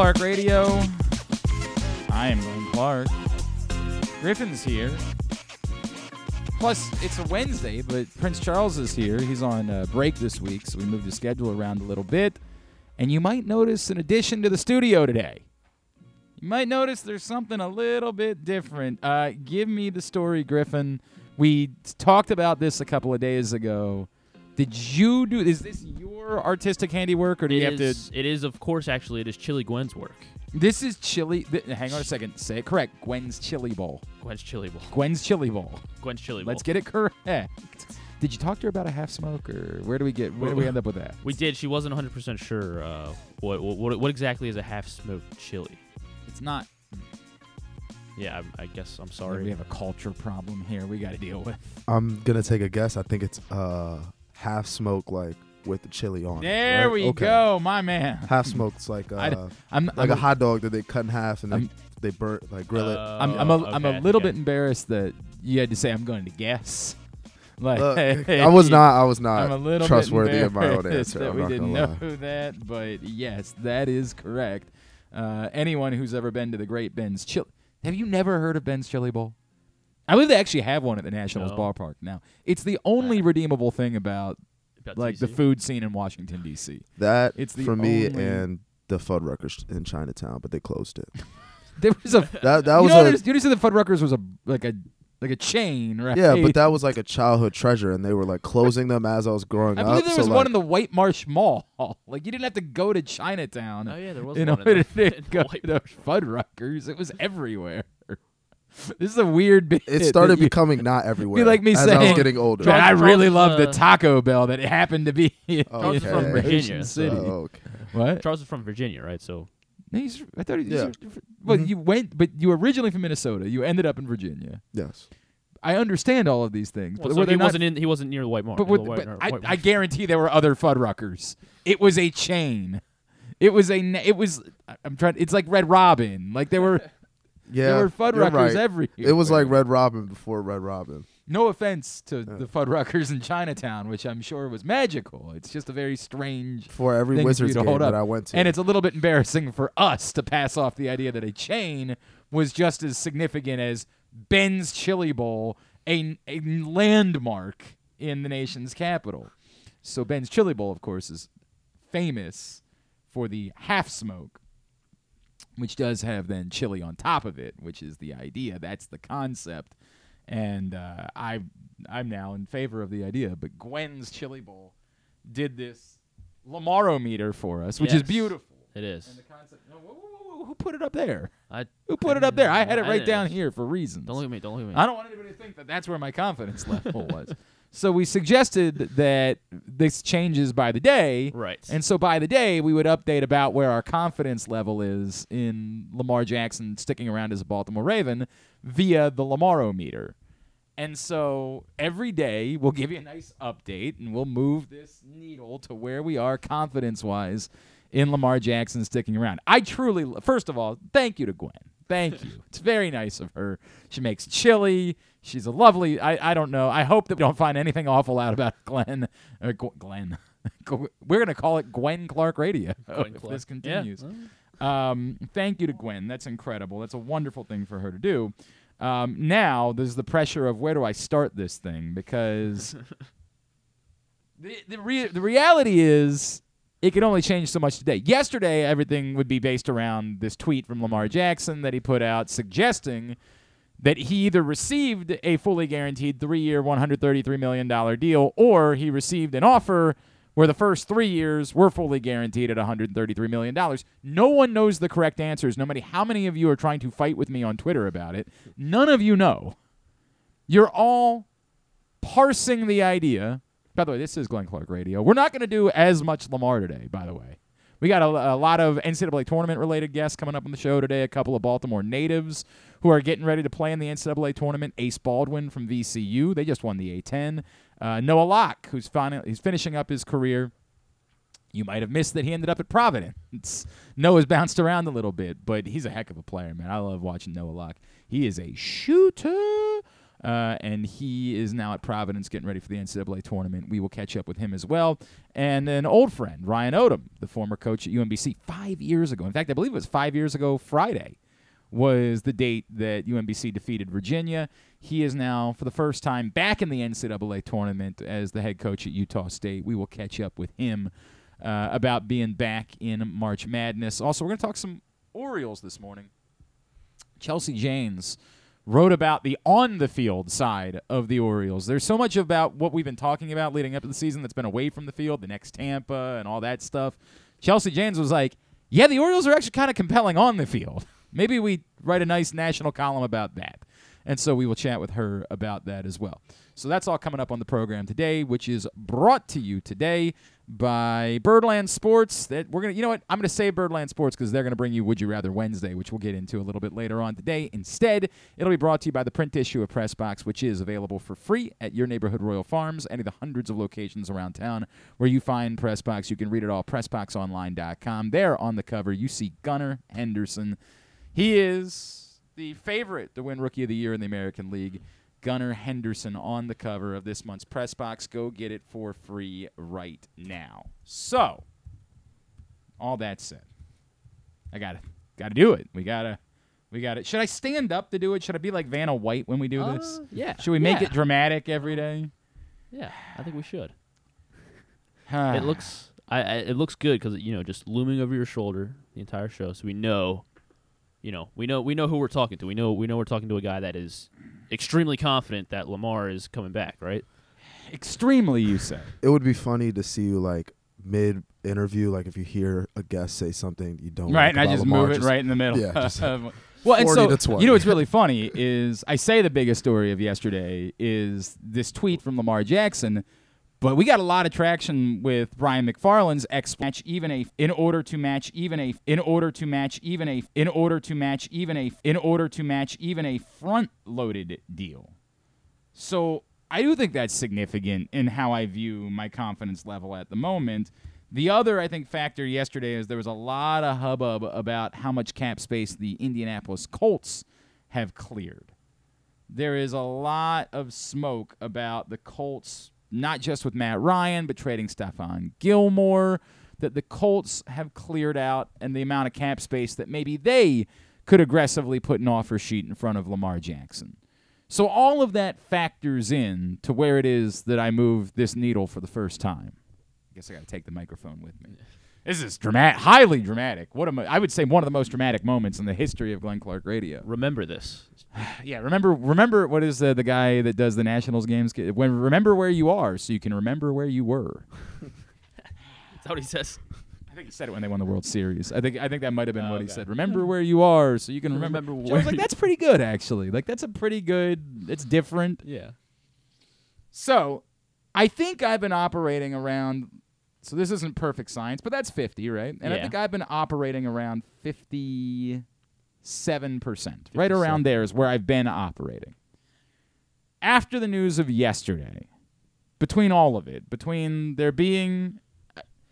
Clark Radio. I am Glenn Clark. Griffin's here. Plus, it's a Wednesday, but Prince Charles is here. He's on uh, break this week, so we moved the schedule around a little bit. And you might notice an addition to the studio today. You might notice there's something a little bit different. Uh, give me the story, Griffin. We talked about this a couple of days ago. Did you do? Is this your artistic handiwork, or do you have is, to? it is, of course, actually, it is Chili Gwen's work. This is chili. Th- hang on a second. Say it correct. Gwen's Chili Bowl. Gwen's Chili Bowl. Gwen's Chili Bowl. Gwen's Chili Bowl. Let's get it correct. Did you talk to her about a half smoke, or where do we get? Where do we end up with that? We did. She wasn't 100% sure uh, what, what what exactly is a half smoked chili. It's not. Yeah, I, I guess I'm sorry. We have a culture problem here. We got to deal with. I'm gonna take a guess. I think it's uh half smoke like with the chili on. it, There right? we Okay. go, my man. Half smoked's like I d- uh I'm like I'm a hot dog that they cut in half and I'm- then they burn like grill it. I'm, Oh, I'm a am a little okay. bit embarrassed that you had to say I'm going to guess. Like Look, I was not. I was not I'm a little trustworthy bit in my own embarrassed answer. that I'm we not didn't know lie. that, but yes, that is correct. Uh, anyone who's ever been to the Great Ben's Chili, have you never heard of Ben's Chili Bowl? I believe they actually have one at the Nationals No. ballpark now. It's the only redeemable thing about About like the TC. food scene in Washington D.C. That It's the for me only- and the Fuddruckers in Chinatown, but they closed it. There was a That that you was know, a there's- you know, the Fuddruckers was a like a like a chain, right? yeah, but that was like a childhood treasure, and they were like closing them as I was growing up. I up. believe there so was like, one in the White Marsh Mall. Like you didn't have to go to Chinatown. Oh yeah, there was in one. order in the, to in the go white- to Fuddruckers. It was everywhere. This is a weird bit. it started you- becoming not everywhere. like me as I was getting older. Man, I really is, love the uh, Taco Bell that happened to be in, Charles in from Ocean Virginia, City. Oh, okay. What? Charles is from Virginia, right? So he's- I thought he. Yeah. Well, Mhm. you went, but you were originally from Minnesota. You ended up in Virginia. Yes. I understand all of these things, well, but so he not wasn't in. He wasn't near the White Marsh. But, the with, White but Mar- I, White I guarantee there were other Fuddruckers. It was a chain. It was a. It was. I- I'm trying. It's like Red Robin. Like there were. Yeah. there were Fuddruckers right. everywhere. It was like Red Robin before Red Robin. No offense to Yeah. the Fuddruckers in Chinatown, which I'm sure was magical. It's just a very strange. For every you Wizards to game hold that. I went to. And it's a little bit embarrassing for us to pass off the idea that a chain was just as significant as Ben's Chili Bowl, a, a landmark in the nation's capital. So Ben's Chili Bowl, of course, is famous for the half smoke, which does have then chili on top of it, which is the idea. That's the concept. And uh, I, I'm now in favor of the idea. But Gwen's Chili Bowl did this Lamarometer for us, which is beautiful. It is. And the concept. No, whoa, whoa, whoa, who put it up there? I Who put it up there? I had it right down here for reasons. Don't look at me. Don't look at me. I don't want anybody to think that that's where my confidence level was. So we suggested that this changes by the day. Right. And so by the day, we would update about where our confidence level is in Lamar Jackson sticking around as a Baltimore Raven via the Lamarometer. And so every day, we'll give you a nice update and we'll move this needle to where we are confidence wise in Lamar Jackson sticking around. I truly, first of all, thank you to Gwen. Thank you. It's very nice of her. She makes chili. She's a lovely. I, I don't know. I hope that we don't find anything awful out about Glenn. Uh, Gw- Glenn. We're gonna call it Gwen Clark Radio Gwen if Clark. this Yeah. continues. Um, thank you to Gwen. That's incredible. That's a wonderful thing for her to do. Um, now there's the pressure of where do I start this thing because the the, the reality is it can only change so much today. Yesterday, everything would be based around this tweet from Lamar Jackson that he put out suggesting that he either received a fully guaranteed three year, $133 million deal or he received an offer where the first three years were fully guaranteed at $133 million. No one knows the correct answers, no matter how many of you are trying to fight with me on Twitter about it. None of you know. You're all parsing the idea. By the way, this is Glenn Clark Radio. We're not going to do as much Lamar today, by the way. We got a, a lot of NCAA tournament related guests coming up on the show today. A couple of Baltimore natives who are getting ready to play in the NCAA tournament. Ace Baldwin from VCU. They just won the A10. Uh, Noah Locke, who's, fin- he's finishing up his career. You might have missed that he ended up at Providence. Noah's bounced around a little bit, but he's a heck of a player, man. I love watching Noah Locke. He is a shooter. Uh, and he is now at Providence getting ready for the NCAA tournament. We will catch up with him as well. And an old friend, Ryan Odom, the former coach at UMBC, five years ago. In fact, I believe it was five years ago Friday was the date that UMBC defeated Virginia. He is now, for the first time, back in the NCAA tournament as the head coach at Utah State. We will catch up with him uh, about being back in March Madness. Also, we're going to talk some Orioles this morning. Chelsea Janes wrote about the on the field side of the Orioles. There's so much about what we've been talking about leading up to the season that's been away from the field, the next Tampa and all that stuff. Chelsea Janes was like, "Yeah, the Orioles are actually kind of compelling on the field. Maybe we write a nice national column about that." And so we will chat with her about that as well. So that's all coming up on the program today, which is brought to you today by Birdland Sports. That we're gonna, you know what? I'm gonna say Birdland Sports because they're gonna bring you Would You Rather Wednesday, which we'll get into a little bit later on today. Instead, it'll be brought to you by the print issue of Pressbox, which is available for free at your neighborhood Royal Farms, any of the hundreds of locations around town where you find Pressbox. You can read it all PressboxOnline.com. There on the cover, you see Gunnar Henderson. He is the favorite to win Rookie of the Year in the American League. Gunnar Henderson on the cover of this month's press box. Go get it for free right now. So, all that said, I gotta gotta do it. We gotta we got it. Should I stand up to do it? Should I be like Vanna White when we do this? Uh, yeah. Should we make yeah. it dramatic every day? Yeah, I think we should. It looks I, I it looks good because you know just looming over your shoulder the entire show, so we know, you know, we know we know who we're talking to. We know we know we're talking to a guy that is extremely confident that Lamar is coming back, right? extremely. You say. It would be funny to see you like mid interview, like if you hear a guest say something you don't right, like and I just Lamar, move it right in the middle. Yeah, just well, and so you know what's really funny is I say the biggest story of yesterday is this tweet from Lamar Jackson, but we got a lot of traction with Brian McFarland's X match even a in order to match even a in order to match even a in order to match even a in order to match even a front loaded deal. So I do think that's significant in how I view my confidence level at the moment. The other, I think, factor yesterday is there was a lot of hubbub about how much cap space the Indianapolis Colts have cleared. There is a lot of smoke about the Colts, not just with Matt Ryan, but trading Stephon Gilmore, that the Colts have cleared out and the amount of cap space that maybe they could aggressively put an offer sheet in front of Lamar Jackson. So all of that factors in to where it is that I move this needle for the first time. I guess I got to take the microphone with me. This is dramatic, highly dramatic. What am I? I would say one of the most dramatic moments in the history of Glenn Clark Radio. Remember this. Yeah, remember, remember what is uh, the guy that does the Nationals games? When remember where you are, so you can remember where you were. That's that what he says? I think he said it when they won the World Series. I think I think that might have been Oh, what he said. Remember where you are, so you can remember. Remember So I was like, that's pretty good, actually. Like that's a pretty good. It's different. Yeah. So, I think I've been operating around. So this isn't perfect science, but that's fifty, right? And I Yeah. think I've been operating around fifty-seven percent. Right 57. around there is where I've been operating. After the news of yesterday, between all of it, between there being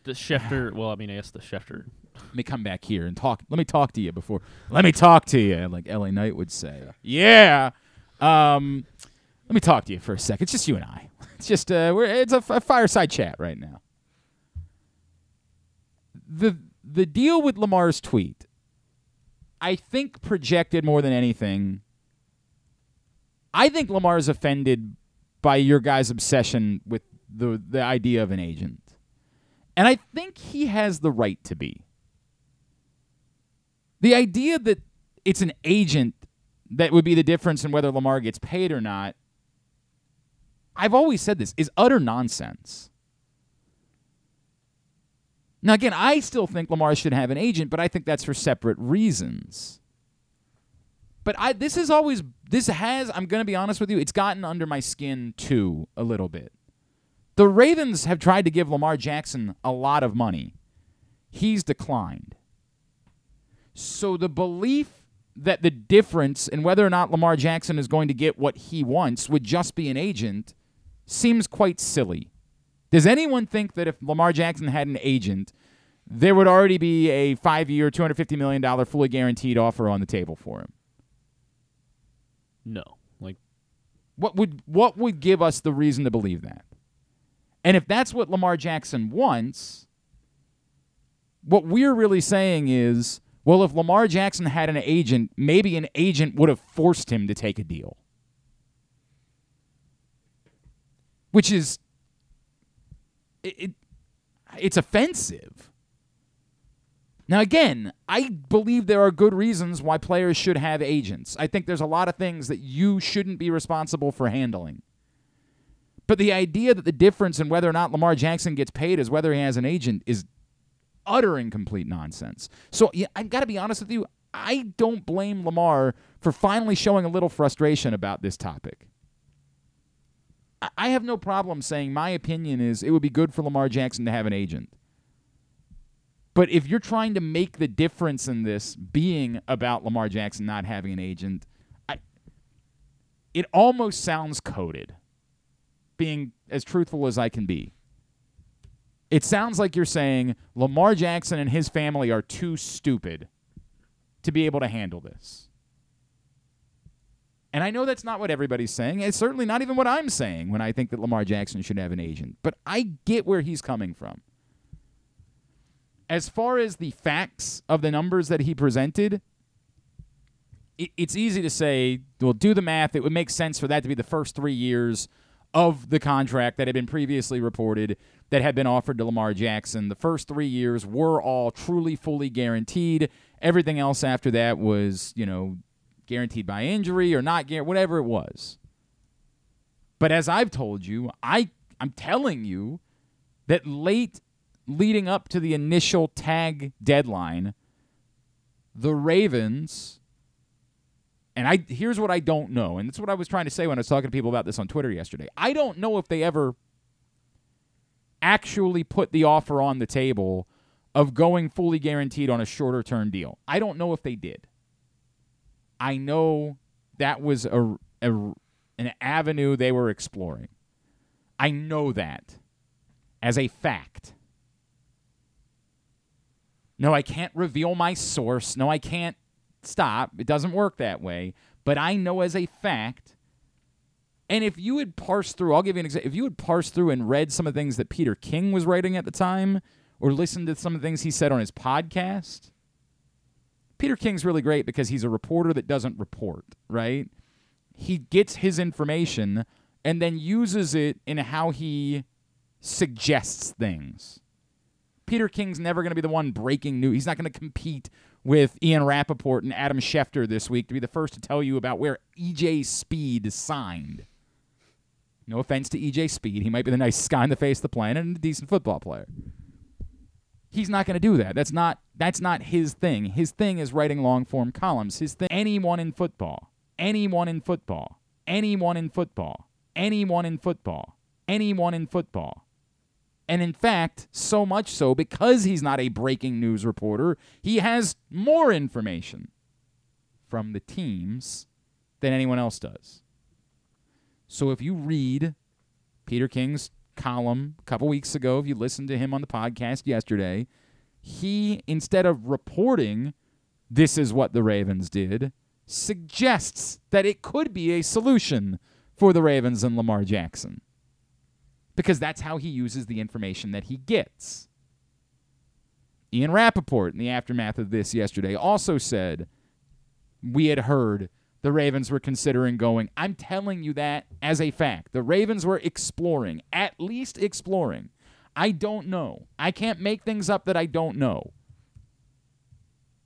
The Schefter. Well, I mean, I guess the Schefter. let me come back here and talk. Let me talk to you before. Let me talk to you, like L.A. Knight would say. Yeah. Um, let me talk to you for a second. It's just you and I. It's just uh, we're it's a, f- a fireside chat right now. The the deal with Lamar's tweet, I think projected more than anything. I think Lamar's offended by your guys' obsession with the the idea of an agent. And I think he has the right to be. The idea that it's an agent that would be the difference in whether Lamar gets paid or not, I've always said this, is utter nonsense. Now, again, I still think Lamar should have an agent, but I think that's for separate reasons. But I this is always this has I'm going to be honest with you, it's gotten under my skin too a little bit. The Ravens have tried to give Lamar Jackson a lot of money. He's declined. So the belief that the difference in whether or not Lamar Jackson is going to get what he wants would just be an agent seems quite silly. Does anyone think that if Lamar Jackson had an agent, there would already be a five year, $250 million fully guaranteed offer on the table for him? No. Like What would what would give us the reason to believe that? And if that's what Lamar Jackson wants, what we're really saying is, well, if Lamar Jackson had an agent, maybe an agent would have forced him to take a deal. Which is it, it it's offensive. Now, again, I believe there are good reasons why players should have agents. I think there's a lot of things that you shouldn't be responsible for handling. But the idea that the difference in whether or not Lamar Jackson gets paid is whether he has an agent is utter and complete nonsense. So yeah, I've got to be honest with you. I don't blame Lamar for finally showing a little frustration about this topic. I- have no problem saying my opinion is it would be good for Lamar Jackson to have an agent. But if you're trying to make the difference in this being about Lamar Jackson not having an agent, I, it almost sounds coded, being as truthful as I can be. It sounds like you're saying Lamar Jackson and his family are too stupid to be able to handle this. And I know that's not what everybody's saying. It's certainly not even what I'm saying when I think that Lamar Jackson should have an agent. But I get where he's coming from as far as the facts of the numbers that he presented, it, it's easy to say, well, do the math. It would make sense for that to be the first three years of the contract that had been previously reported that had been offered to Lamar Jackson. The first three years were all truly, fully guaranteed. Everything else after that was, you know, guaranteed by injury or not guaranteed, whatever it was. But as I've told you, I I'm telling you that late leading up to the initial tag deadline, the Ravens, and I here's what I don't know, and that's what I was trying to say when I was talking to people about this on Twitter yesterday. I don't know if they ever actually put the offer on the table of going fully guaranteed on a shorter term deal. I don't know if they did. I know that was a, a an avenue they were exploring. I know that as a fact. No, I can't reveal my source. No, I can't stop. It doesn't work that way. But I know as a fact. And if you had parsed through, I'll give you an example. If you had parsed through and read some of the things that Peter King was writing at the time, or listened to some of the things he said on his podcast, Peter King's really great because he's a reporter that doesn't report, right? He gets his information and then uses it in how he suggests things. Peter King's never going to be the one breaking news. He's not going to compete with Ian Rapoport and Adam Schefter this week to be the first to tell you about where EJ Speed signed. No offense to EJ Speed. He might be the nice guy in the face of the planet and a decent football player. He's not going to do that. That's not that's not his thing. His thing is writing long form columns. His thing anyone in football. Anyone in football. Anyone in football. Anyone in football. Anyone in football. And in fact, so much so, because he's not a breaking news reporter, he has more information from the teams than anyone else does. So if you read Peter King's column a couple weeks ago, if you listened to him on the podcast yesterday, he, instead of reporting this is what the Ravens did, suggests that it could be a solution for the Ravens and Lamar Jackson because that's how he uses the information that he gets. Ian Rapoport, in the aftermath of this yesterday, also said we had heard the Ravens were considering going. I'm telling you that as a fact. The Ravens were exploring, at least exploring. I don't know. I can't make things up that I don't know.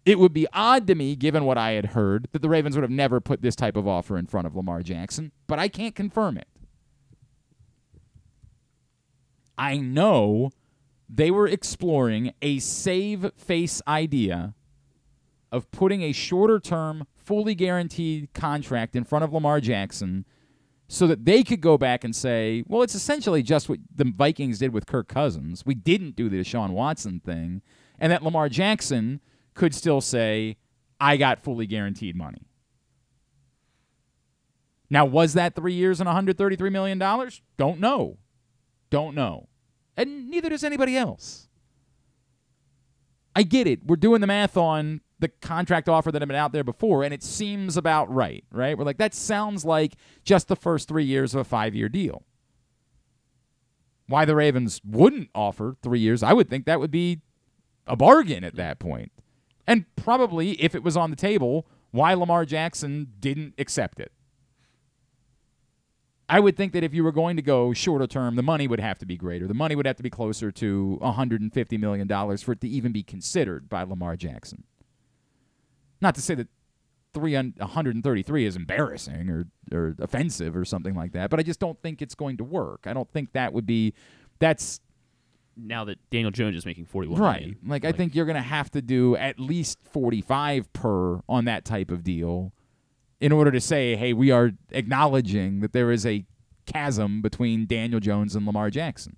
It would be odd to me, given what I had heard, that the Ravens would have never put this type of offer in front of Lamar Jackson, but I can't confirm it. I know they were exploring a save face idea of putting a shorter term, fully guaranteed contract in front of Lamar Jackson so that they could go back and say, well, it's essentially just what the Vikings did with Kirk Cousins. We didn't do the Deshaun Watson thing. And that Lamar Jackson could still say, I got fully guaranteed money. Now, was that three years and $133 million? Don't know. Don't know. And neither does anybody else. I get it. We're doing the math on the contract offer that had been out there before, and it seems about right, right? We're like, that sounds like just the first three years of a five year deal. Why the Ravens wouldn't offer three years, I would think that would be a bargain at that point. And probably, if it was on the table, why Lamar Jackson didn't accept it. I would think that if you were going to go shorter term, the money would have to be greater. The money would have to be closer to $150 million for it to even be considered by Lamar Jackson. Not to say that 133 is embarrassing or, or offensive or something like that, but I just don't think it's going to work. I don't think that would be that's now that Daniel Jones is making 41 right. million. Like, I think you're going to have to do at least 45 per on that type of deal in order to say, hey, we are acknowledging that there is a chasm between Daniel Jones and Lamar Jackson.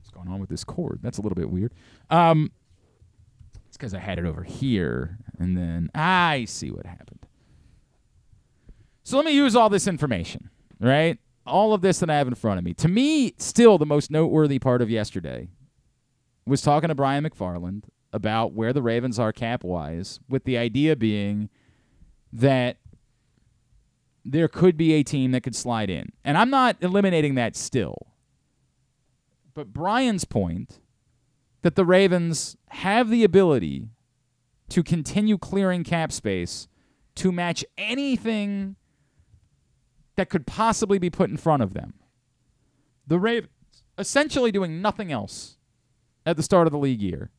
What's going on with this cord? That's a little bit weird. Um, because I had it over here, and then I see what happened. So let me use all this information, right? All of this that I have in front of me. To me, still the most noteworthy part of yesterday was talking to Brian McFarland about where the Ravens are cap wise, with the idea being that there could be a team that could slide in. And I'm not eliminating that still. But Brian's point that the Ravens have the ability to continue clearing cap space to match anything that could possibly be put in front of them. The Ravens essentially doing nothing else at the start of the league year.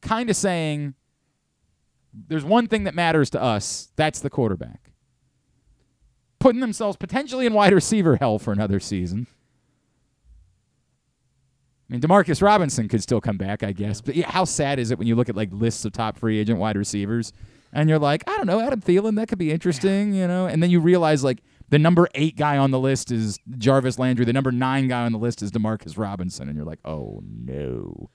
Kind of saying, there's one thing that matters to us that's the quarterback. Putting themselves potentially in wide receiver hell for another season. I mean, Demarcus Robinson could still come back, I guess. But yeah, how sad is it when you look at like lists of top free agent wide receivers and you're like, I don't know, Adam Thielen, that could be interesting, you know? And then you realize like the number eight guy on the list is Jarvis Landry, the number nine guy on the list is Demarcus Robinson, and you're like, oh no.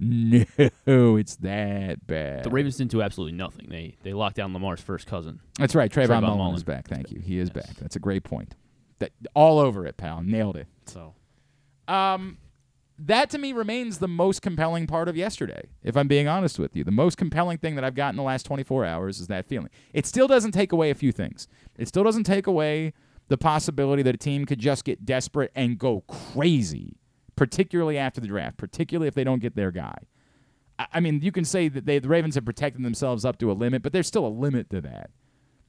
No, it's that bad. The Ravens didn't do absolutely nothing. They they locked down Lamar's first cousin. That's right. Trayvon, Trayvon Mullen, Mullen. is back. Thank you. He is Yes. back. That's a great point. That all over it, pal. Nailed it. So Um, that to me remains the most compelling part of yesterday. If I'm being honest with you, the most compelling thing that I've got in the last 24 hours is that feeling. It still doesn't take away a few things. It still doesn't take away the possibility that a team could just get desperate and go crazy, particularly after the draft, particularly if they don't get their guy. I- I mean, you can say that they, the Ravens have protected themselves up to a limit, but there's still a limit to that.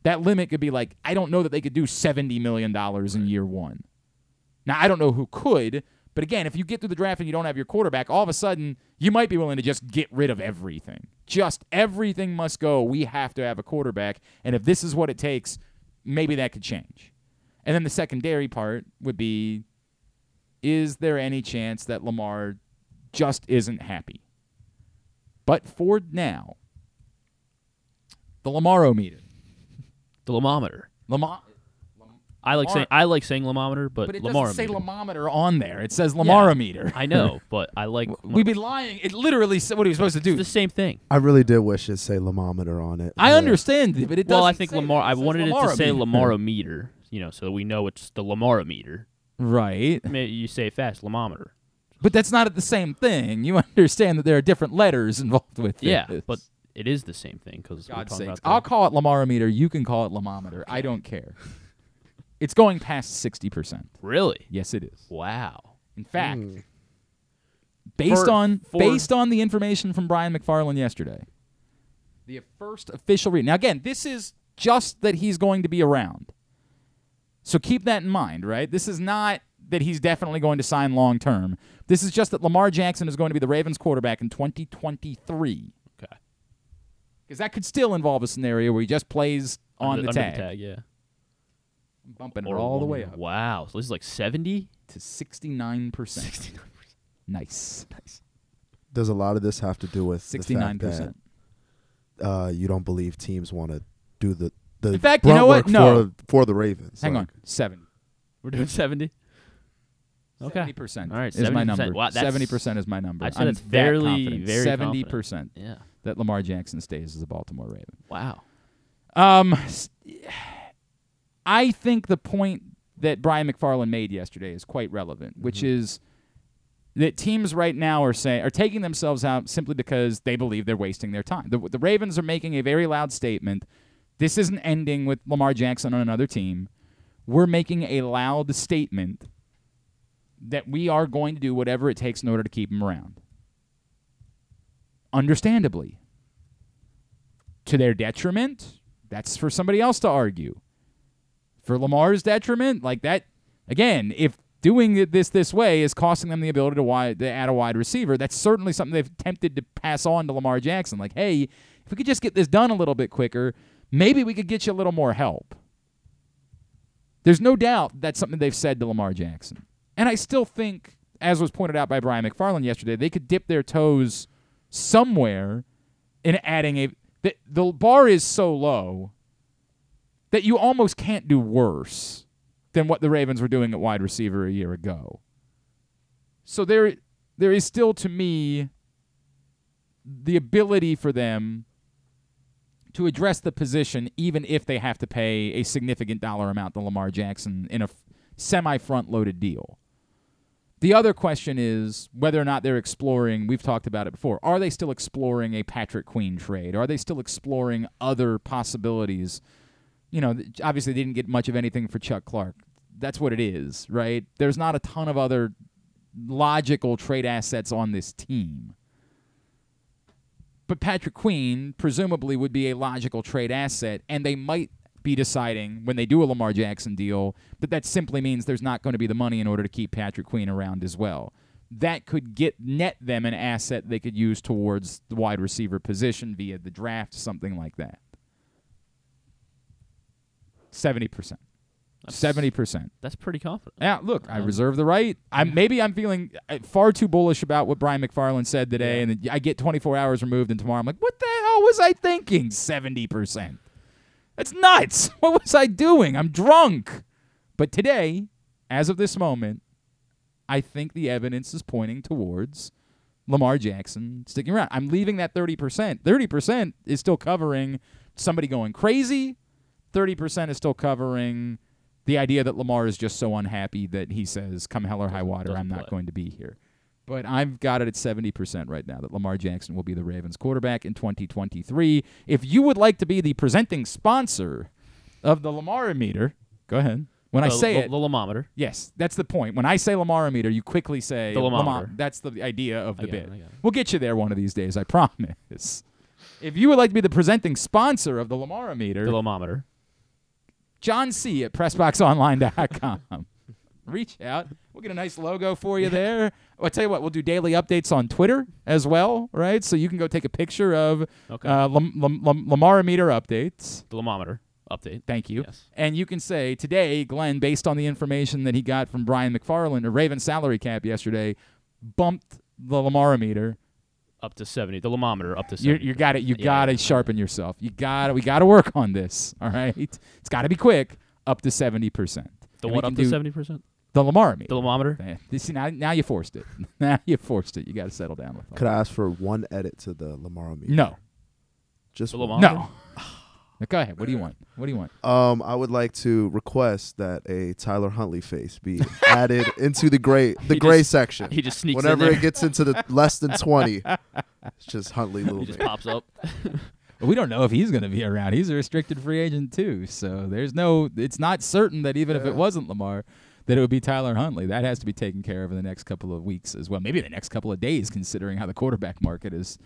That limit could be like, I don't know that they could do $70 million in year one. Now, I don't know who could, but again, if you get through the draft and you don't have your quarterback, all of a sudden, you might be willing to just get rid of everything. Just everything must go. We have to have a quarterback. And if this is what it takes, maybe that could change. And then the secondary part would be is there any chance that Lamar just isn't happy? But for now, the Lamarometer. the Lamometer. Lamar. I like Lamar- saying I like saying Lamometer, but, But it Lamar doesn't say Lamometer on there. It says Lamarometer. I know, but I like We'd be lying. It literally said what he was supposed to do. it's the same thing. I really did wish it say Lamometer on it. I Yeah. understand it, but it doesn't. Well, I think say Lamar. that. I says wanted it to say Lamarometer. Lamarometer, you know, so we know it's the Lamarometer. Right, I mean, you say it fast, Lamometer. but that's not the same thing. You understand that there are different letters involved with Yeah, this. but it is the same thing because we're God's talking sakes, about I'll call it Lamarometer. You can call it Lamometer. I don't care. It's going past sixty percent. really. Yes, it is. Wow. In fact, Mm. based For- on for- based on the information from Brian McFarland yesterday, the first official read. Now again, this is just that he's going to be around. So keep that in mind, right? This is not that he's definitely going to sign long term. This is just that Lamar Jackson is going to be the Ravens quarterback in 2023. Okay. Because that could still involve a scenario where he just plays on Under- the, under tag, yeah. Bumping it Or all the way up Wow. So this is like seventy. to 69%. 69%. Nice. Nice. Does a lot of this have to do with the fact 69%. that uh, you don't believe teams want to do the the In fact, you grunt know what? work No. for, for the Ravens? Hang Like, on. 70. We're doing seventy. Okay. Seventy percent. All right, is my 70%. number. Wow, that's- Seventy percent is my number. I'd say I'm that's that fairly- confident. very 70% Yeah. that Lamar Jackson stays as a Baltimore Raven. Wow. Um, s- I think the point that Brian McFarland made yesterday is quite relevant, which Mhm. is that teams right now are saying are taking themselves out simply because they believe they're wasting their time. The, the Ravens are making a very loud statement. This isn't ending with Lamar Jackson on another team. We're making a loud statement that we are going to do whatever it takes in order to keep him around. Understandably. To their detriment, that's for somebody else to argue. For Lamar's detriment, like that, again, if doing this this way is costing them the ability to, wide, to add a wide receiver, that's certainly something they've attempted to pass on to Lamar Jackson. Like, hey, if we could just get this done a little bit quicker, maybe we could get you a little more help. There's no doubt that's something they've said to Lamar Jackson. And I still think, as was pointed out by Brian McFarland yesterday, they could dip their toes somewhere in adding a. The, the bar is so low that you almost can't do worse than what the Ravens were doing at wide receiver a year ago. So there, there is still to me the ability for them to address the position, even if they have to pay a significant dollar amount to Lamar Jackson in a f- semi front loaded deal. The other question is whether or not they're exploring, we've talked about it before, are they still exploring a Patrick Queen trade? Are they still exploring other possibilities? You know, obviously they didn't get much of anything for Chuck Clark. That's what it is, right? There's not a ton of other logical trade assets on this team. But Patrick Queen presumably would be a logical trade asset, and they might be deciding when they do a Lamar Jackson deal that that simply means there's not going to be the money in order to keep Patrick Queen around as well. That could get net them an asset they could use towards the wide receiver position via the draft, something like that. Seventy percent. Seventy percent. That's pretty confident. Yeah, look, I Um, reserve the right. I'm maybe I'm feeling uh, far too bullish about what Brian McFarland said today, and then I get 24 hours removed, and tomorrow I'm like, what the hell was I thinking? 70 percent. That's nuts. What was I doing? I'm drunk. But today, as of this moment, I think the evidence is pointing towards Lamar Jackson sticking around. I'm leaving that 30%. 30% is still covering somebody going crazy. 30% is still covering the idea that Lamar is just so unhappy that he says, come hell or high water, I'm doesn't play. going to be here. But I've got it at 70% right now that Lamar Jackson will be the Ravens quarterback in 2023. If you would like to be the presenting sponsor of the Lamar meter, go ahead. When I say the, it, the Lamometer. yes, that's the point. When I say Lamar meter, you quickly say The Lamar. That's the idea of the bit. It. We'll get you there one of these days, I promise. If you would like to be the presenting sponsor of the Lamar meter, The Lamometer. John C at PressBoxOnline.com. Reach out. We'll get a nice logo for you there. I'll tell you what, we'll do daily updates on Twitter as well, right? So you can go take a picture of Okay. uh, Lam- Lam- Lam- Lamar meter updates. the Lamometer update. Thank you. Yes. And you can say today, Glenn, based on the information that he got from Brian McFarland, a Raven salary cap yesterday, bumped the Lamar meter. Up to 70. The Lamometer up to You 70. you got it. You Yeah, got to yeah. sharpen yourself. You got to. We got to work on this. All right. It's got to be quick. Up to seventy percent. The And we what up to 70%? The Lamar meter. The Lamometer? Yeah. You see, now, now you forced it. now you forced it. You got to settle down with Could. I ask for one edit to the Lamar meter? No. Just The one. Lamar? No. Now Go ahead. What do you want? What do you want? Um, I would like to request that a Tyler Huntley face be added into the gray the He gray just- section. He just sneaks Whenever in it gets into the less than twenty, it's just Huntley he little just pops up. We don't know if he's going to be around. He's a restricted free agent too, so there's no. It's not certain that even if it wasn't Lamar, that it would be Tyler Huntley. That has to be taken care of in the next couple of weeks as well. Maybe the next couple of days, considering how the quarterback market is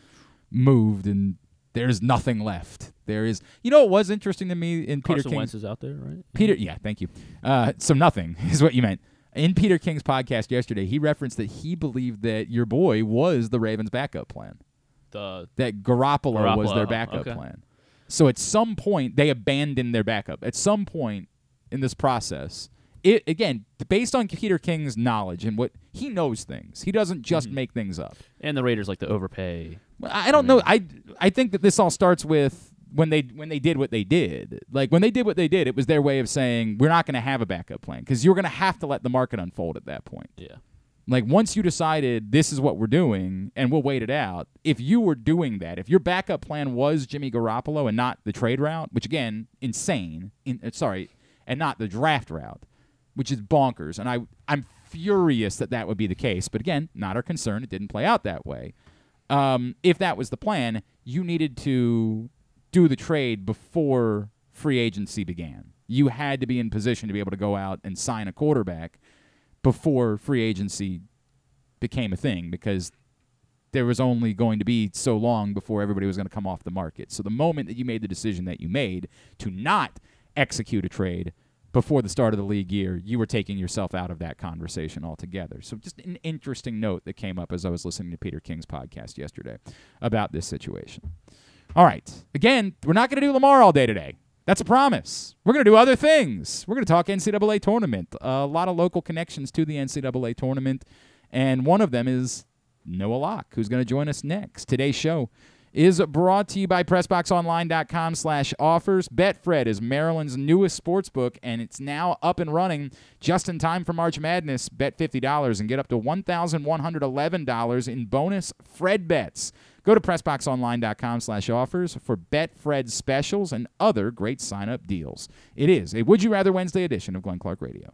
moved and there's nothing left. There is. You know, what was interesting to me in Peter Carson King. Wentz is out there, right? Peter, yeah, thank you. Uh, so nothing is what you meant. In Peter King's podcast yesterday, he referenced that he believed that your boy was the Ravens' backup plan. The That Garoppolo, was their backup okay. plan. So at some point, they abandoned their backup. At some point in this process, it again based on Peter King's knowledge and what he knows things. He doesn't just Mhm. make things up. and the Raiders like to overpay. I don't know. I I think that this all starts with when they when they did what they did. Like when they did what they did, it was their way of saying we're not going to have a backup plan because you're going to have to let the market unfold at that point. Yeah. Like once you decided this is what we're doing and we'll wait it out. If you were doing that, if your backup plan was Jimmy Garoppolo and not the trade route, which again insane, in, uh, sorry, and not the draft route, which is bonkers. And I I'm furious that that would be the case. But again, not our concern. It didn't play out that way. Um, if that was the plan, you needed to do the trade before free agency began. You had to be in position to be able to go out and sign a quarterback before free agency became a thing because there was only going to be so long before everybody was going to come off the market. So the moment that you made the decision that you made to not execute a trade before the start of the league year, you were taking yourself out of that conversation altogether. So just an interesting note that came up as I was listening to Peter King's podcast yesterday about this situation. All right. Again, we're not going to do Lamar all day today. That's a promise. We're going to do other things. We're going to talk NCAA tournament. a lot of local connections to the NCAA tournament. And one of them is Noah Locke, who's going to join us next. Today's show is brought to you by PressBoxOnline.com slash offers. Betfred is Maryland's newest sports book, and it's now up and running just in time for March Madness. Bet $50 and get up to $1,111 in bonus Fred bets. Go to PressBoxOnline.com slash offers for Betfred specials and other great sign-up deals. It is a Would You Rather Wednesday edition of Glenn Clark Radio.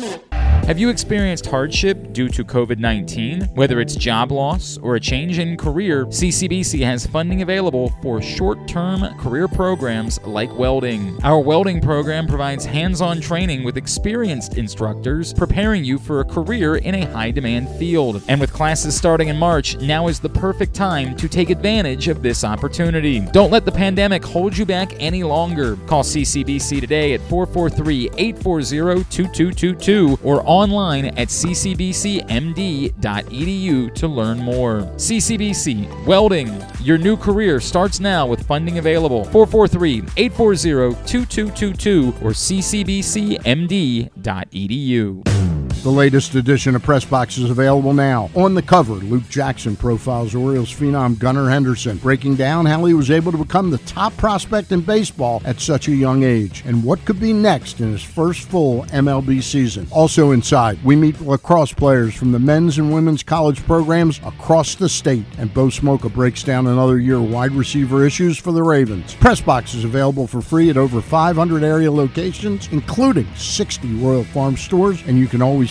Have you experienced hardship due to COVID 19? Whether it's job loss or a change in career, CCBC has funding available for short term career programs like welding. Our welding program provides hands on training with experienced instructors, preparing you for a career in a high demand field. And with classes starting in March, now is the perfect time to take advantage of this opportunity. Don't let the pandemic hold you back any longer. Call CCBC today at 443 840 2222 or online at ccbcmd.edu to learn more. CCBC Welding, your new career starts now with funding available. 443 840 2222 or ccbcmd.edu. The latest edition of Press Box is available now. On the cover, Luke Jackson profiles Orioles phenom Gunnar Henderson, breaking down how he was able to become the top prospect in baseball at such a young age and what could be next in his first full MLB season. Also inside, we meet lacrosse players from the men's and women's college programs across the state, and Bo Smolka breaks down another year wide receiver issues for the Ravens. Press Box is available for free at over 500 area locations, including 60 Royal Farm stores, and you can always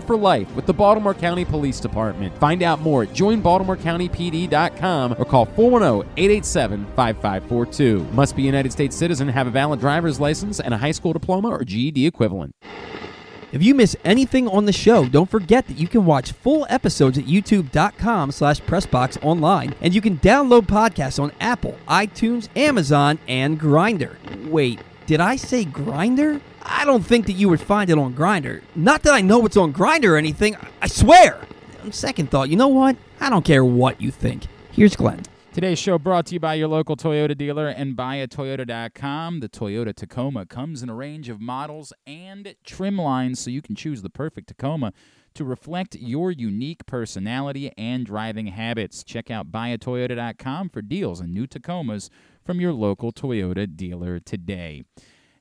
for life with the Baltimore County Police Department. Find out more at joinbaltimorecountypd.com or call 410-887-5542. Must be a United States citizen, have a valid driver's license and a high school diploma or GED equivalent. If you miss anything on the show, don't forget that you can watch full episodes at youtube.com slash pressboxonline, and you can download podcasts on Apple, iTunes, Amazon, and Grinder. Wait, did I say Grinder? I don't think that you would find it on Grindr. Not that I know it's on Grindr or anything. I swear. On second thought, you know what? I don't care what you think. Here's Glenn. Today's show brought to you by your local Toyota dealer and buyatoyota.com. The Toyota Tacoma comes in a range of models and trim lines so you can choose the perfect Tacoma to reflect your unique personality and driving habits. Check out buyatoyota.com for deals on new Tacomas from your local Toyota dealer today.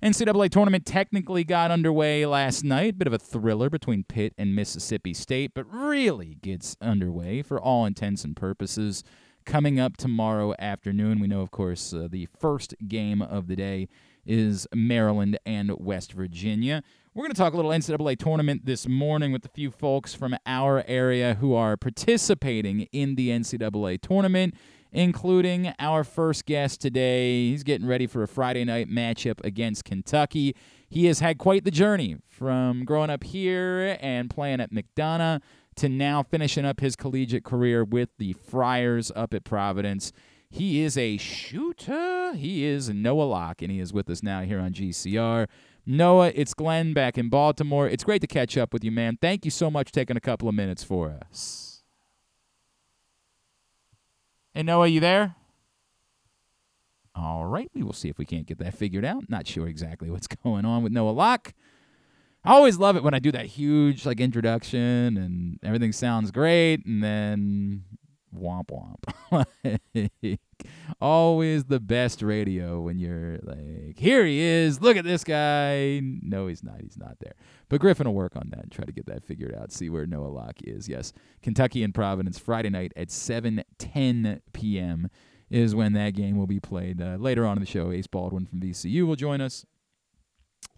NCAA tournament technically got underway last night. Bit of a thriller between Pitt and Mississippi State, but really gets underway for all intents and purposes coming up tomorrow afternoon. We know, of course, uh, the first game of the day is Maryland and West Virginia. We're going to talk a little NCAA tournament this morning with a few folks from our area who are participating in the NCAA tournament, including our first guest today. He's getting ready for a Friday night matchup against Kentucky. He has had quite the journey from growing up here and playing at McDonogh to now finishing up his collegiate career with the Friars up at Providence. He is a shooter. He is Noah Locke, and he is with us now here on GCR. Noah, it's Glenn back in Baltimore. It's great to catch up with you, man. Thank you so much taking a couple of minutes for us. Hey, Noah, you there? All right, we will see if we can't get that figured out. Not sure exactly what's going on with Noah Locke. I always love it when I do that huge like introduction and everything sounds great, and then womp womp. always the best radio when you're like, here he is, look at this guy. No, he's not. He's not there. But Griffin will work on that and try to get that figured out. See where Noah Locke is. Yes, Kentucky and Providence Friday night at 7:10 p.m. is when that game will be played. Uh, later on in the show, Ace Baldwin from VCU will join us.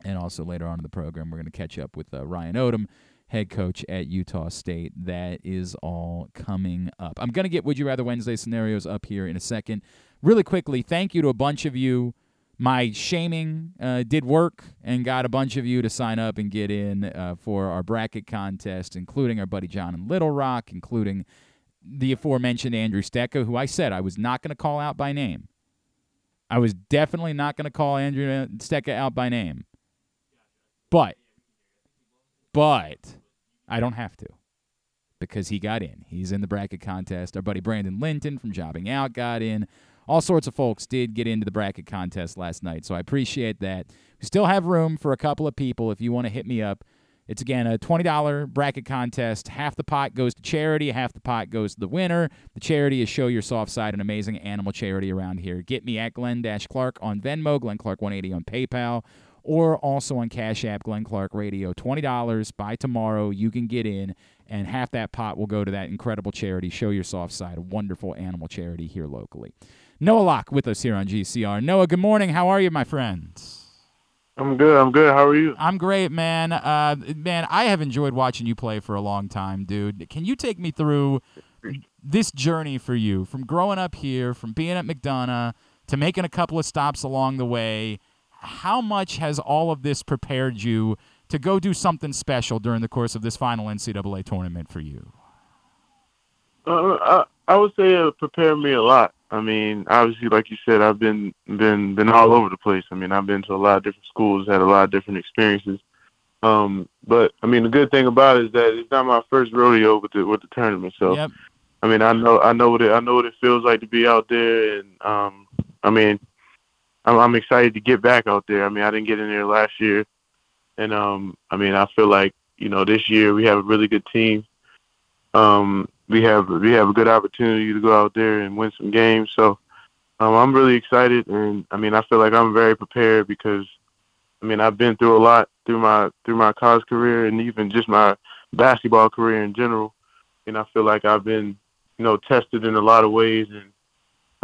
And also later on in the program, we're going to catch up with uh, Ryan Odom, head coach at Utah State. That is all coming up. I'm going to get Would You Rather Wednesday scenarios up here in a second. Really quickly, thank you to a bunch of you. My shaming uh, did work and got a bunch of you to sign up and get in uh, for our bracket contest, including our buddy John in Little Rock, including the aforementioned Andrew Stecca, who I said I was not going to call out by name. I was definitely not going to call Andrew Stecca out by name. But, but I don't have to because he got in. He's in the bracket contest. Our buddy Brandon Linton from Jobbing Out got in. All sorts of folks did get into the bracket contest last night, so I appreciate that. We still have room for a couple of people if you want to hit me up. It's again a $20 bracket contest. Half the pot goes to charity, half the pot goes to the winner. The charity is Show Your Soft Side, an amazing animal charity around here. Get me at Glenn Clark on Venmo, Glenn Clark 180 on PayPal, or also on Cash App, Glenn Clark Radio. $20 by tomorrow. You can get in, and half that pot will go to that incredible charity, Show Your Soft Side, a wonderful animal charity here locally. Noah Locke with us here on GCR. Noah, good morning. How are you, my friends? I'm good. I'm good. How are you? I'm great, man. Uh, man, I have enjoyed watching you play for a long time, dude. Can you take me through this journey for you from growing up here, from being at McDonogh to making a couple of stops along the way? How much has all of this prepared you to go do something special during the course of this final NCAA tournament for you? Uh, I, I would say it prepared me a lot. I mean, obviously, like you said, I've been been been all over the place. I mean, I've been to a lot of different schools, had a lot of different experiences. Um, but I mean, the good thing about it is that it's not my first rodeo with the with the tournament. So, Yep. I mean, I know I know what it I know what it feels like to be out there, and um, I mean, I'm, I'm excited to get back out there. I mean, I didn't get in there last year, and um, I mean, I feel like you know this year we have a really good team. Um, we have we have a good opportunity to go out there and win some games. So um, I'm really excited, and I mean I feel like I'm very prepared because I mean I've been through a lot through my through my college career and even just my basketball career in general, and I feel like I've been you know tested in a lot of ways, and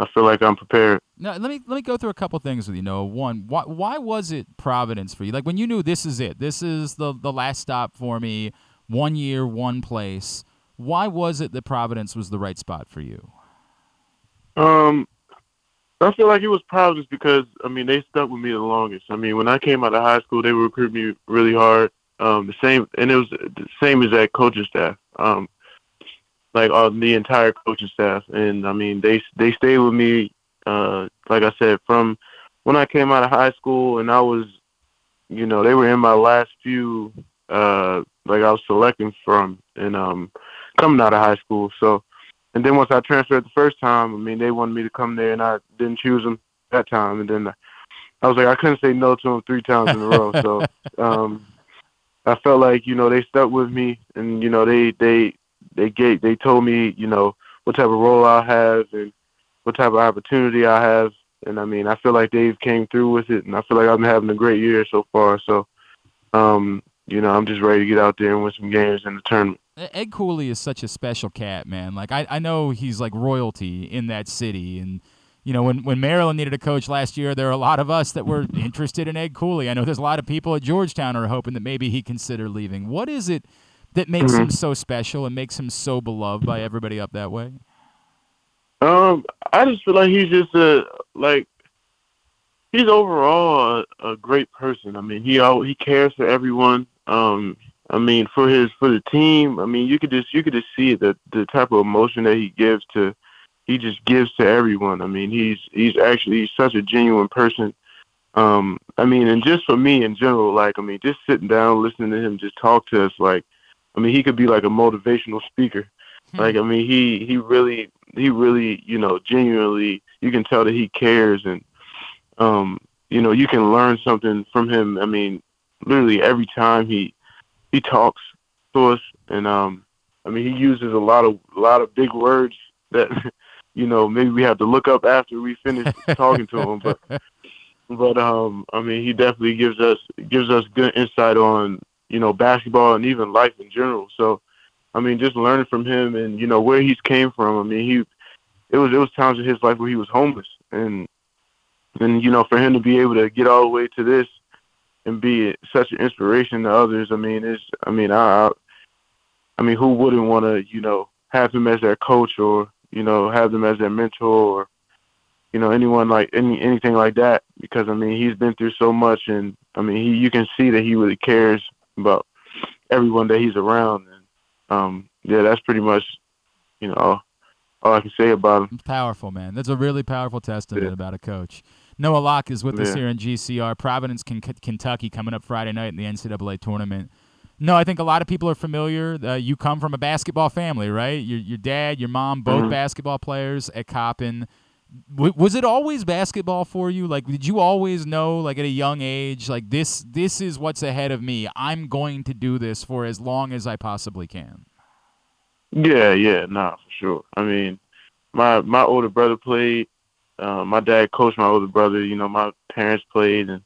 I feel like I'm prepared. Now, let me let me go through a couple things with you. Noah. one, why why was it Providence for you? Like when you knew this is it, this is the the last stop for me, one year, one place. Why was it that Providence was the right spot for you? Um, I feel like it was Providence because I mean they stuck with me the longest. I mean when I came out of high school, they recruited me really hard. Um, the same, and it was the same as that coaching staff. Um, like uh, the entire coaching staff, and I mean they they stayed with me. Uh, like I said, from when I came out of high school, and I was you know, they were in my last few uh like I was selecting from and um coming out of high school. So and then once I transferred the first time, I mean they wanted me to come there and I didn't choose them that time and then I was like I couldn't say no to them three times in a row. So um I felt like, you know, they stuck with me and, you know, they they they gave they told me, you know, what type of role I have and what type of opportunity I have and I mean, I feel like they've came through with it, and I feel like I've been having a great year so far. So, um, you know, I'm just ready to get out there and win some games in the tournament. Ed Cooley is such a special cat, man. Like I, I know he's like royalty in that city, and you know when when Maryland needed a coach last year, there are a lot of us that were interested in Ed Cooley. I know there's a lot of people at Georgetown are hoping that maybe he consider leaving. What is it that makes Mhm. him so special and makes him so beloved by everybody up that way? Um, I just feel like he's just a like he's overall a, a great person. I mean, he al he cares for everyone. Um, I mean, for his for the team. I mean, you could just you could just see the the type of emotion that he gives to. He just gives to everyone. I mean, he's he's actually he's such a genuine person. Um, I mean, and just for me in general, like I mean, just sitting down listening to him just talk to us, like I mean, he could be like a motivational speaker. Like I mean, he he really he really you know genuinely you can tell that he cares and um you know you can learn something from him. I mean, literally every time he he talks to us and um I mean he uses a lot of a lot of big words that you know maybe we have to look up after we finish talking to him, but but um I mean he definitely gives us gives us good insight on you know basketball and even life in general. So I mean just learning from him and you know where he's came from. I mean he it was it was times in his life where he was homeless and and you know for him to be able to get all the way to this and be such an inspiration to others. I mean it's I mean I I, mean who wouldn't want to you know have him as their coach or you know have them as their mentor or you know anyone like any anything like that because I mean he's been through so much and I mean he you can see that he really cares about everyone that he's around um yeah that's pretty much you know all, all I can say about him. Powerful, man. That's a really powerful testament Yeah. about a coach. Noah Locke is with us here in GCR. Providence, Ken- Kentucky, coming up Friday night in the NCAA tournament. No, I think a lot of people are familiar. Uh, you come from a basketball family, right? Your your dad, your mom, both Mhm. basketball players at Coppin. W- was it always basketball for you? Like, did you always know, like at a young age, like this this is what's ahead of me. I'm going to do this for as long as I possibly can. Yeah, yeah, nah, for sure. I mean, my my older brother played. Uh, my dad coached my older brother. You know, my parents played, and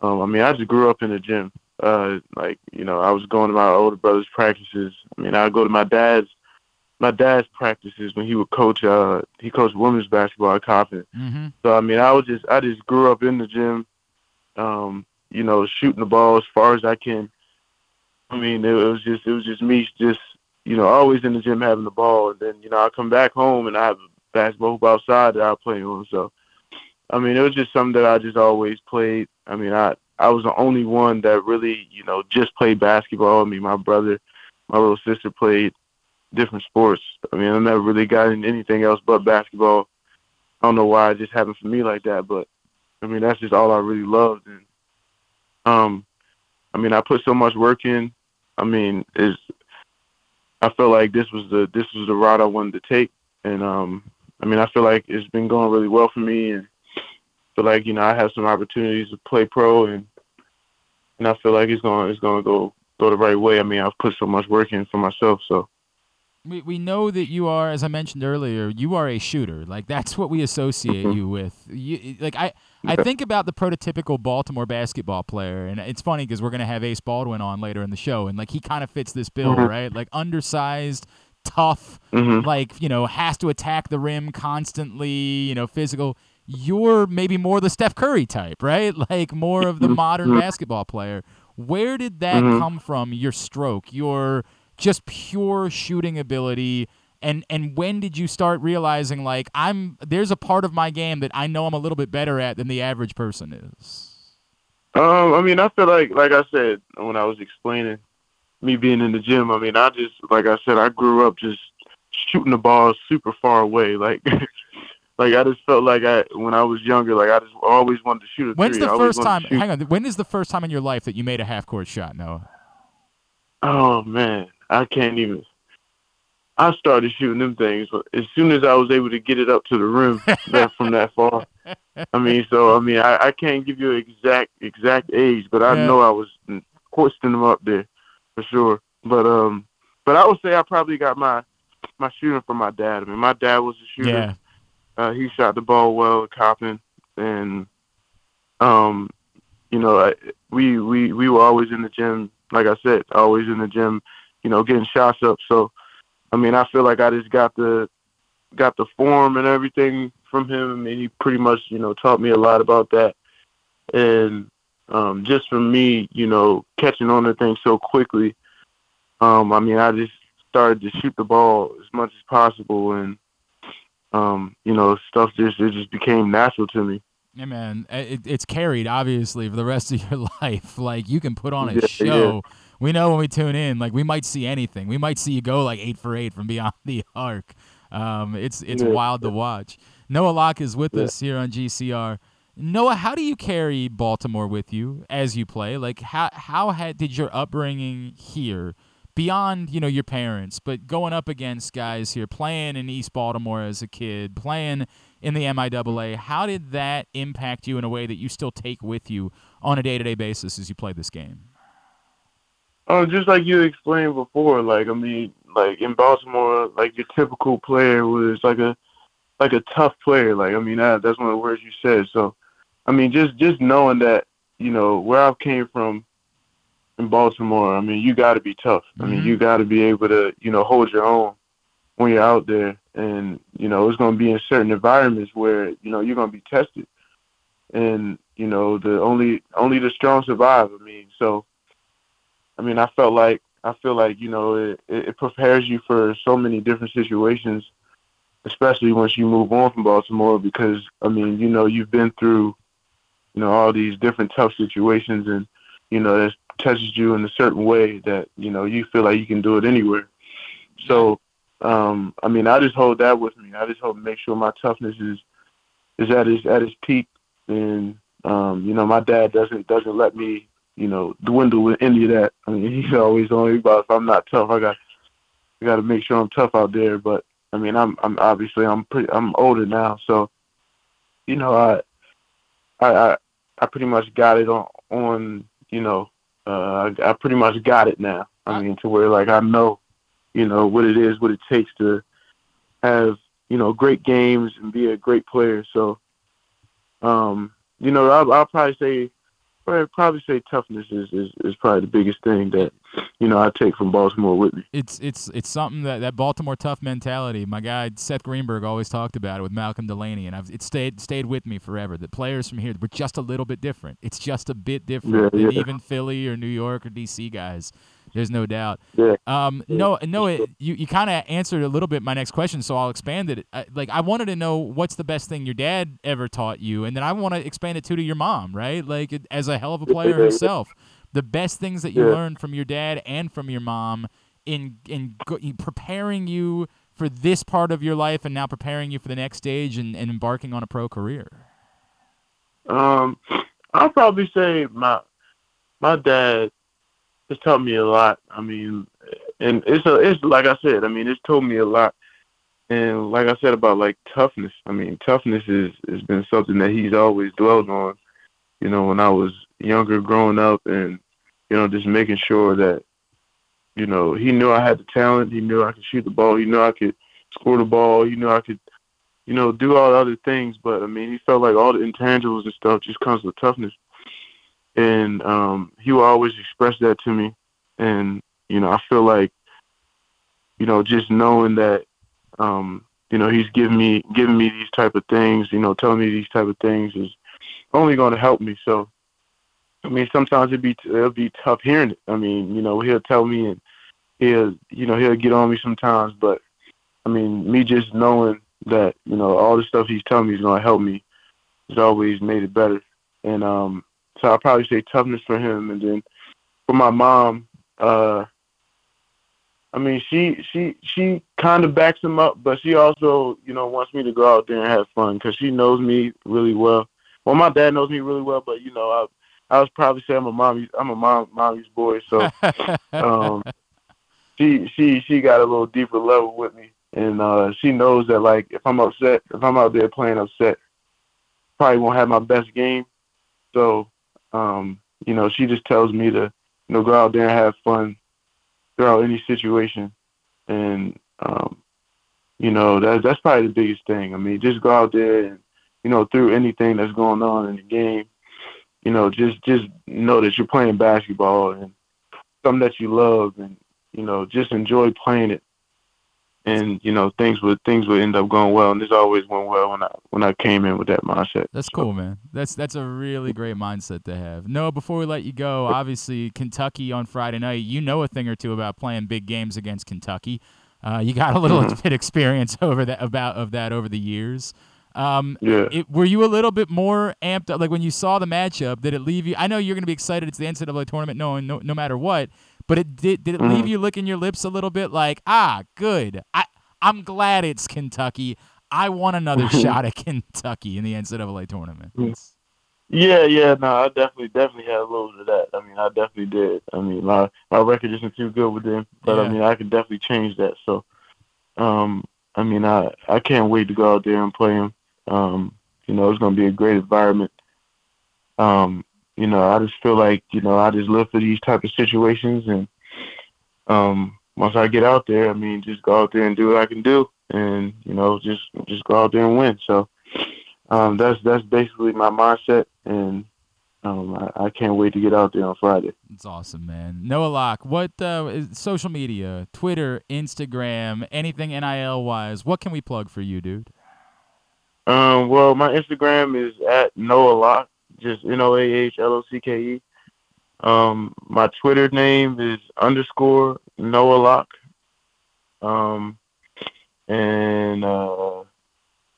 um, I mean, I just grew up in the gym. Uh, like you know, I was going to my older brother's practices. I mean, I go to my dad's my dad's practices when he would coach. Uh, he coached women's basketball at Coppin. Mm-hmm. So I mean, I was just I just grew up in the gym, um, you know, shooting the ball as far as I can. I mean, it, was just it was just me, just you know, always in the gym having the ball, and then you know I come back home and I have a basketball hoop outside that I play on. So, I mean, it was just something that I just always played. I mean, I I was the only one that really you know just played basketball. I mean, my brother, my little sister played different sports. I mean, I never really got into anything else but basketball. I don't know why it just happened for me like that, but I mean that's just all I really loved. And um, I mean I put so much work in. I mean is I felt like this was the this was the route I wanted to take, and um, I mean I feel like it's been going really well for me, and feel like you know I have some opportunities to play pro, and and I feel like it's going it's going to go go the right way. I mean I've put so much work in for myself, so. We, we know that you are, as I mentioned earlier, you are a shooter. Like that's what we associate Mhm. you with. You, like I, I think about the prototypical Baltimore basketball player, and it's funny because we're gonna have Ace Baldwin on later in the show, and like he kind of fits this bill, Mhm. right? Like undersized, tough, Mhm. like you know has to attack the rim constantly, you know, physical. You're maybe more the Steph Curry type, right? Like more of the modern Mhm. basketball player. Where did that come from? Your stroke, your just pure shooting ability and and when did you start realizing like I'm there's a part of my game that I know I'm a little bit better at than the average person is. Um, I mean, I feel like, like I said when I was explaining me being in the gym. I mean, I just, like I said, I grew up just shooting the ball super far away. Like, like I just felt like I when I was younger, like I just always wanted to shoot a When's three. the first time? Hang on. When is the first time in your life that you made a half court shot, Noah? Oh man, I can't even. I started shooting them things as soon as I was able to get it up to the rim that from that far. I mean, so I mean, I, I can't give you an exact exact age, but I Yeah. know I was hoisting them up there for sure. But um, but I would say I probably got my my shooting from my dad. I mean, my dad was a shooter. Yeah. Uh, he shot the ball well at Coppin, and um, you know, I, we we we were always in the gym. Like I said, always in the gym. You know, getting shots up. So, I mean, I feel like I just got the got the form and everything from him. I mean, he pretty much you know taught me a lot about that, and um, just for me, you know, catching on to things so quickly. Um, I mean, I just started to shoot the ball as much as possible, and um, you know, stuff just it just became natural to me. Yeah, man, it, it's carried obviously for the rest of your life. Like you can put on a Yeah, show. We know when we tune in, like we might see anything. We might see you go like eight for eight from beyond the arc. Um, it's it's Yeah. wild to watch. Noah Locke is with Yeah. us here on GCR. Noah, how do you carry Baltimore with you as you play? Like how how had, did your upbringing here beyond you know your parents, but going up against guys here playing in East Baltimore as a kid, playing in the MIAA, how did that impact you in a way that you still take with you on a day to day basis as you play this game? Oh, just like you explained before, like I mean, like in Baltimore, like your typical player was like a like a tough player. Like I mean, that, that's one of the words you said. So, I mean, just just knowing that, you know, where I came from in Baltimore, I mean, you got to be tough. I mean, Mhm. you got to be able to, you know, hold your own when you're out there, and you know, it's going to be in certain environments where you know you're going to be tested, and you know, the only only the strong survive. I mean, so. I mean, I felt like I feel like you know it, it, it prepares you for so many different situations, especially once you move on from Baltimore. Because I mean, you know, you've been through, you know, all these different tough situations, and you know, that touches you in a certain way that you know you feel like you can do it anywhere. So, um, I mean, I just hold that with me. I just hope make sure my toughness is is at its at its peak, and um, you know, my dad doesn't doesn't let me you know, dwindle with any of that. I mean, he's always on about if I'm not tough, I got I got to make sure I'm tough out there. But I mean, I'm I'm obviously I'm pretty I'm older now, so you know, I I I, I pretty much got it on on you know, uh, I, I pretty much got it now. I mean, to where like I know, you know, what it is, what it takes to have you know great games and be a great player. So, um, you know, I'll, I'll probably say I'd probably say toughness is, is, is probably the biggest thing that you know I take from Baltimore with me. It's it's it's something that that Baltimore tough mentality. My guy Seth Greenberg always talked about it with Malcolm Delaney, and I've it stayed stayed with me forever. That players from here were just a little bit different. It's just a bit different Yeah, than yeah. even Philly or New York or DC guys. There's no doubt. Yeah. Um, no, no, it, you you kind of answered a little bit my next question, so I'll expand it. I, like I wanted to know what's the best thing your dad ever taught you, and then I want to expand it too to your mom, right? Like it- as a hell of a player Yeah, yeah. herself, the best things that you Yeah. learned from your dad and from your mom in in, in preparing you for this part of your life, and now preparing you for the next stage and, and embarking on a pro career. Um, I'll probably say my my dad has taught me a lot. I mean, and it's a it's like I said. I mean, it's told me a lot. And like I said about like toughness. I mean, toughness is has been something that he's always dwelled on. You know, when I was younger, growing up, and you know, just making sure that you know he knew I had the talent. He knew I could shoot the ball. He knew I could score the ball. He knew I could you know, do all the other things, but I mean, he felt like all the intangibles and stuff just comes with toughness. And um, he would always express that to me. And, you know, I feel like, you know, just knowing that, um, you know, he's giving me giving me these type of things, you know, telling me these type of things is only going to help me. So, I mean, sometimes it'd be it'll be tough hearing it. I mean, you know, he'll tell me and he'll, you know, he'll get on me sometimes, but I mean, me just knowing that you know all the stuff he's telling me is going to help me has always made it better. And um, so I'll probably say toughness for him, and then for my mom, uh, I mean, she she she kind of backs him up, but she also, you know, wants me to go out there and have fun because she knows me really well. Well, my dad knows me really well, but you know, I I was probably say I'm a mommy I'm a mom mommy's boy, so um, she she she got a little deeper level with me, and uh, she knows that like if I'm upset, if I'm out there playing upset, probably won't have my best game. So, um, you know, she just tells me to you know go out there and have fun throughout any situation, and um, you know that's that's probably the biggest thing. I mean, just go out there and you know through anything that's going on in the game, you know, just just know that you're playing basketball and something that you love, and you know, just enjoy playing it. And you know things would things would end up going well, and this always went well when I when I came in with that mindset. That's cool, man. That's that's a really great mindset to have. Noah, before we let you go, obviously Kentucky on Friday night. You know a thing or two about playing big games against Kentucky. Uh, you got a little Mhm. bit experience over that about of that over the years. Um, Yeah. it, were you a little bit more amped up? Like when you saw the matchup, did it leave you? I know you're going to be excited. It's the NCAA tournament, no, no, no matter what. But it did. Did it leave Mhm. you licking your lips a little bit? Like, ah, good. I I'm glad it's Kentucky. I want another shot at Kentucky in the NCAA tournament. Yeah, yeah, no, I definitely, definitely had a little bit of that. I mean, I definitely did. I mean, my my record isn't too good with them, but Yeah. I mean, I could definitely change that. So, um, I mean, I I can't wait to go out there and play them. Um, you know, it's gonna be a great environment. Um, you know, I just feel like you know I just live for these type of situations, and um, once I get out there, I mean, just go out there and do what I can do, and you know, just just go out there and win. So um, that's that's basically my mindset, and um, I, I can't wait to get out there on Friday. It's awesome, man. Noah Locke, what uh, social media, Twitter, Instagram, anything NIL wise? What can we plug for you, dude? Um, well, my Instagram is at Noah Locke, just N O A H L O C K E. Um, my Twitter name is underscore Noah Locke. Um, and uh,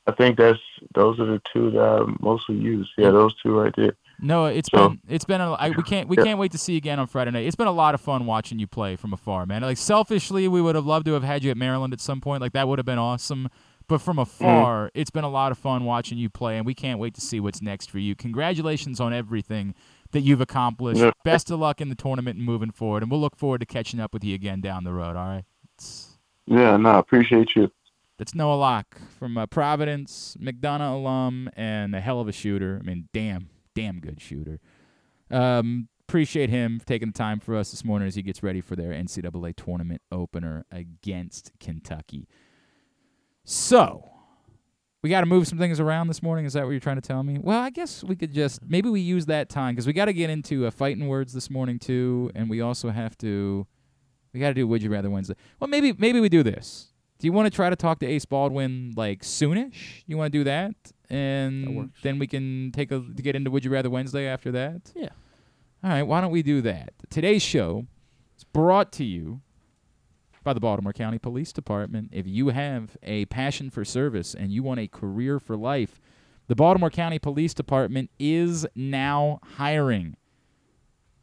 I think that's those are the two that I mostly use. Yeah, those two right there. Noah, it's So- been it's been a, I, we can't we Yeah. can't wait to see you again on Friday night. It's been a lot of fun watching you play from afar, man. Like selfishly, we would have loved to have had you at Maryland at some point. Like that would have been awesome. But from afar, it's been a lot of fun watching you play, and we can't wait to see what's next for you. Congratulations on everything that you've accomplished. Yeah. Best of luck in the tournament and moving forward, and we'll look forward to catching up with you again down the road. All right. Yeah, no, appreciate you. That's Noah Locke from uh, Providence, McDonogh alum, and a hell of a shooter. I mean, damn, damn good shooter. Um, appreciate him taking the time for us this morning as he gets ready for their NCAA tournament opener against Kentucky. So, we got to move some things around this morning. Is that what you're trying to tell me? Well, I guess we could just maybe we use that time because we got to get into uh, fighting words this morning too, and we also have to we got to do Would You Rather Wednesday. Well, maybe maybe we do this. Do you want to try to talk to Ace Baldwin like soonish? You want to do that, and then we can take a to get into Would You Rather Wednesday after that. Yeah. All right. Why don't we do that? Today's show is brought to you by the Baltimore County Police Department. If you have a passion for service and you want a career for life, the Baltimore County Police Department is now hiring.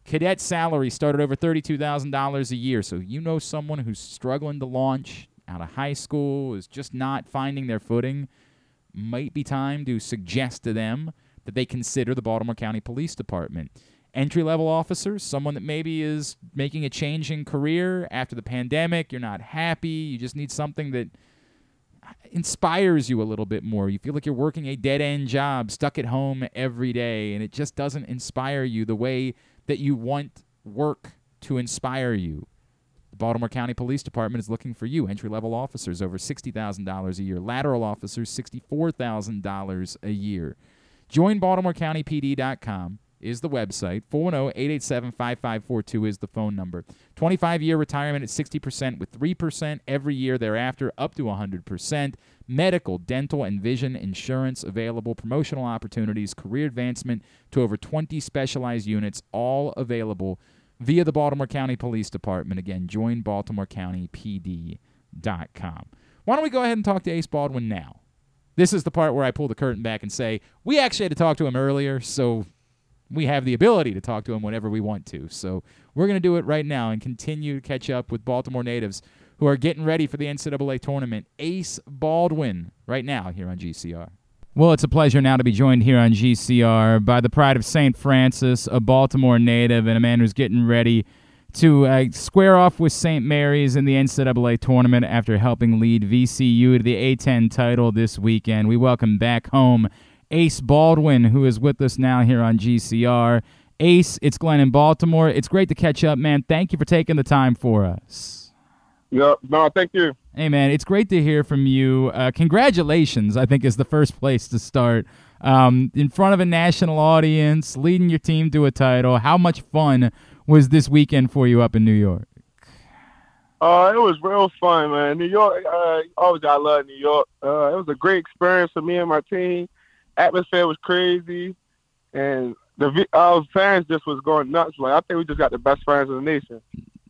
Cadet salary started over $32,000 a year. So you know someone who's struggling to launch out of high school, is just not finding their footing, might be time to suggest to them that they consider the Baltimore County Police Department. Entry level officers, someone that maybe is making a change in career after the pandemic, you're not happy, you just need something that inspires you a little bit more. You feel like you're working a dead end job, stuck at home every day, and it just doesn't inspire you the way that you want work to inspire you. The Baltimore County Police Department is looking for you. Entry level officers over $60,000 a year, lateral officers $64,000 a year. Join BaltimoreCountyPD.com is the website. 410-887-5542 is the phone number. 25-year retirement at 60% with 3% every year thereafter up to 100%. Medical, dental, and vision insurance available. Promotional opportunities, career advancement to over 20 specialized units, all available via the Baltimore County Police Department. Again, join BaltimoreCountyPD.com. Why don't we go ahead and talk to Ace Baldwin now? This is the part where I pull the curtain back and say, we actually had to talk to him earlier, so we have the ability to talk to him whenever we want to. So we're going to do it right now and continue to catch up with Baltimore natives who are getting ready for the NCAA tournament. Ace Baldwin right now here on GCR. Well, it's a pleasure now to be joined here on GCR by the pride of St. Frances, a Baltimore native, and a man who's getting ready to uh, square off with St. Mary's in the NCAA tournament after helping lead VCU to the A10 title this weekend. We welcome back home Ace Baldwin, who is with us now here on GCR. Ace, it's Glenn in Baltimore. It's great to catch up, man. Thank you for taking the time for us. Yeah, no, thank you. Hey, man, it's great to hear from you. Uh, congratulations, I think, is the first place to start. Um, in front of a national audience, leading your team to a title. How much fun was this weekend for you up in New York? Uh, it was real fun, man. New York, uh, always I love New York. Uh, it was a great experience for me and my team. Atmosphere was crazy, and the uh, fans just was going nuts. Like I think we just got the best fans in the nation.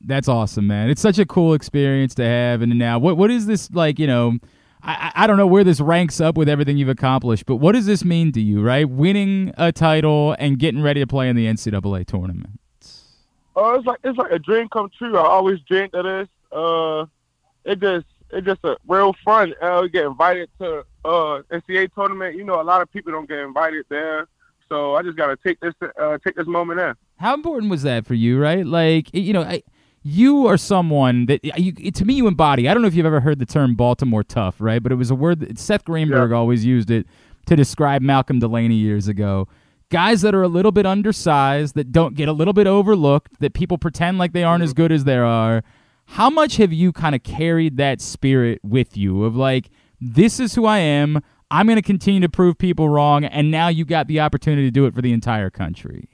That's awesome, man. It's such a cool experience to have. And now, what what is this like? You know, I I don't know where this ranks up with everything you've accomplished, but what does this mean to you? Right, winning a title and getting ready to play in the NCAA tournament. Oh, it's like it's like a dream come true. I always dreamed of this. Uh, it just it's just a real fun. Uh, we get invited to uh NCAA tournament. You know, a lot of people don't get invited there, so I just gotta take this uh, take this moment in. How important was that for you? Right, like you know, I, you are someone that you, to me you embody. I don't know if you've ever heard the term Baltimore tough, right? But it was a word that Seth Greenberg Yeah. always used it to describe Malcolm Delaney years ago. Guys that are a little bit undersized, that don't get a little bit overlooked, that people pretend like they aren't as good as they are. How much have you kind of carried that spirit with you of like, this is who I am. I'm going to continue to prove people wrong, and now you got the opportunity to do it for the entire country.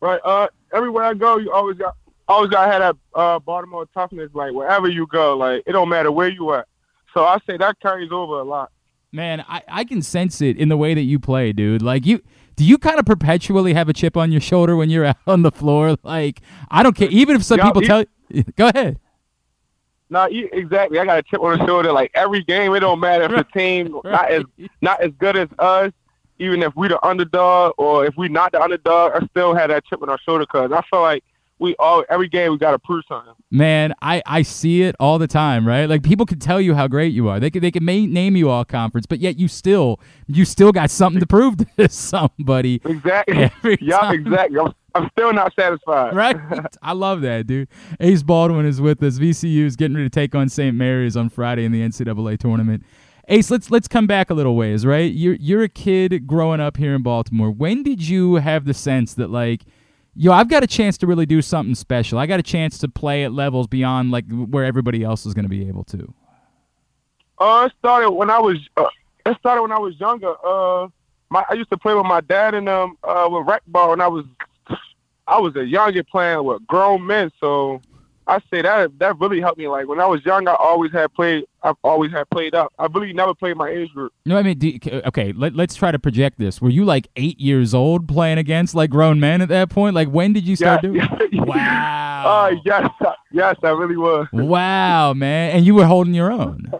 Right. Uh, everywhere I go, you always got always got to have that uh, Baltimore toughness. Like wherever you go, like it don't matter where you at. So I say that carries over a lot. Man, I, I can sense it in the way that you play, dude. Like you do you kind of perpetually have a chip on your shoulder when you're out on the floor? Like I don't care even if some people tell Go ahead. No, e- exactly. I got a chip on the shoulder. Like every game, it don't matter if the team not as not as good as us. Even if we the underdog or if we not the underdog, I still had that chip on our shoulder because I feel like we all every game we got to prove something. Man, I, I see it all the time, right? Like people can tell you how great you are. They can they can ma- name you all conference, but yet you still you still got something to prove to somebody. Exactly. Yeah, exactly. I'm, I'm still not satisfied. right? I love that, dude. Ace Baldwin is with us. VCU is getting ready to take on St. Mary's on Friday in the NCAA tournament. Ace, let's let's come back a little ways, right? You're you're a kid growing up here in Baltimore. When did you have the sense that like, yo, I've got a chance to really do something special. I got a chance to play at levels beyond like where everybody else is going to be able to. Uh, it started when I was. Uh, it started when I was younger. Uh, my I used to play with my dad and um uh with rec ball, and I was I was a youngin playing with grown men. So I say that that really helped me. Like when I was young, I always had played. I've always had played up. I really never played my age group. No, I mean, you- okay, let, let's try to project this. Were you like eight years old playing against like grown men at that point? Like, when did you start doing? Wow. Uh, yes, yes, I really was. Wow, man. And you were holding your own.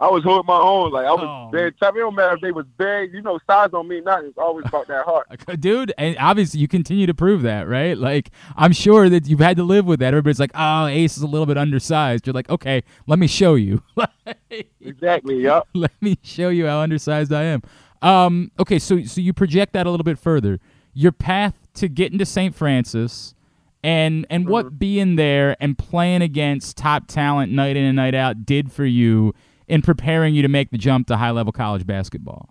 I was holding my own. Like I was Oh. big. It don't matter if they was big. You know, size don't mean nothing. It's always about that heart. Dude, and obviously you continue to prove that, right? Like, I'm sure that you've had to live with that. Everybody's like, oh, Ace is a little bit undersized. You're like, okay, let me show you. Exactly. Yup. let me show you how undersized I am. Um, okay, so so you project that a little bit further. Your path to getting to St. Frances and and what being there and playing against top talent night in and night out did for you in preparing you to make the jump to high level college basketball.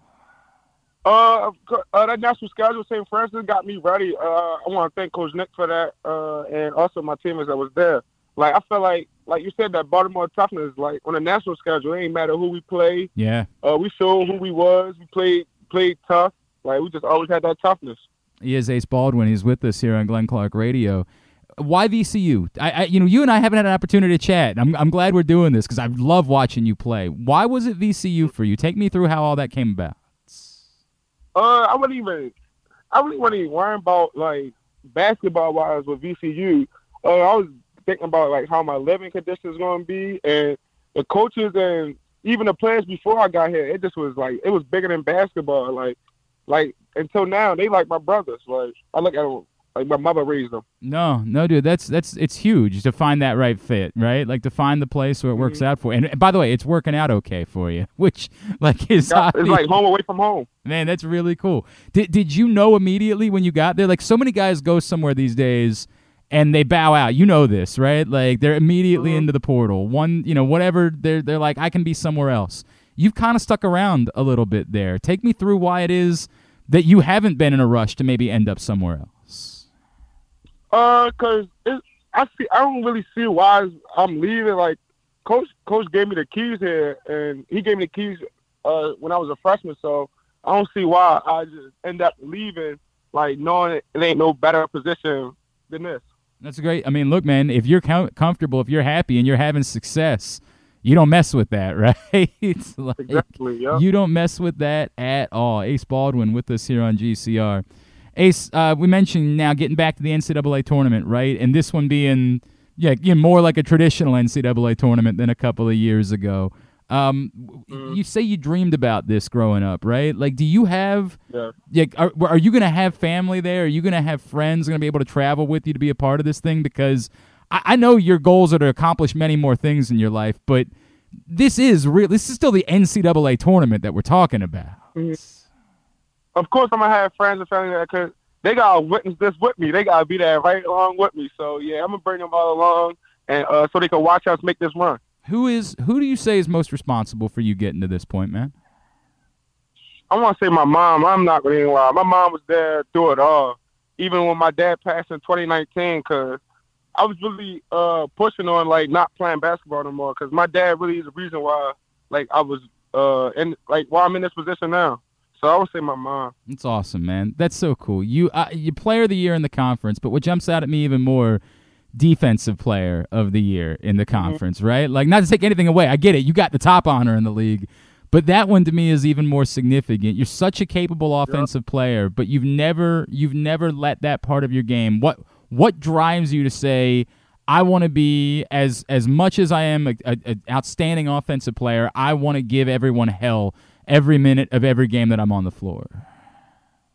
Uh, uh, that national schedule, St. Frances, got me ready. Uh, I want to thank Coach Nick for that, uh, and also my teammates that was there. Like I feel like, like you said, that Baltimore toughness. Like on the national schedule, it ain't matter who we play. Yeah. Uh, we showed who we was. We played played tough. Like we just always had that toughness. He is Ace Baldwin. He's with us here on Glenn Clark Radio. Why VCU? I, I, you know, you and I haven't had an opportunity to chat. I'm, I'm glad we're doing this because I love watching you play. Why was it VCU for you? Take me through how all that came about. Uh, I wouldn't even, I really wasn't even worrying about like basketball wise with VCU. Uh, I was thinking about like how my living conditions going to be, and the coaches and even the players before I got here. It just was like it was bigger than basketball. Like, like until now, they like my brothers. Like I look at them like my mother raised them. No, no, dude, that's that's it's huge to find that right fit, right? Like to find the place where it works Mhm. out for you. And, by the way, it's working out okay for you, which like is Yeah, it's like home away from home. Man, that's really cool. Did did you know immediately when you got there? Like so many guys go somewhere these days and they bow out. You know this, right? Like they're immediately into the portal. One, you know, whatever. They're they're like, I can be somewhere else. You've kind of stuck around a little bit there. Take me through why it is that you haven't been in a rush to maybe end up somewhere else. Uh, cause it, I see, I don't really see why I'm leaving. Like, coach, coach gave me the keys here, and he gave me the keys uh when I was a freshman. So I don't see why I just end up leaving, like knowing it, it ain't no better position than this. That's great. I mean, look, man, if you're com- comfortable, if you're happy, and you're having success, you don't mess with that, right? like Exactly. Yeah. you don't mess with that at all. Ace Baldwin with us here on GCR. Ace, uh, we mentioned now getting back to the NCAA tournament, right? And this one being, yeah, you know, more like a traditional NCAA tournament than a couple of years ago. Um, w- You say you dreamed about this growing up, right? Like, do you have? Yeah. Yeah, are, are you going to have family there? Are you going to have friends going to be able to travel with you to be a part of this thing? Because I, I know your goals are to accomplish many more things in your life, but this is real. This is still the NCAA tournament that we're talking about. Of course, I'm gonna have friends and family that cause they gotta witness this with me. They gotta be there right along with me. So yeah, I'm gonna bring them all along, and uh, so they can watch us make this run. Who is who do you say is most responsible for you getting to this point, man? I want to say my mom. I'm not going to lie. My mom was there through it all, even when my dad passed in 2019. Cause I was really uh, pushing on like not playing basketball no more. Cause my dad really is the reason why like I was uh in like why I'm in this position now. So I would say my mom. That's awesome, man. That's so cool. You uh, you player of the year in the conference, but what jumps out at me even more, defensive player of the year in the conference, right? Like not to take anything away. I get it. You got the top honor in the league. But that one to me is even more significant. You're such a capable offensive player, but you've never you've never let that part of your game. What what drives you to say I want to be as as much as I am a, a, a outstanding offensive player. I want to give everyone hell every minute of every game that I'm on the floor.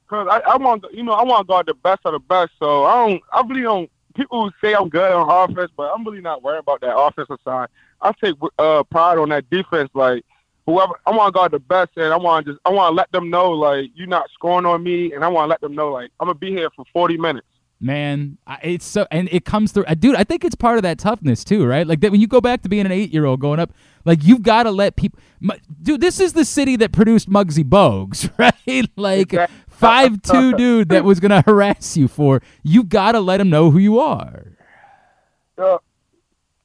Cause I, I want you know I want to guard the best of the best. So I don't I really don't. People say I'm good on offense, but I'm really not worried about that offensive side. I take uh, pride on that defense. Like whoever I want to guard the best, and I want to just I want to let them know like you're not scoring on me, and I want to let them know like I'm gonna be here for 40 minutes. Man, it's so, and it comes through. Dude, I think it's part of that toughness too, right? Like that when you go back to being an eight-year-old going up, like you've got to let people. Dude, this is the city that produced Muggsy Bogues, right? Like five two dude that was gonna harass you for. You got to let him know who you are. Yeah,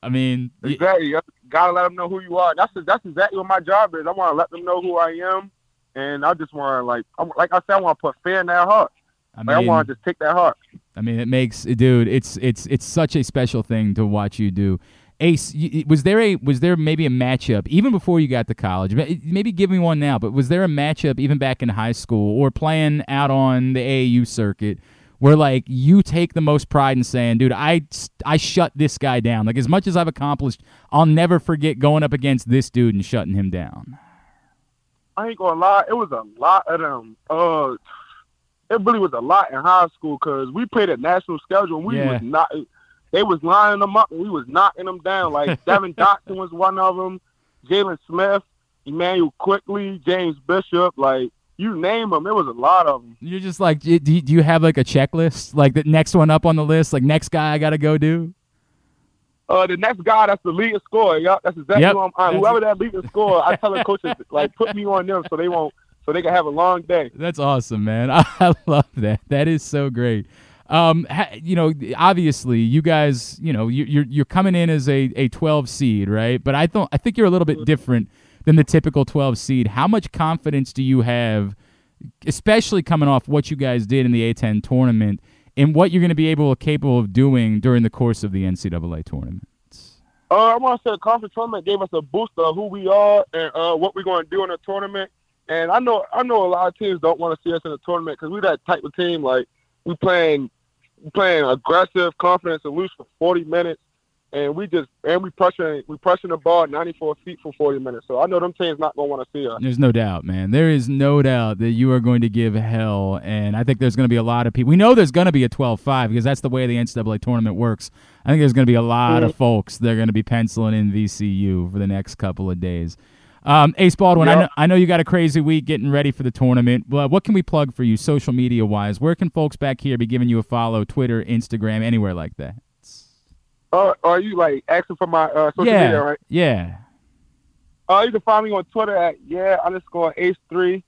I mean, exactly. You gotta let them know who you are. That's that's exactly what my job is. I want to let them know who I am, and I just want to like I'm, like I said, I want to put fear in their heart. I Like, I want to just take their heart. I mean, it makes dude. It's it's it's such a special thing to watch you do. Ace, was there a was there maybe a matchup even before you got to college? Maybe give me one now. But was there a matchup even back in high school or playing out on the AAU circuit where like you take the most pride in saying, "Dude, I I shut this guy down." Like as much as I've accomplished, I'll never forget going up against this dude and shutting him down. I ain't gonna lie, it was a lot of them. Uh, it really was a lot in high school because we played a national schedule and we Yeah. was not. They was lining them up and we was knocking them down. Like Devon Dotson was one of them, Jalen Smith, Immanuel Quickley, James Bishop. Like you name them, it was a lot of them. You're just like, do you, do you have like a checklist? Like the next one up on the list, like next guy I got to go do? Uh, the next guy that's the leading scorer. Yup, that's exactly Yep, who I'm. That's whoever that leading scorer, I tell the coaches like put me on them so they won't, so they can have a long day. That's awesome, man. I love that. That is so great. Um, ha, you know, obviously, you guys, you know, you- you're you're coming in as a, a 12 seed, right? But I don't. I think you're a little bit different than the typical 12 seed. How much confidence do you have, especially coming off what you guys did in the A10 tournament, and what you're going to be able capable of doing during the course of the NCAA tournament? Uh, I want to say the conference tournament gave us a boost of who we are and uh, what we're going to do in the tournament. And I know I know a lot of teams don't want to see us in the tournament because we're that type of team. Like we playing playing aggressive, confidence and loose for 40 minutes. and we just and we pressing we pressing the ball 94 feet for 40 minutes. So I know them teams not gonna want to see us. There's no doubt, man. There is no doubt that you are going to give hell, and I think there's going to be a lot of people. We know there's going to be a 12-5 because that's the way the NCAA tournament works. I think there's going to be a lot of mm-hmm. folks that are going to be penciling in VCU for the next couple of days. Um, Ace Baldwin, I, know, I know you got a crazy week getting ready for the tournament. Well, what can we plug for you, social media wise? Where can folks back here be giving you a follow? Twitter, Instagram, anywhere like that? Uh, are you like asking for my uh, social yeah, media, right? yeah. Uh, you can find me on Twitter at yeah underscore ace three.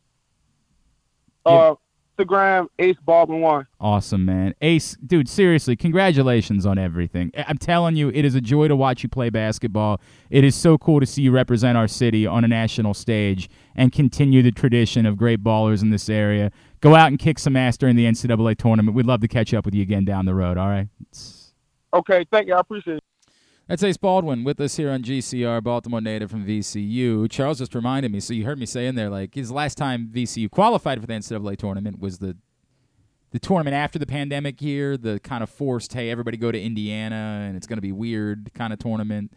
Uh, Instagram ace baldwin one. Awesome, man. Ace, dude, seriously, congratulations on everything. I'm telling you, it is a joy to watch you play basketball. It is so cool to see you represent our city on a national stage and continue the tradition of great ballers in this area. Go out and kick some ass during the NCAA tournament. We'd love to catch up with you again down the road, all right? Okay, thank you. I appreciate it. That's Ace Baldwin with us here on GCR, Baltimore native from VCU. Charles just reminded me, so you heard me say in there, like his last time VCU qualified for the NCAA tournament was the the tournament after the pandemic year, the kind of forced, hey, everybody go to Indiana and it's going to be weird kind of tournament.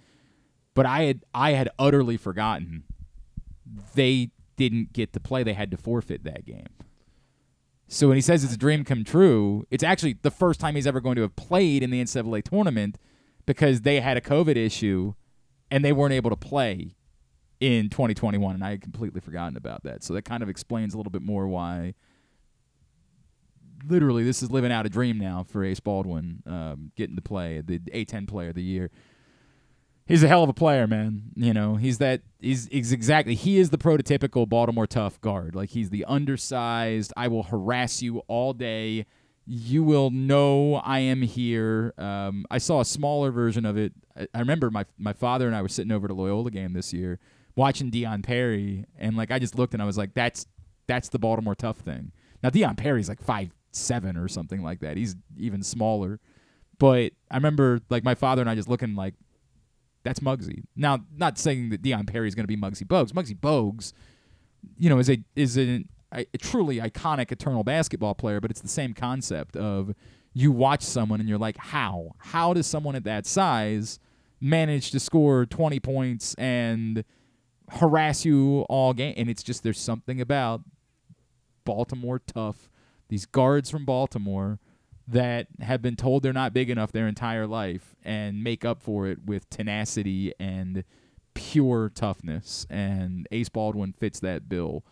But I had I had utterly forgotten they didn't get to play; they had to forfeit that game. So when he says it's a dream come true, it's actually the first time he's ever going to have played in the NCAA tournament because they had a COVID issue and they weren't able to play in 2021. And I had completely forgotten about that. So that kind of explains a little bit more why literally this is living out a dream now for Ace Baldwin, um, getting to play the A10 player of the year. He's a hell of a player, man. You know, he's that he's, he's exactly he is the prototypical Baltimore tough guard. Like he's the undersized, I will harass you all day. You will know I am here. Um, I saw a smaller version of it. I, I remember my my father and I were sitting over to Loyola game this year, watching Dion Perry, and like I just looked and I was like, that's that's the Baltimore tough thing. Now Dion Perry's like five seven or something like that. He's even smaller. But I remember like my father and I just looking like that's Muggsy. Now, not saying that Dion Perry is going to be Muggsy Bogues. Muggsy Bogues, you know, is a is an, a, truly iconic eternal basketball player, but it's the same concept of you watch someone and you're like, how? How does someone at that size manage to score 20 points and harass you all game? And it's just there's something about Baltimore tough, these guards from Baltimore that have been told they're not big enough their entire life and make up for it with tenacity and pure toughness. And Ace Baldwin fits that bill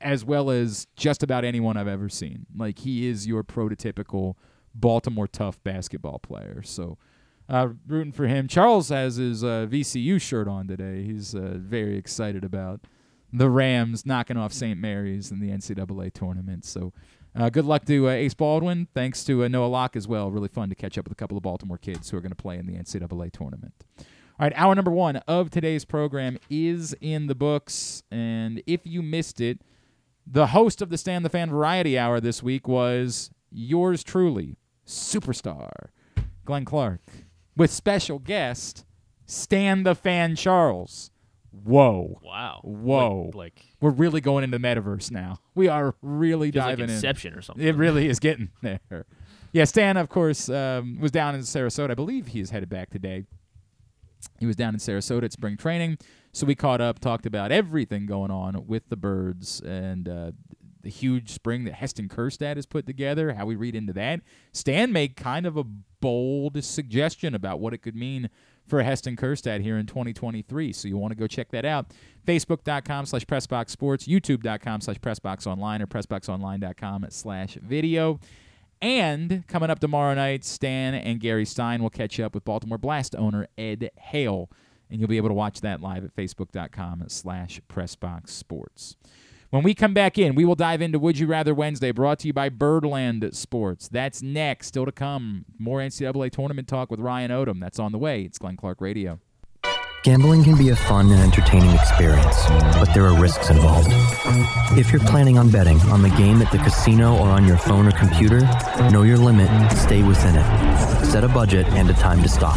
as well as just about anyone I've ever seen. Like he is your prototypical Baltimore tough basketball player. So uh, rooting for him. Charles has his uh, VCU shirt on today. He's uh, very excited about the Rams knocking off St. Mary's in the NCAA tournament. So uh, good luck to uh, Ace Baldwin. Thanks to uh, Noah Locke as well. Really fun to catch up with a couple of Baltimore kids who are going to play in the NCAA tournament. All right, hour number one of today's program is in the books. And if you missed it, the host of the Stan the Fan Variety Hour this week was yours truly, superstar Glenn Clark, with special guest Stan the Fan Charles. Whoa. Wow. Whoa. Like, like We're really going into the metaverse now. We are really Feels like Inception in. or something. It really is getting there. Yeah, Stan, of course, um, was down in Sarasota. I believe he is headed back today. He was down in Sarasota at spring training, so we caught up, talked about everything going on with the birds and uh, the huge spring that Heston Kjerstad has put together. How we read into that. Stan made kind of a bold suggestion about what it could mean for Heston Kjerstad here in 2023. So you want to go check that out. Facebook.com slash Pressbox Sports, YouTube.com slash Pressbox Online, or PressboxOnline.com slash video. And coming up tomorrow night, Stan and Gary Stein will catch up with Baltimore Blast owner Ed Hale. And you'll be able to watch that live at Facebook.com slash Pressbox Sports. When we come back in, we will dive into Would You Rather Wednesday, brought to you by Birdland Sports. That's next. Still to come, more NCAA tournament talk with Ryan Odom. That's on the way. It's Glenn Clark Radio. Gambling can be a fun and entertaining experience, but there are risks involved. If you're planning on betting on the game at the casino or on your phone or computer, know your limit, stay within it. Set a budget and a time to stop.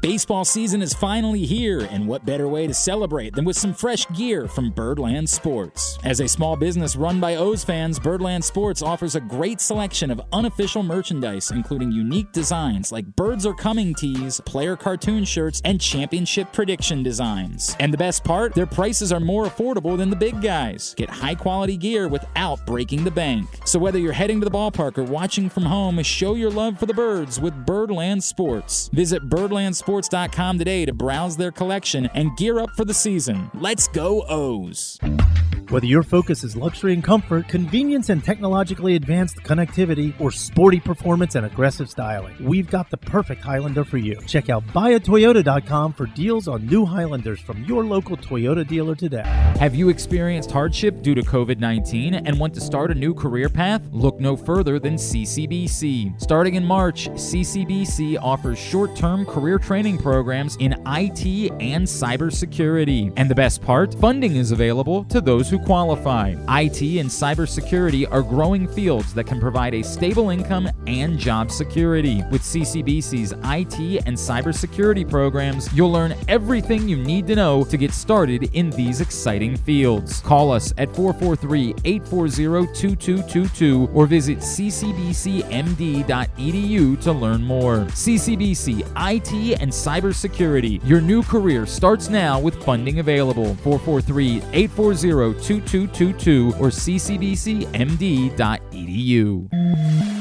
Baseball season is finally here, and what better way to celebrate than with some fresh gear from Birdland Sports? As a small business run by O's fans, Birdland Sports offers a great selection of unofficial merchandise, including unique designs like Birds Are Coming tees, player cartoon shirts, and championship prediction designs. And the best part, their prices are more affordable than the big guys. Get high quality gear without breaking the bank. So whether you're heading to the ballpark or watching from home, show your love for the birds with Birdland Sports. Visit birdlandsports.com today to browse their collection and gear up for the season. Let's go O's. Whether your focus is luxury and comfort, convenience and technologically advanced connectivity, or sporty performance and aggressive styling, we've got the perfect Highlander for you. Check out buyatoyota.com for deals on new Highlanders from your local Toyota dealer today. Have you experienced hardship due to COVID 19 and want to start a new career path? Look no further than CCBC. Starting in March, CCBC offers short term career training programs in IT and cybersecurity. And the best part funding is available to those who qualify. IT and cybersecurity are growing fields that can provide a stable income and job security. With CCBC's IT and cybersecurity programs, you'll learn everything you need to know to get started in these exciting fields. Call us at 443 840 2222 or visit ccbcmd.edu to learn more. CCBC IT and cybersecurity. Your new career starts now with funding available. 443 840 2222 or ccbcmd.edu.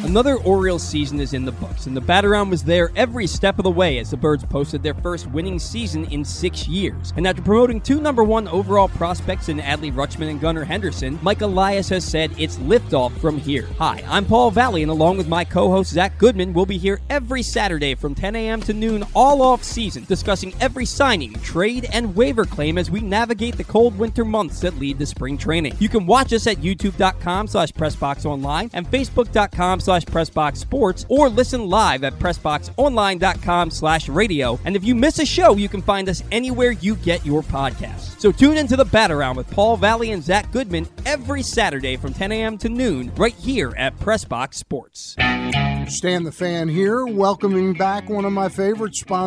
Another Orioles season is in the books, and the Bataround was there every step of the way as the Birds posted their first winning season in six years. And after promoting two number one overall prospects in Adley Rutschman and Gunnar Henderson, Mike Elias has said it's liftoff from here. Hi, I'm Paul Valle, and along with my co-host Zach Goodman, we'll be here every Saturday from 10 a.m. to noon all off season, discussing every signing, trade, and waiver claim as we navigate the cold winter months that lead to spring training. You can watch us at youtube.com slash pressboxonline and facebook.com slash pressboxsports or listen live at pressboxonline.com slash radio. And if you miss a show, you can find us anywhere you get your podcasts. So tune into the Bat Around with Paul Valle and Zach Goodman every Saturday from 10 a.m. to noon right here at Pressbox Sports. Stan the Fan here, welcoming back one of my favorite sponsors,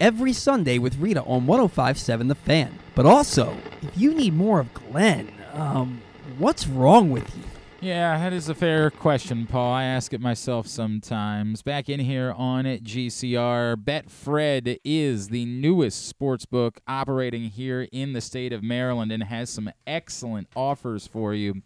every Sunday with Rita on 1057 The Fan. But also, if you need more of Glenn, um, what's wrong with you? Yeah, that is a fair question, Paul. I ask it myself sometimes. Back in here on it, GCR, Betfred is the newest sports book operating here in the state of Maryland and has some excellent offers for you.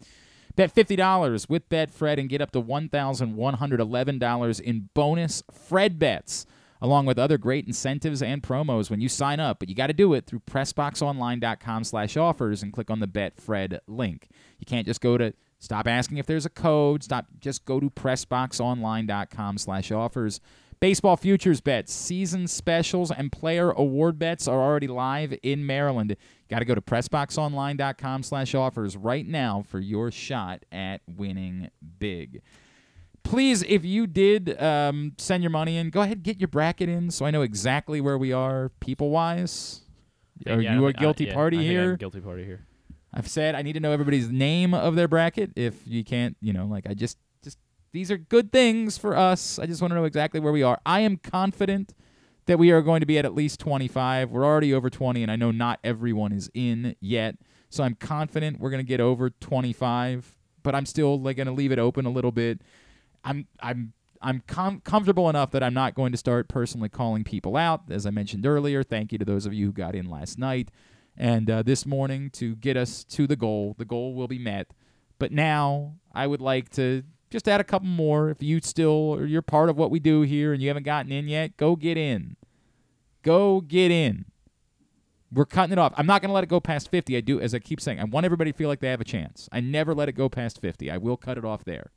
Bet $50 with Betfred and get up to $1,111 in bonus Fred bets, along with other great incentives and promos when you sign up. But you got to do it through PressBoxOnline.com slash offers and click on the Betfred link. You can't just go to Stop asking if there's a code. Stop. Just go to PressBoxOnline.com slash offers. Baseball futures bets, season specials, and player award bets are already live in Maryland. Got to go to PressBoxOnline.com slash offers right now for your shot at winning big. Please, if you did um, send your money in, go ahead get your bracket in so I know exactly where we are people wise. Are Yeah, you a I- guilty yeah, party I I'm here? guilty party here. I've said I need to know everybody's name of their bracket. If you can't, you know, like I just, just these are good things for us. I just want to know exactly where we are. I am confident that we are going to be at at least 25. We're already over 20, and I know not everyone is in yet. So I'm confident we're going to get over 25, but I'm still like going to leave it open a little bit. I'm, I'm. I'm com- comfortable enough that I'm not going to start personally calling people out. As I mentioned earlier, thank you to those of you who got in last night and uh, this morning to get us to the goal. The goal will be met. But now I would like to just add a couple more. If you still you're part of what we do here and you haven't gotten in yet, go get in. Go get in. We're cutting it off. I'm not going to let it go past 50. I do, as I keep saying, I want everybody to feel like they have a chance. I never let it go past 50. I will cut it off there.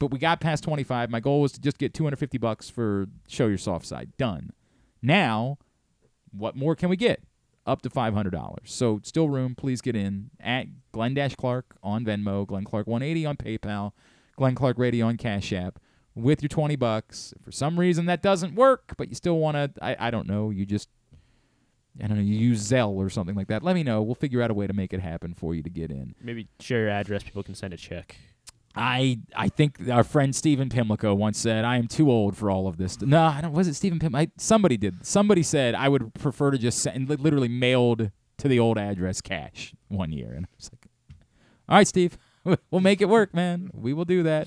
But we got past 25. My goal was to just get 250 bucks for show your soft side. Done. Now, what more can we get? Up to $500. So still room. Please get in at Glenn Dash Clark on Venmo, Glenn Clark 180 on PayPal, Glenn Clark Radio on Cash App with your 20 bucks. If for some reason that doesn't work, but you still want to, I, I don't know, you just I don't know, you use Zelle or something like that. Let me know. We'll figure out a way to make it happen for you to get in. Maybe share your address. People can send a check. I I think our friend Stephen Pimlico once said, "I am too old for all of this." No, I don't. Was it Stephen Pim? Somebody did. Somebody said I would prefer to just send, literally mailed to the old address cash one year, and I was like, "All right, Steve, we'll make it work, man. We will do that."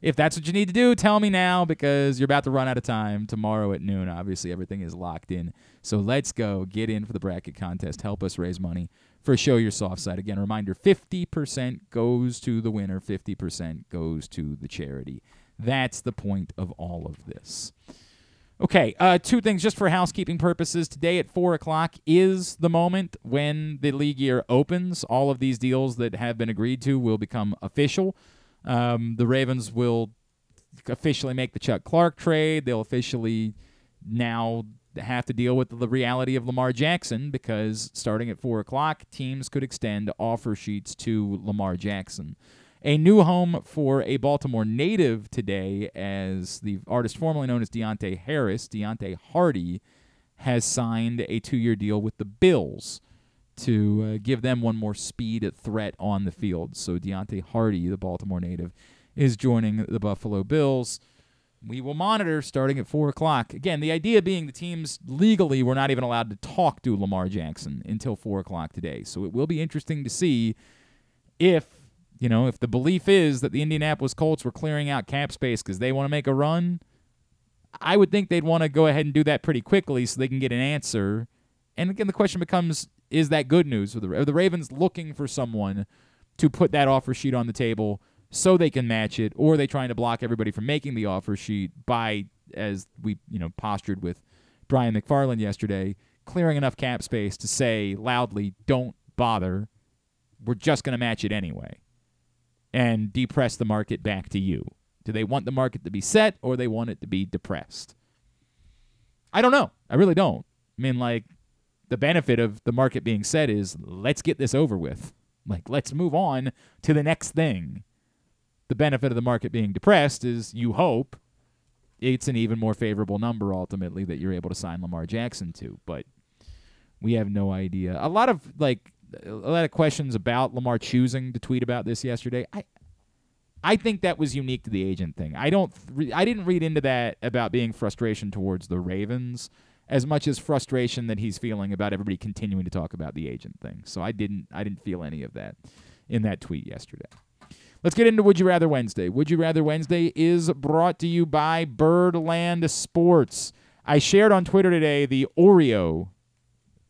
If that's what you need to do, tell me now because you're about to run out of time tomorrow at noon. Obviously, everything is locked in. So let's go. Get in for the bracket contest. Help us raise money for Show Your Soft Side. Again, reminder 50% goes to the winner, 50% goes to the charity. That's the point of all of this. Okay, uh, two things just for housekeeping purposes. Today at 4 o'clock is the moment when the league year opens. All of these deals that have been agreed to will become official. Um, the Ravens will officially make the Chuck Clark trade. They'll officially now have to deal with the reality of Lamar Jackson because starting at 4 o'clock, teams could extend offer sheets to Lamar Jackson. A new home for a Baltimore native today, as the artist formerly known as Deonte Harris, Deonte Harty, has signed a two year deal with the Bills to uh, give them one more speed threat on the field. So Deonte Harty, the Baltimore native, is joining the Buffalo Bills. We will monitor starting at 4 o'clock. Again, the idea being the teams legally were not even allowed to talk to Lamar Jackson until 4 o'clock today. So it will be interesting to see if, you know, if the belief is that the Indianapolis Colts were clearing out cap space because they want to make a run, I would think they'd want to go ahead and do that pretty quickly so they can get an answer. And again, the question becomes is that good news for the are the Ravens looking for someone to put that offer sheet on the table so they can match it, or are they trying to block everybody from making the offer sheet by, as we you know postured with Brian McFarland yesterday, clearing enough cap space to say loudly, "Don't bother, we're just going to match it anyway," and depress the market back to you. Do they want the market to be set, or they want it to be depressed? I don't know. I really don't. I mean, like the benefit of the market being set is let's get this over with. Like, let's move on to the next thing. The benefit of the market being depressed is you hope it's an even more favorable number ultimately that you're able to sign Lamar Jackson to. But we have no idea. A lot of like a lot of questions about Lamar choosing to tweet about this yesterday. I I think that was unique to the agent thing. I don't I didn't read into that about being frustration towards the Ravens as much as frustration that he's feeling about everybody continuing to talk about the agent thing. So I didn't I didn't feel any of that in that tweet yesterday. Let's get into Would You Rather Wednesday. Would You Rather Wednesday is brought to you by Birdland Sports. I shared on Twitter today the Oreo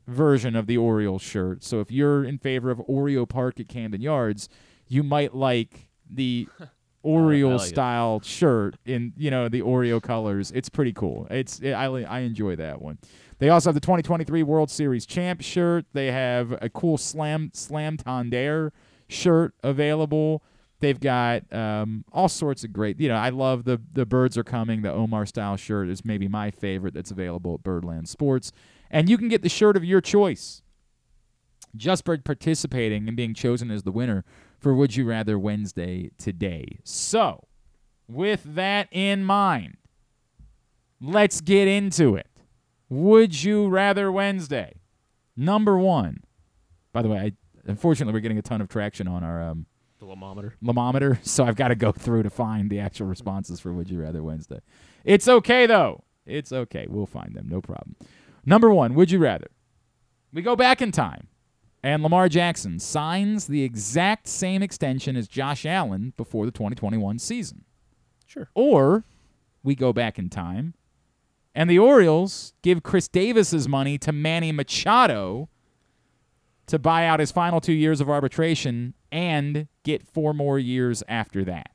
version of the Orioles shirt. So if you're in favor of Oreo Park at Camden Yards, you might like the oh, Oreo style shirt in you know the Oreo colors. It's pretty cool. It's it, I I enjoy that one. They also have the 2023 World Series champ shirt. They have a cool slam slam tondere shirt available. They've got um, all sorts of great. You know, I love the the birds are coming. The Omar style shirt is maybe my favorite that's available at Birdland Sports, and you can get the shirt of your choice. Just by participating and being chosen as the winner for Would You Rather Wednesday today. So, with that in mind, let's get into it. Would You Rather Wednesday. Number one. By the way, I, unfortunately, we're getting a ton of traction on our um, The Lamometer. Lamometer, so I've got to go through to find the actual responses for Would You Rather Wednesday. It's okay, though. It's okay. We'll find them. No problem. Number one, Would You Rather? We go back in time, and Lamar Jackson signs the exact same extension as Josh Allen before the 2021 season. Sure. Or we go back in time, and the Orioles give Chris Davis's money to Manny Machado to buy out his final two years of arbitration and get four more years after that.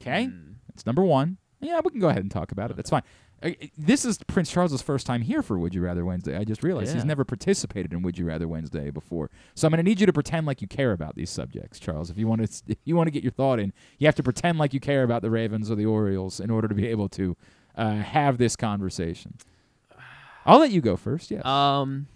Okay? That's number one. Yeah, we can go ahead and talk about it. That's fine. Uh, This is Prince Charles's first time here for Would You Rather Wednesday. I just realized he's never participated in Would You Rather Wednesday before. So I'm going to need you to pretend like you care about these subjects, Charles. If you want to, if you want to get your thought in, you have to pretend like you care about the Ravens or the Orioles in order to be able to uh, have this conversation. I'll let you go first. Yes. Um,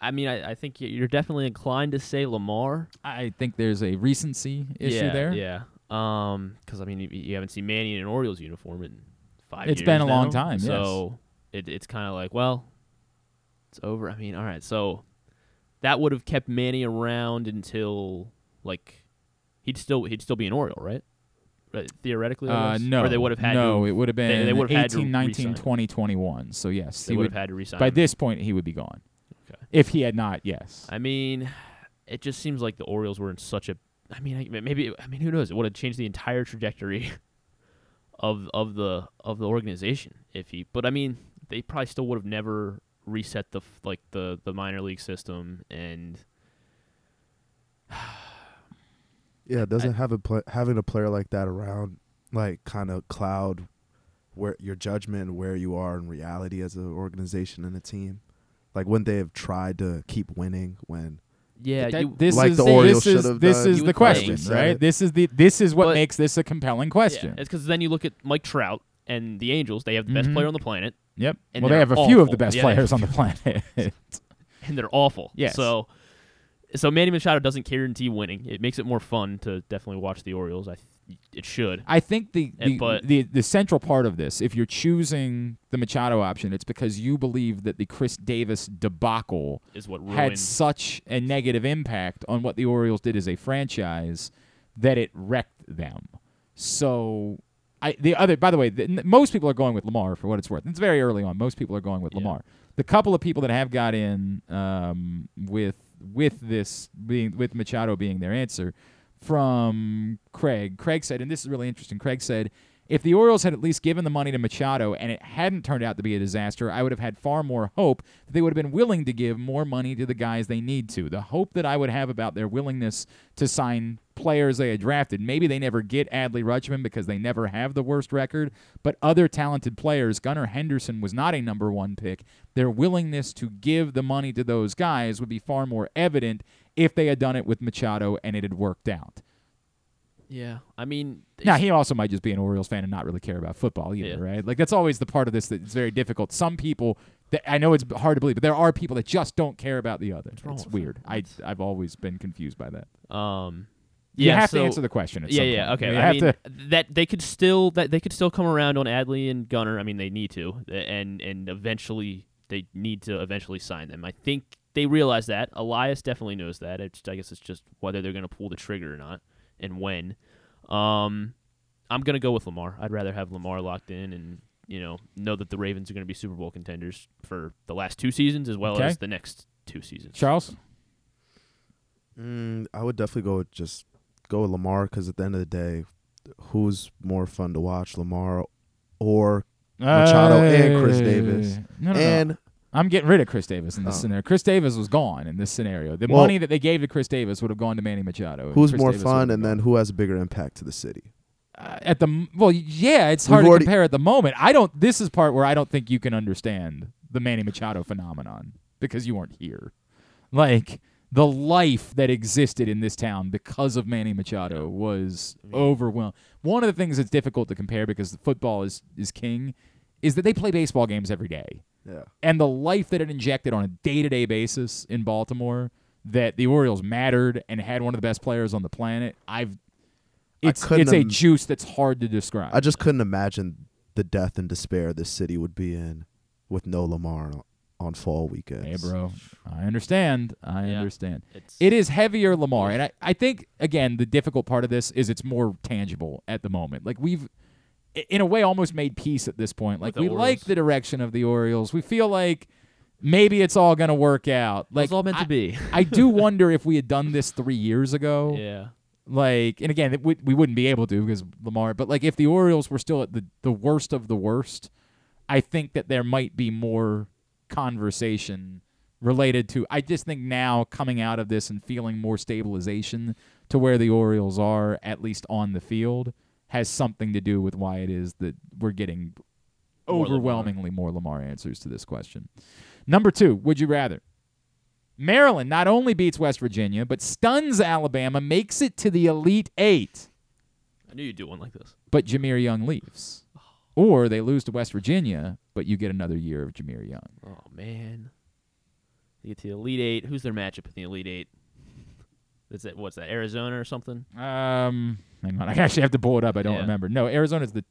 I mean, I, I think you're definitely inclined to say Lamar. I think there's a recency issue yeah, there. Yeah. Um, because I mean, you, you haven't seen Manny in an Orioles uniform in five. It's been a long now, time, yes. So it, it's kind of like, well, it's over. I mean, all right. So that would have kept Manny around until like he'd still he'd still be an Oriole, right? Right, Theoretically, Uh, no, or they would have had no. to, it would have been they, they would have had 18, to 19, 20, 21. So yes, They would would have had to re-sign By him. this point, he would be gone. Okay. If he had not, yes. I mean, it just seems like the Orioles were in such a. I mean, maybe. I mean, who knows? It would have changed the entire trajectory of of the of the organization if he. But I mean, they probably still would have never reset the like the the minor league system and. Yeah, doesn't have a pla having a player like that around like kind of cloud where your judgment and where you are in reality as an organization and a team. Like wouldn't they have tried to keep winning when Yeah, That- you, this like is the Orioles this is, this done. is You the question, think. right? This is the this is what But- makes this a compelling yeah, question. it's because then you look at Mike Trout and the Angels. They have the best Mhm. player on the planet, yep. and Well, they have a few of the best Yeah, players on the planet. and they're awful. Yes. So, so Manny Machado doesn't guarantee winning. It makes it more fun to definitely watch the Orioles. I, th- it should. I think the And- the, but- the the central part of this, if you're choosing the Machado option, it's because you believe that the Chris Davis debacle Is what had such a negative impact on what the Orioles did as a franchise that it wrecked them. So, I the other by the way, the, most people are going with Lamar for what it's worth. It's very early on. Most people are going with Yeah. Lamar. The couple of people that have got in um, with with this being with Machado being their answer from Craig. Craig said, and this is really interesting. Craig said, if the Orioles had at least given the money to Machado and it hadn't turned out to be a disaster, I would have had far more hope that they would have been willing to give more money to the guys they need to. The hope that I would have about their willingness to sign players they had drafted. Maybe they never get Adley Rutschman because they never have the worst record, but other talented players, Gunnar Henderson was not a number one pick. Their willingness to give the money to those guys would be far more evident if they had done it with Machado and it had worked out. yeah, I mean, Now he also might just be an Orioles fan and not really care about football either, Yeah. right? Like that's always the part of this that's very difficult. Some people, that I know it's hard to believe, but there are people that just don't care about the other. It's weird. I I've always been confused by that. Um, You have so- to answer the question. At yeah, yeah, okay. You I have mean, to. that they could still that they could still come around on Adley and Gunnar. I mean, they need to, and and eventually they need to eventually sign them. I think they realize that. Elias definitely knows that. It's, I guess it's just whether they're going to pull the trigger or not, and when. Um, I'm gonna go with Lamar. I'd rather have Lamar locked in and you know know that the Ravens are going to be Super Bowl contenders for the last two seasons as well Okay. as the next two seasons. Charles. Mm, I would definitely go with just go with Lamar because at the end of the day, who's more fun to watch, Lamar or Machado and Chris Davis? No, no, no. I'm getting rid of Chris Davis in this Oh. scenario. Chris Davis was gone in this scenario. The Well- money that they gave to Chris Davis would have gone to Manny Machado. who's Chris more Davis fun, and then who has a bigger impact to the city? uh, at the well, yeah, it's We've hard to compare at the moment. I don't. This is part where I don't think you can understand the Manny Machado phenomenon because you weren't here. Like the life that existed in this town because of Manny Machado was overwhelming. One of the things that's difficult to compare because football is is king is that they play baseball games every day Yeah. and the life that it injected on a day-to-day basis in Baltimore that the Orioles mattered and had one of the best players on the planet. I've it's it's a im- juice that's hard to describe. I just couldn't imagine the death and despair this city would be in with no Lamar on, on fall weekends. Hey, bro, I understand. I Yeah. understand. It's It is heavier Lamar, and I, I think again the difficult part of this is it's more tangible at the moment. Like we've, i- in a way, almost made peace at this point. Like we the like the direction of the Orioles. We feel like maybe it's all gonna work out. Like it's all meant I, to be. I do wonder if we had done this three years ago. yeah. Like, and again, we wouldn't be able to because Lamar. But like, if the Orioles were still at the the worst of the worst, I think that there might be more conversation related to. I just think now coming out of this and feeling more stabilization to where the Orioles are, at least on the field, has something to do with why it is that we're getting More Lamar. overwhelmingly more Lamar answers to this question. Number two, would you rather? Maryland not only beats West Virginia, but stuns Alabama, makes it to the Elite Eight, I knew you'd do one like this. but Jahmir Young leaves. Or they lose to West Virginia, but you get another year of Jahmir Young. Oh man, you get to the Elite Eight. Who's their matchup in the Elite Eight? Is it what's that? Arizona or something? Um, hang on, I actually have to pull it up. I don't Yeah. remember. No, Arizona's the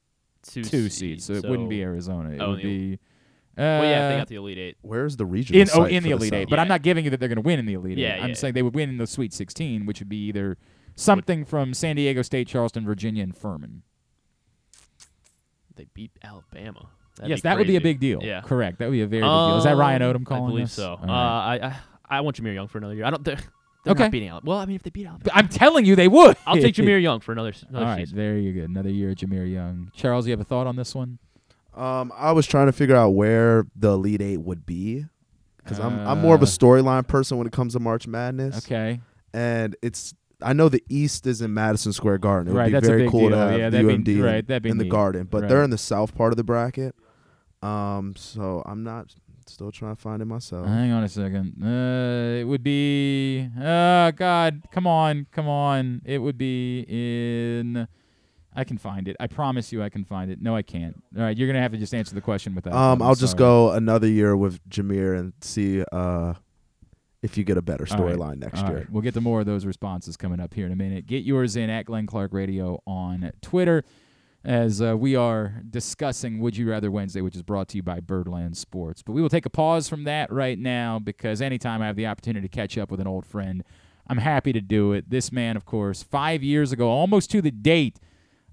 Two, two, seed, seed, so, it wouldn't be Arizona. It Oh, would be. Uh, well, yeah, they got the Elite Eight. Where's the region? in oh in the Elite Eight, but I'm not giving you that they're going to win in the Elite Yeah, Eight. I'm yeah, saying they would win in the Sweet 16, which would be either something from San Diego State, Charleston, Virginia, and Furman. They beat Alabama. That'd yes, be that would be a big deal. Yeah, correct. That would be a very big deal. Is that Ryan Um, Odom calling I believe this? so. Uh, right. I, I I want Jahmir Young for another year. I don't. They're, they're Okay. not beating Alabama. Well, I mean, if they beat Alabama, I'm telling you, they would. I'll take Jahmir Young for another, another All right, season. there you go. Another year of Jahmir Young. Charles, you have a thought on this one? Um, I was trying to figure out where the Elite Eight would be because I'm I'm more of a Uh, storyline person when it comes to March Madness. Okay. and it's I know the East is in Madison Square Garden. It would Right, be that's a very big cool deal. to have Yeah, the that'd be- UMD right, in, that'd be in the. Garden, but Right. they're in the south part of the bracket. Um, so I'm not still trying to find it myself. Hang on a second. Uh, it would be. Uh, God, come on, come on. It would be in. I can find it. I promise you, I can find it. No, I can't. All right, you're gonna have to just answer the question without. Um, I'll just go another year with Jahmir and see uh if you get a better All right. storyline next All year. right. We'll get to more of those responses coming up here in a minute. Get yours in at Glenn Clark Radio on Twitter as uh, we are discussing Would You Rather Wednesday, which is brought to you by Birdland Sports. But we will take a pause from that right now because anytime I have the opportunity to catch up with an old friend, I'm happy to do it. This man, of course, five years ago, almost to the date,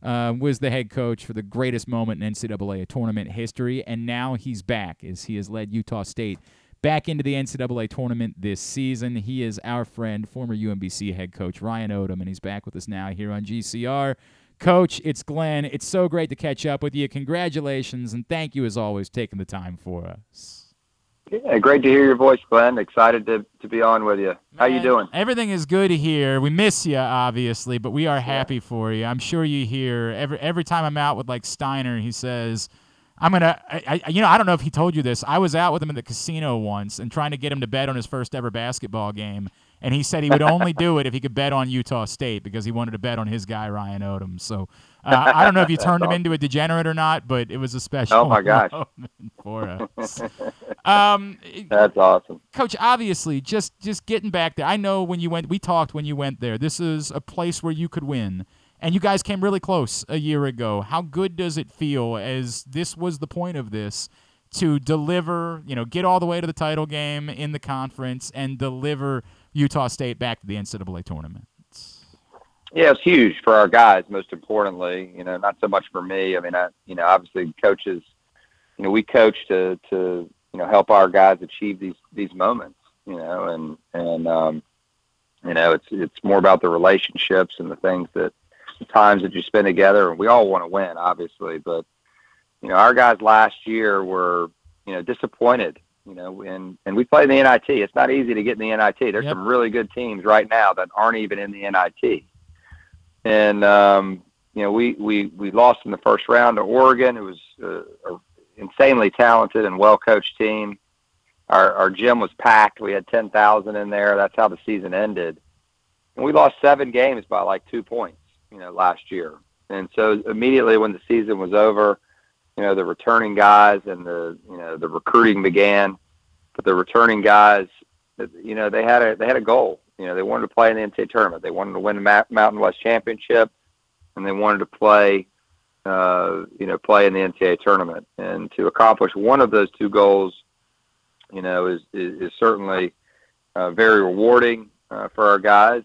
uh, was the head coach for the greatest moment in NCAA tournament history, and now he's back as he has led Utah State back into the NCAA tournament this season. He is our friend, former UMBC head coach Ryan Odom, and he's back with us now here on GCR. Coach, it's Glenn. It's so great to catch up with you. Congratulations, and thank you as always taking the time for us. Yeah, great to hear your voice, Glenn. Excited to, to be on with you. How you doing? Everything is good here. We miss you, obviously, but we are happy for you. I'm sure you hear every every time I'm out with like Steiner, he says, "I'm gonna." I, I, you know, I don't know if he told you this. I was out with him in the casino once and trying to get him to bet on his first ever basketball game, and he said he would only do it if he could bet on Utah State because he wanted to bet on his guy Ryan Odom. So. Uh, I don't know if you turned him into a degenerate or not, but it was a special Oh, my gosh. for us. Um, That's awesome. Coach, obviously, just just getting back there. I know when you went, we talked when you went there. This is a place where you could win, and you guys came really close a year ago. How good does it feel, as this was the point of this, to deliver? You know, get all the way to the title game in the conference and deliver Utah State back to the NCAA tournament. Yeah, it's huge for our guys. Most importantly, you know, not so much for me. I mean, I, you know, obviously coaches, you know, we coach to to you know help our guys achieve these these moments. You know, and and um, you know, it's it's more about the relationships and the things that the times that you spend together. And we all want to win, obviously, but you know, our guys last year were you know disappointed. You know, and and we play in the NIT. It's not easy to get in the NIT. There's Yep. some really good teams right now that aren't even in the NIT and um, you know we, we we lost in the first round to Oregon. It was uh, a insanely talented and well coached team. Our our gym was packed. We had ten thousand in there. That's how the season ended. And we lost seven games by like two points. You know, last year. And so immediately when the season was over, you know the returning guys and the you know the recruiting began. But the returning guys, you know, they had a they had a goal. You know, they wanted to play in the NCAA tournament. They wanted to win the Mountain West Championship, and they wanted to play, uh, you know, play in the NCAA tournament. And to accomplish one of those two goals, you know, is is, is certainly uh, very rewarding uh, for our guys.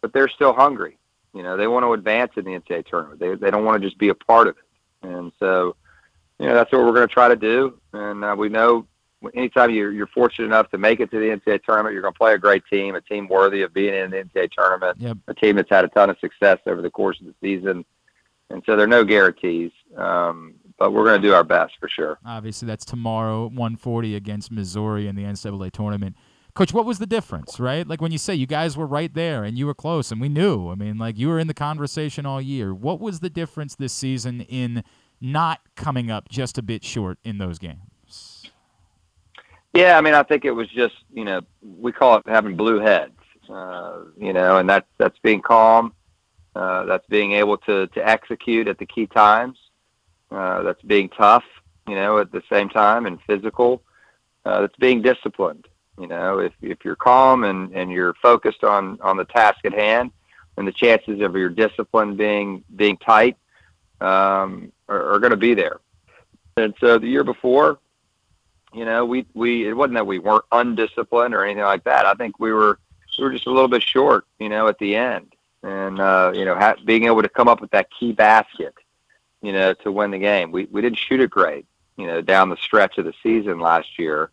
But they're still hungry. You know, they want to advance in the NCAA tournament. They they don't want to just be a part of it. And so, you know, that's what we're going to try to do. And uh, we know anytime you're, you're fortunate enough to make it to the NCAA tournament, you're going to play a great team, a team worthy of being in the NCAA tournament, Yep. a team that's had a ton of success over the course of the season. And so there are no guarantees, um, but we're going to do our best for sure. Obviously, that's tomorrow, 140 against Missouri in the NCAA tournament. Coach, what was the difference, right? Like when you say you guys were right there and you were close and we knew. I mean, like you were in the conversation all year. What was the difference this season in not coming up just a bit short in those games? Yeah, I mean, I think it was just you know we call it having blue heads, uh, you know, and that's that's being calm, uh, that's being able to to execute at the key times, uh, that's being tough, you know, at the same time and physical, uh, that's being disciplined. You know, if if you're calm and and you're focused on on the task at hand, and the chances of your discipline being being tight um, are, are going to be there. And so the year before, you know, we we it wasn't that we weren't undisciplined or anything like that. I think we were we were just a little bit short, you know, at the end, and uh, you know, ha- being able to come up with that key basket, you know, to win the game. We we didn't shoot it great, you know, down the stretch of the season last year.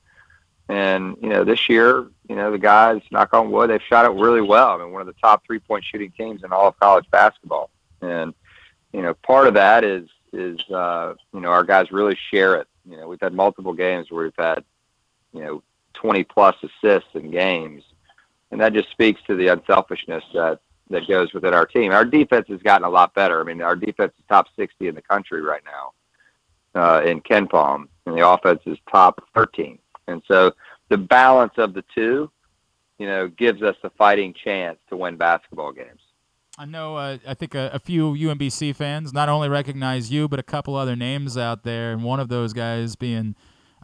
And you know, this year, you know, the guys, knock on wood, they've shot it really well. I mean, one of the top three point shooting teams in all of college basketball. And you know, part of that is is uh, you know our guys really share it. You know, we've had multiple games where we've had you know 20 plus assists in games, and that just speaks to the unselfishness that that goes within our team. Our defense has gotten a lot better. I mean, our defense is top 60 in the country right now uh, in KenPom, and the offense is top 13. And so the balance of the two, you know, gives us a fighting chance to win basketball games. I know. Uh, I think a, a, few UMBC fans not only recognize you, but a couple other names out there, and one of those guys being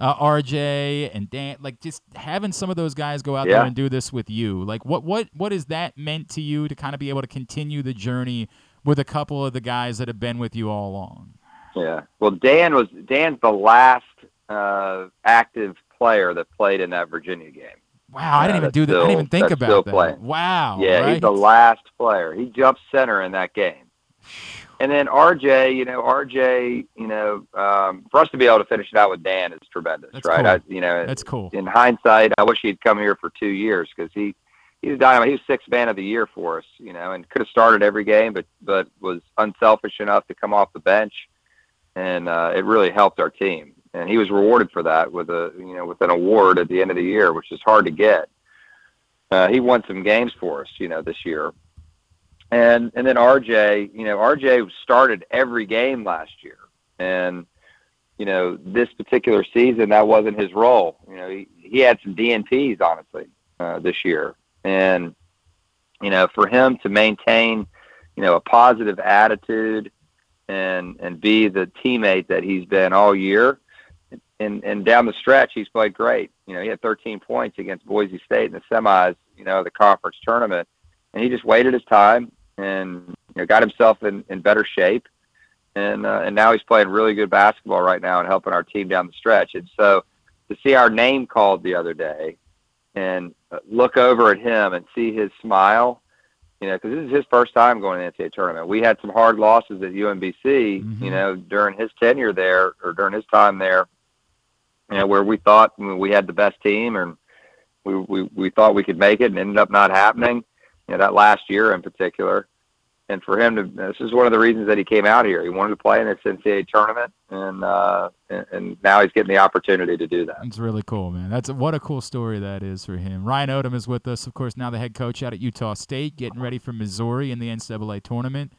uh, RJ and Dan. Like just having some of those guys go out yeah. there and do this with you. Like what what what has that meant to you to kind of be able to continue the journey with a couple of the guys that have been with you all along? Yeah. Well, Dan was Dan's the last uh, active player that played in that Virginia game. Wow, I didn't even do that. I didn't even think about that. Playing. Wow. Yeah, right? he's the last player. He jumped center in that game. And then RJ, you know, RJ, you know, um, for us to be able to finish it out with Dan is tremendous, That's right? cool. I, you know, That's cool. In hindsight, I wish he'd come here for two years because he he's a dynamite. He was sixth man of the year for us, you know, and could have started every game, but but was unselfish enough to come off the bench, and uh, it really helped our team and he was rewarded for that with a you know with an award at the end of the year, which is hard to get. Uh, he won some games for us, you know, this year, and and then RJ, you know, RJ started every game last year, and you know this particular season that wasn't his role. You know, he, he had some DNPs honestly uh, this year, and you know for him to maintain you know a positive attitude and and be the teammate that he's been all year and and down the stretch, he's played great. You know, he had 13 points against Boise State in the semis, you know, the conference tournament, and he just waited his time and you know, got himself in, in better shape. And uh, and now he's playing really good basketball right now and helping our team down the stretch. And so to see our name called the other day and uh, look over at him and see his smile, you know, because this is his first time going to the NCAA tournament. We had some hard losses at UMBC, Mm-hmm. you know, during his tenure there or during his time there you know, where we thought we had the best team and we, we, we thought we could make it and ended up not happening, you know, that last year in particular. And for him to, this is one of the reasons that he came out here. He wanted to play in this NCAA tournament and, uh, and, and now he's getting the opportunity to do that. It's really cool, man. That's what a cool story that is for him. Ryan Odom is with us, of course, now the head coach out at Utah State, getting ready for Missouri in the NCAA tournament.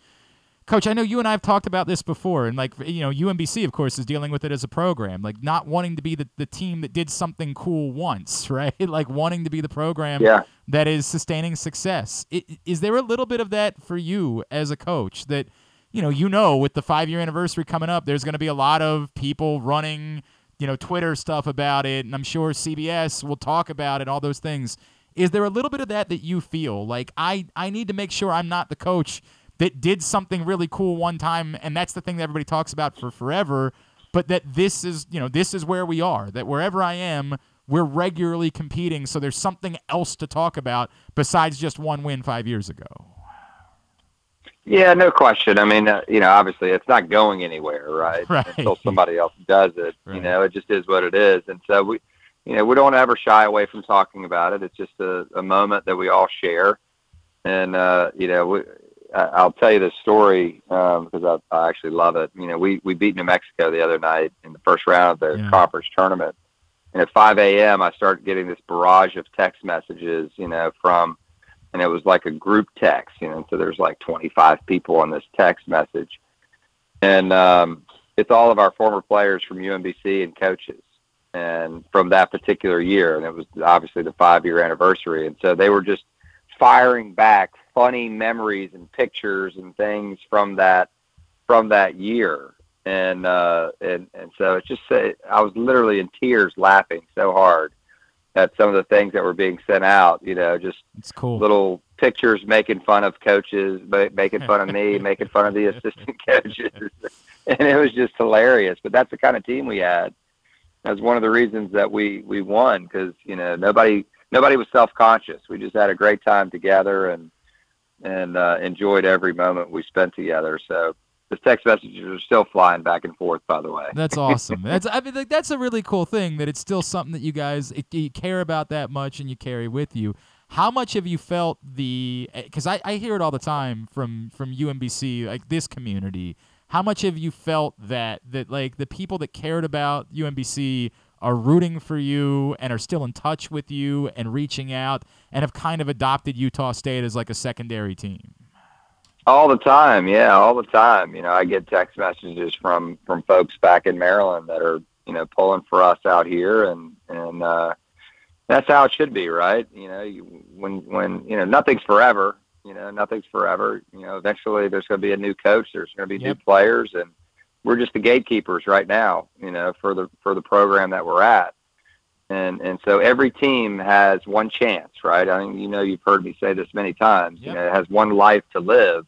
Coach, I know you and I have talked about this before, and like you know, UMBC, of course, is dealing with it as a program, like not wanting to be the, the team that did something cool once, right? like wanting to be the program Yeah. that is sustaining success. I- Is there a little bit of that for you as a coach that you know, you know, with the five year anniversary coming up, there's going to be a lot of people running, you know, Twitter stuff about it, and I'm sure CBS will talk about it, all those things. Is there a little bit of that that you feel like I I need to make sure I'm not the coach that did something really cool one time, and that's the thing that everybody talks about for forever, but that this is you know this is where we are. That wherever I am, we're regularly competing, so there's something else to talk about besides just one win five years ago. Yeah, no question. I mean, uh, you know, obviously it's not going anywhere, right? Right. Until somebody else does it. You know, it just is what it is. And so we, you know, we don't ever shy away from talking about it. It's just a, a moment that we all share. And, uh, you know, we, I'll tell you this story um, because I, I actually love it. You know, we, we beat New Mexico the other night in the first round of the Yeah. conference tournament. And at 5 a.m., I started getting this barrage of text messages, you know, from, and it was like a group text, you know, so there's like 25 people on this text message. And, um, it's all of our former players from UMBC and coaches, and from that particular year, and it was obviously the five year anniversary, and so they were just firing back funny memories and pictures and things from that from that year. And uh and and so it's just uh, I was literally in tears laughing so hard at some of the things that were being sent out you know just it's cool. little pictures making fun of coaches ma- making fun of me making fun of the assistant coaches. And it was just hilarious. But that's the kind of team we had. That's one of the reasons that we we won because you know nobody nobody was self-conscious we just had a great time together and and uh, enjoyed every moment we spent together so the text messages are still flying back and forth. By the way, That's awesome. That's I mean like, that's a really cool thing that it's still something that you guys it, you care about that much and you carry with you. How much have you felt the? Because I, I hear it all the time from from UMBC like this community. How much have you felt that that like the people that cared about UMBC are rooting for you and are still in touch with you and reaching out and have kind of adopted Utah State as like a secondary team? all the time, yeah, all the time. You know, I get text messages from from folks back in Maryland that are you know pulling for us out here, and and uh, that's how it should be, right? You know, you, when when you know nothing's forever. You know, nothing's forever. You know, eventually there's going to be a new coach. There's going to be Yep. new players, and we're just the gatekeepers right now. You know, for the for the program that we're at. And and so every team has one chance, right? I mean, you know, you've heard me say this many times. You know, it has one life to live,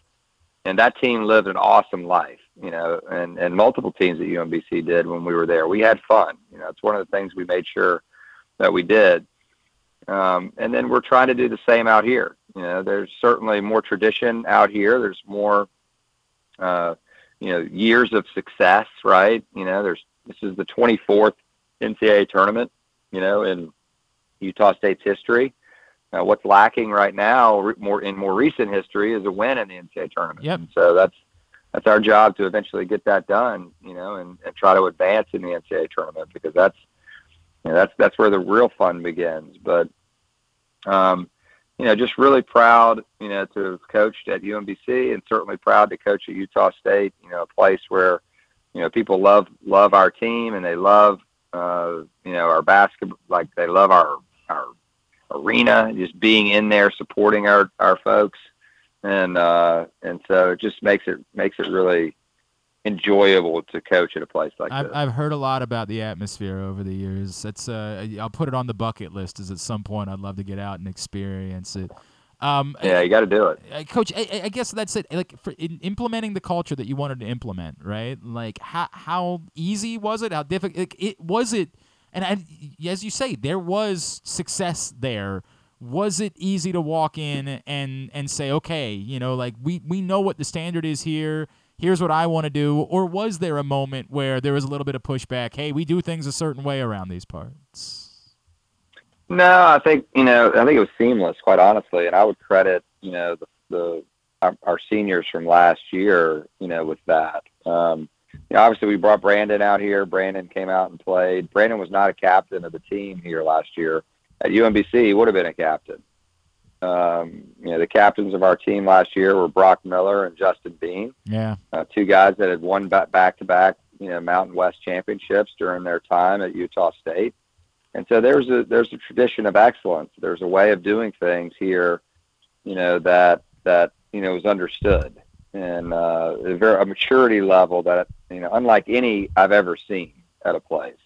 and that team lived an awesome life. You know, and and multiple teams at UMBC did when we were there. We had fun. You know, it's one of the things we made sure that we did. Um, and then we're trying to do the same out here. You know, there's certainly more tradition out here. There's more, uh, you know, years of success, right? You know, there's this is the 24th NCAA tournament, you know, in Utah State's history. Uh, what's lacking right now, more in more recent history, is a win in the NCAA tournament. Yep. And so that's that's our job to eventually get that done, you know, and, and try to advance in the NCAA tournament because that's you know, that's that's where the real fun begins. But um, you know, just really proud, you know, to have coached at UMBC and certainly proud to coach at Utah State. You know, a place where you know people love love our team and they love uh, you know our basketball, like they love our our arena, just being in there supporting our our folks, and uh, and so it just makes it makes it really enjoyable to coach at a place like I've, this. I've heard a lot about the atmosphere over the years. That's uh, I'll put it on the bucket list. As at some point, I'd love to get out and experience it. Um, yeah, you got to do it. Coach, I, I- guess that's it. Like for in implementing the culture that you wanted to implement, right? Like how how easy was it? How difficult? Like, it was it? And I, as you say, there was success there. Was it easy to walk in and and say, okay, you know, like we we know what the standard is here. Here's what I want to do. Or was there a moment where there was a little bit of pushback? Hey, we do things a certain way around these parts. No, I think you know. I think it was seamless, quite honestly, and I would credit you know the, the our, our seniors from last year, you know, with that. Um, you know, obviously, we brought Brandon out here. Brandon came out and played. Brandon was not a captain of the team here last year at UMBC. He would have been a captain. Um, you know, the captains of our team last year were Brock Miller and Justin Bean Yeah. uh, two guys that had won back to back, you know, Mountain West championships during their time at Utah State. And so there's a there's a tradition of excellence. There's a way of doing things here, you know, that that you know is understood and uh, a very a maturity level that you know unlike any I've ever seen at a place.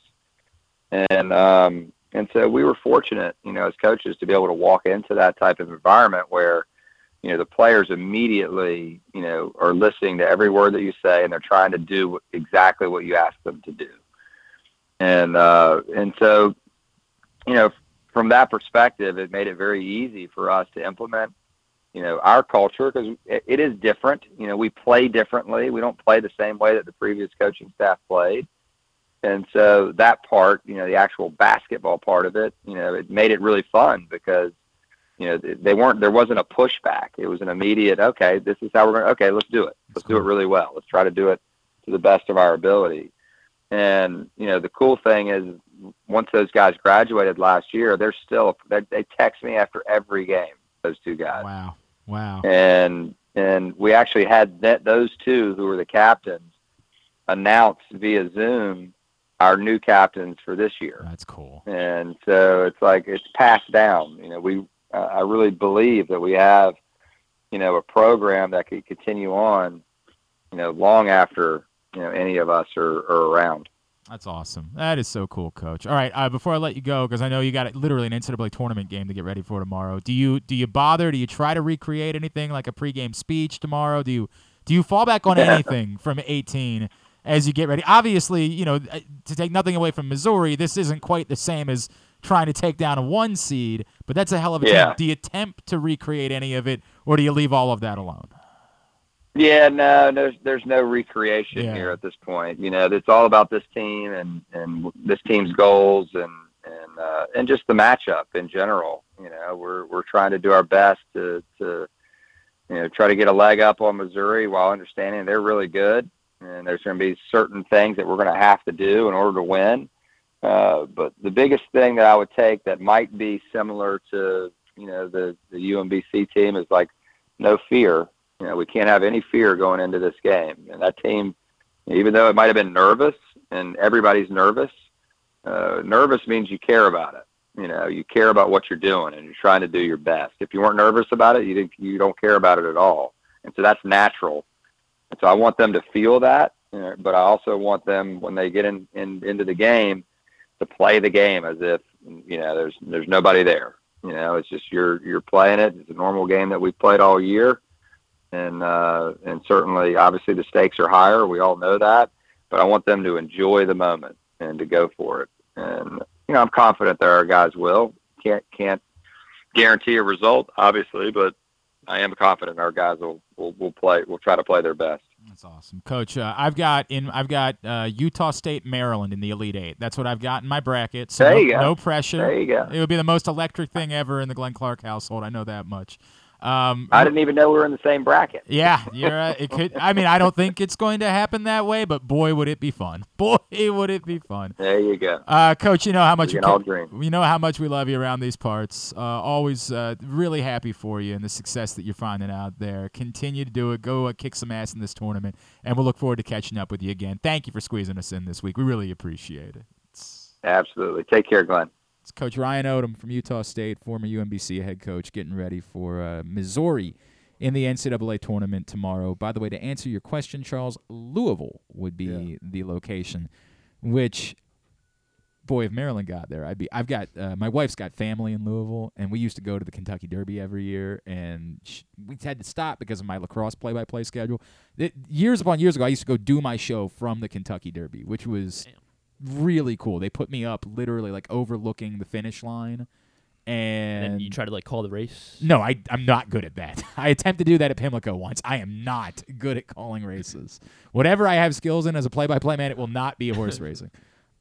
And um, and so we were fortunate, you know, as coaches to be able to walk into that type of environment where you know the players immediately you know are listening to every word that you say and they're trying to do exactly what you ask them to do. And uh and so you know from that perspective it made it very easy for us to implement you know our culture because it, it is different. You know we play differently. We don't play the same way that the previous coaching staff played and so that part you know the actual basketball part of it you know it made it really fun because you know they weren't there wasn't a pushback. It was an immediate okay this is how we're going to okay let's do it. Let's do it really well. Let's try to do it to the best of our ability. And you know the cool thing is once those guys graduated last year they're still they, they text me after every game those two guys. Wow. Wow. and and we actually had that those two who were the captains announced via Zoom our new captains for this year. That's cool. And so it's like it's passed down. You know, we uh, I really believe that we have, you know, a program that could continue on, you know, long after you know any of us are, are around. That's awesome. That is so cool, Coach. All right, uh, before I let you go, because I know you got literally an NCAA tournament game to get ready for tomorrow. Do you do you bother? Do you try to recreate anything like a pregame speech tomorrow? Do you do you fall back on anything from 18 as you get ready? Obviously, you know, uh, to take nothing away from Missouri, this isn't quite the same as trying to take down a one seed, but that's a hell of a Yeah. team. Do you attempt to recreate any of it, or do you leave all of that alone? Yeah, no, there's there's no recreation Yeah. here at this point. You know, it's all about this team and and this team's goals and and uh, and just the matchup in general. You know, we're we're trying to do our best to to you know try to get a leg up on Missouri while understanding they're really good and there's going to be certain things that we're going to have to do in order to win. Uh, but the biggest thing that I would take that might be similar to you know the the UMBC team is like no fear. You know, we can't have any fear going into this game. And that team, even though it might have been nervous, and everybody's nervous, uh, nervous means you care about it. You know, you care about what you're doing, and you're trying to do your best. If you weren't nervous about it, you didn't, you don't care about it at all. And so that's natural. And so I want them to feel that, but I also want them when they get in, in into the game to play the game as if you know there's there's nobody there. You know, it's just you're you're playing it. It's a normal game that we've played all year, and uh, and certainly, obviously, the stakes are higher. We all know that, but I want them to enjoy the moment and to go for it. And you know, I'm confident that our guys will. Can't can't guarantee a result, obviously, but I am confident our guys will will, will play. Will try to play their best. That's awesome, Coach. Uh, I've got in I've got uh, Utah State, Maryland in the Elite Eight. That's what I've got in my bracket. So There no, you go. no pressure. There you go. It would be the most electric thing ever in the Glenn Clark household. I know that much. Um, I didn't even know we were in the same bracket. yeah, you're. Uh, it could. I mean, I don't think it's going to happen that way, but boy, would it be fun! Boy, would it be fun! There you go. Uh, Coach, you know how much We you can all dream. You know how much we love you around these parts. Uh, always uh, really happy for you and the success that you're finding out there. Continue to do it. Go uh, kick some ass in this tournament, and we'll look forward to catching up with you again. Thank you for squeezing us in this week. We really appreciate it. Absolutely. Take care, Glenn. It's Coach Ryan Odom from Utah State, former UMBC head coach, getting ready for uh, Missouri in the NCAA tournament tomorrow. By the way, to answer your question, Charles, Louisville would be the location, which, boy, if Maryland got there, I'd be. I've got uh, my wife's got family in Louisville, and we used to go to the Kentucky Derby every year, and sh- we had to stop because of my lacrosse play-by-play schedule. It, years upon years ago, I used to go do my show from the Kentucky Derby, which was really cool. They put me up literally like overlooking the finish line. And, And you try to like call the race. no, I, I'm not good at that. I attempt to do that at Pimlico once. I am not good at calling races. Whatever I have skills in as a play-by-play man, it will not be horse racing.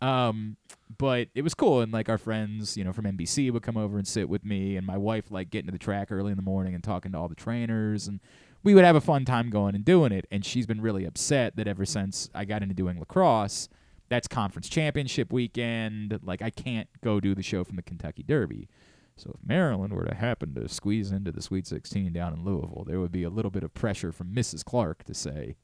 Um, but it was cool, and like our friends, you know, from NBC would come over and sit with me, and my wife like getting to the track early in the morning and talking to all the trainers, and we would have a fun time going and doing it. And she's been really upset that ever since I got into doing lacrosse, that's conference championship weekend. Like I can't go do the show from the Kentucky Derby. So if Maryland were to happen to squeeze into the Sweet 16 down in Louisville, there would be a little bit of pressure from Mrs. Clark to say,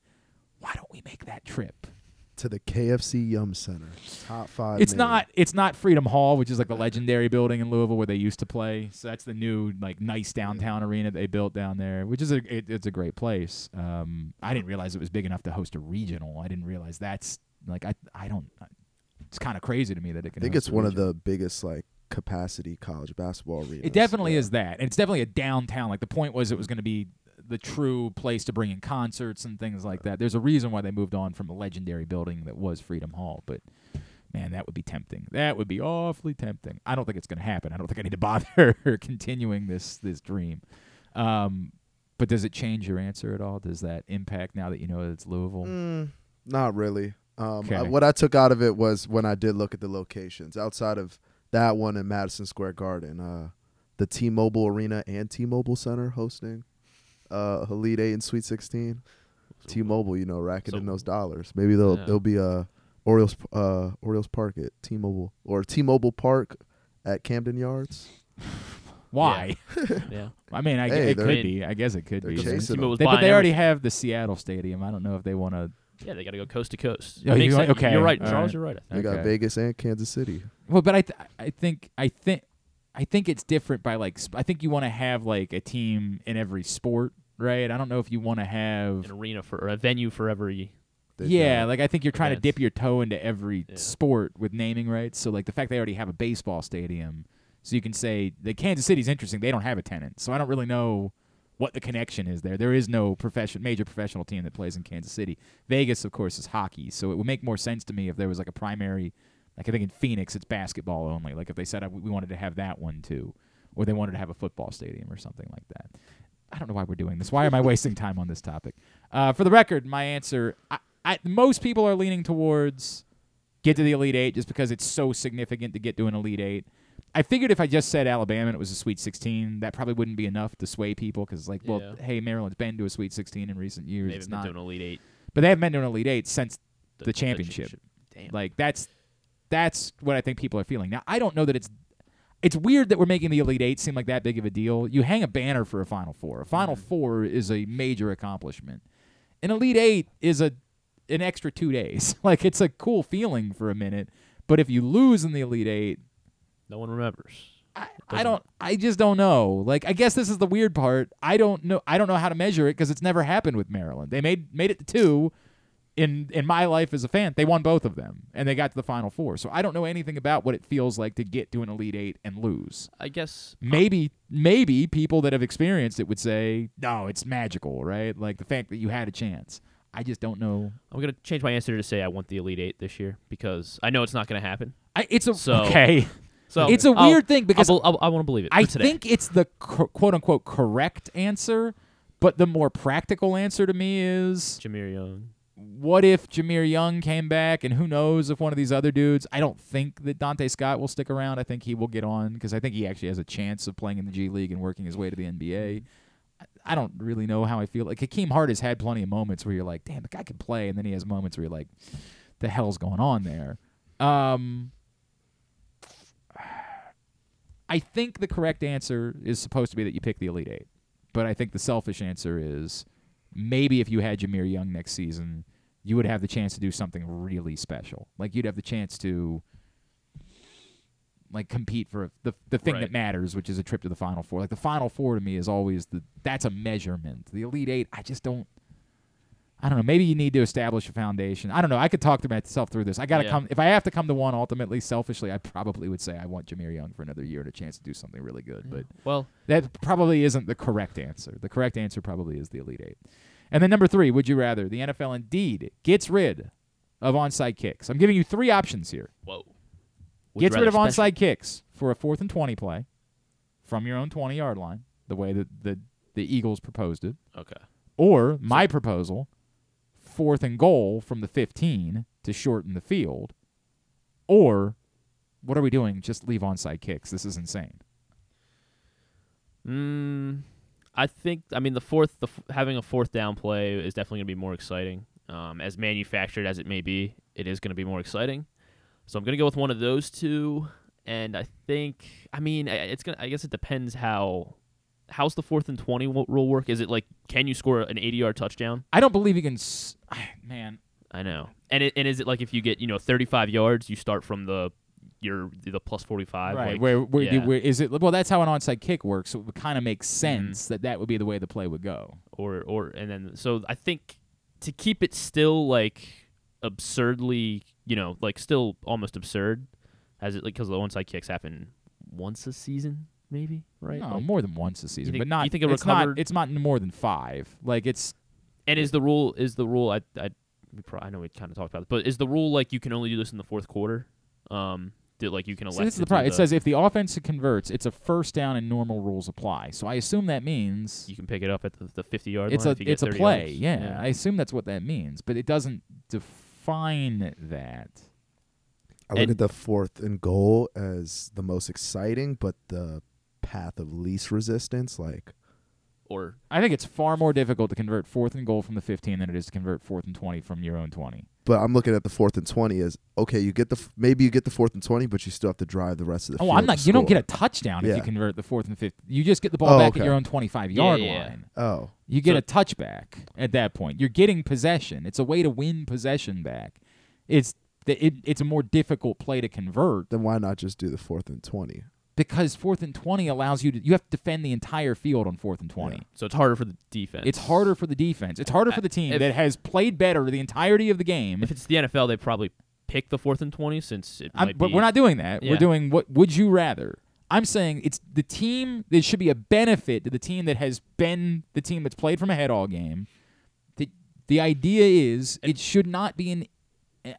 "Why don't we make that trip?" to the KFC Yum Center. Top five. It's name. not it's not Freedom Hall, which is like the legendary building in Louisville where they used to play. So that's the new like nice downtown arena they built down there, which is a it, it's a great place. Um, I didn't realize it was big enough to host a regional. I didn't realize that's like I I don't. It's kind of crazy to me that it can. I think it's one of the biggest like capacity college basketball arenas. It definitely is that, and it's definitely a downtown. Like the point was, it was going to be the true place to bring in concerts and things like that. There's a reason why they moved on from a legendary building that was Freedom Hall, but man, that would be tempting. That would be awfully tempting. I don't think it's going to happen. I don't think I need to bother continuing this this dream. Um, but does it change your answer at all? Does that impact now that you know that it's Louisville? Mm, not really. Um, I- what I took out of it was when I did look at the locations outside of that one in Madison Square Garden, uh, the T-Mobile Arena and T-Mobile Center hosting uh, Elite Eight and Sweet Sixteen. T-Mobile, you know, racking in those dollars. Maybe they'll Yeah. there'll be a Orioles uh, Orioles Park at T-Mobile or T-Mobile Park at Camden Yards. Why? Yeah. I mean, I, Hey, it could be. I guess it could be. chasing T-Mobile's They, but buying they already have the Seattle Stadium. I don't know if they want to Yeah, they got to go coast to coast. Oh, It makes you- okay, You're right, all Charles. right. You're right. I They think. got Vegas and Kansas City. Well, but I th- I think I think I think it's different by like sp- I think you want to have like a team in every sport, right? I don't know if you want to have An arena for or a venue for every. They yeah, like I think you're trying to events. dip your toe into every Yeah. sport with naming rights. So like the fact they already have a baseball stadium, so you can say the Kansas City's interesting. They don't have a tenant, so I don't really know what the connection is there. There is no profession major professional team that plays in Kansas City. Vegas, of course, is hockey, so it would make more sense to me if there was like a primary. Like I think in Phoenix, it's basketball only. Like if they said we wanted to have that one too, or they wanted to have a football stadium or something like that. I don't know why we're doing this. Why am I wasting time on this topic? Uh, for the record, my answer: I, I, most people are leaning towards get to the Elite Eight just because it's so significant to get to an Elite Eight. I figured if I just said Alabama and it was a Sweet 16, that probably wouldn't be enough to sway people because, like, well, Yeah. hey, Maryland's been to a Sweet 16 in recent years. It's been not, doing Elite Eight. but they haven't been to an Elite Eight since the, the championship. Damn. Like that's that's what I think people are feeling. Now I don't know that it's it's weird that we're making the Elite Eight seem like that big of a deal. You hang a banner for a Final Four. A Final mm. Four is a major accomplishment. An Elite Eight is a an extra two days. like it's a cool feeling for a minute. But if you lose in the Elite Eight, no one remembers. I, I don't. I just don't know. Like, I guess this is the weird part. I don't know. I don't know how to measure it because it's never happened with Maryland. They made made it to two. In in my life as a fan, they won both of them and they got to the final four. So I don't know anything about what it feels like to get to an elite eight and lose. I guess uh, Maybe maybe people that have experienced it would say, no, it's magical, right? Like the fact that you had a chance. I just don't know. I'm gonna change my answer to say I want the Elite Eight this year because I know it's not gonna happen. I, it's a So- okay. So it's a I'll- weird thing because I'll, I'll, I want to believe it. I today. think it's the co- quote unquote correct answer, but the more practical answer to me is Jahmir Young. what if Jahmir Young came back and who knows if one of these other dudes I don't think that Donta Scott will stick around. I think he will get on because I think he actually has a chance of playing in the G League and working his way to the NBA. I- don't really know how I feel. Like Hakim Hart has had plenty of moments where you're like, damn, the guy can play, and then he has moments where you're like, the hell's going on there? Um, I think the correct answer is supposed to be that you pick the Elite Eight, but I think the selfish answer is maybe if you had Jahmir Young next season, you would have the chance to do something really special. Like you'd have the chance to like compete for the the thing that matters, which is a trip to the Final Four. Like the Final Four to me is always the that's a measurement. The Elite Eight, I just don't. I don't know. Maybe you need to establish a foundation. I don't know. I could talk to myself through this. I got to Yeah. come. If I have to come to one, ultimately, selfishly, I probably would say I want Jahmir Young for another year and a chance to do something really good. But Well, that probably isn't the correct answer. The correct answer probably is the Elite Eight. And then number three, would you rather? The NFL indeed gets rid of onside kicks. I'm giving you three options here. whoa. Would gets rid of special- onside kicks for a fourth and 20 play from your own 20 yard line, the way that the, the Eagles proposed it. Okay. Or my proposal, fourth and goal from the 15 to shorten the field. Or what are we doing? Just leave onside kicks. This is insane. Mm, I think. I mean, the fourth, the f- having a fourth down play is definitely going to be more exciting. Um, as manufactured as it may be, it is going to be more exciting. So I'm going to go with one of those two. And I think, I mean, it's gonna. I guess it depends how. How's the fourth and twenty rule work? Is it like can you score an 80 yard touchdown? I don't believe you can. S- man, I know. And it, and is it like if you get you know 35 yards, you start from the your the plus 45? Right. like- where, where, yeah. where is it? Well, that's how an onside kick works. So it would kind of make Mm-hmm. sense that that would be the way the play would go. or or and then so I think to keep it still like absurdly, you know, like still almost absurd, as it like because the onside kicks happen once a season, maybe, right? No, Like- more than once a season, think- but not. you think a it's not. recovered- It's not more than five. Like it's. and is the rule is the rule I I we pro- I know we kind of talked about it, but is the rule like you can only do this in the fourth quarter? Um, that like you can elect See, this is the do problem. It says if the offense converts, it's a first down and normal rules apply. So I assume that means you can pick it up at the, the 50 yard it's line. a if you get it's a play. yards. Yeah, I assume that's what that means, but it doesn't define that. I look And- at the fourth and goal as the most exciting, but the path of least resistance. Like, or I think it's far more difficult to convert fourth and goal from the 15 than it is to convert fourth and 20 from your own 20. But I'm looking at the fourth and twenty as okay. You get the f- maybe you get the fourth and twenty, but you still have to drive the rest of the. Oh, field I'm not. You don't get a touchdown if you convert the fourth and fifth. You just get the ball Oh, back okay. at your own 25 yard Yeah, yeah. line. Oh, You get So- a touchback at that point. You're getting possession. It's a way to win possession back. It's the, it, it's a more difficult play to convert then why not just do the fourth and twenty? Because fourth and 20 allows you to you have to defend the entire field on fourth and 20. So it's harder for the defense. It's harder for the defense. It's harder for the team If- that has played better the entirety of the game. If it's the NFL, they probably pick the fourth and twenty since it but be. we're not doing that. We're doing what would you rather? I'm saying it's the team. There should be a benefit to the team that has been the team that's played from a head all game. The the idea is it should not be an.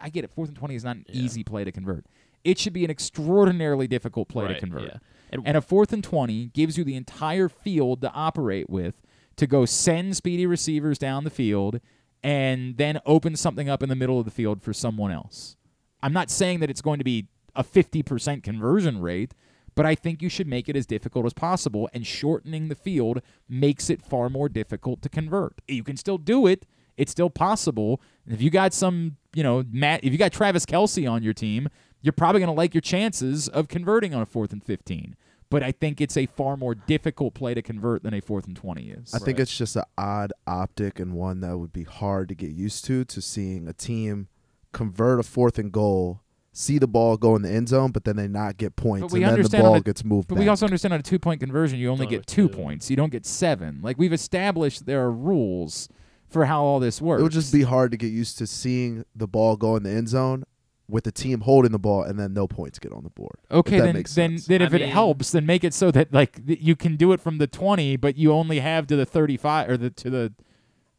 I get it. Fourth and twenty is not an easy play to convert. It should be an extraordinarily difficult play to convert. yeah. And- And a fourth and 20 gives you the entire field to operate with to go send speedy receivers down the field and then open something up in the middle of the field for someone else. I'm not saying that it's going to be a 50% conversion rate, but I think you should make it as difficult as possible, and shortening the field makes it far more difficult to convert. You can still do it. It's still possible. If you got some, you know, Matt, if you got Travis Kelce on your team, you're probably going to like your chances of converting on a fourth and 15. But I think it's a far more difficult play to convert than a fourth and 20 is. I think it's just an odd optic and one that would be hard to get used to. To seeing a team convert a fourth and goal, see the ball go in the end zone, but then they not get points, But we and then the understand ball on a- gets moved. But back. we also understand on a two point conversion, you only Only get two two. points. You don't get seven. Like we've established there are rules for how all this works. It would just be hard to get used to seeing the ball go in the end zone with the team holding the ball and then no points get on the board. Okay, that then then, sense. then I if it mean- helps, then make it so that like th- you can do it from the twenty, but you only have to the thirty five or the to the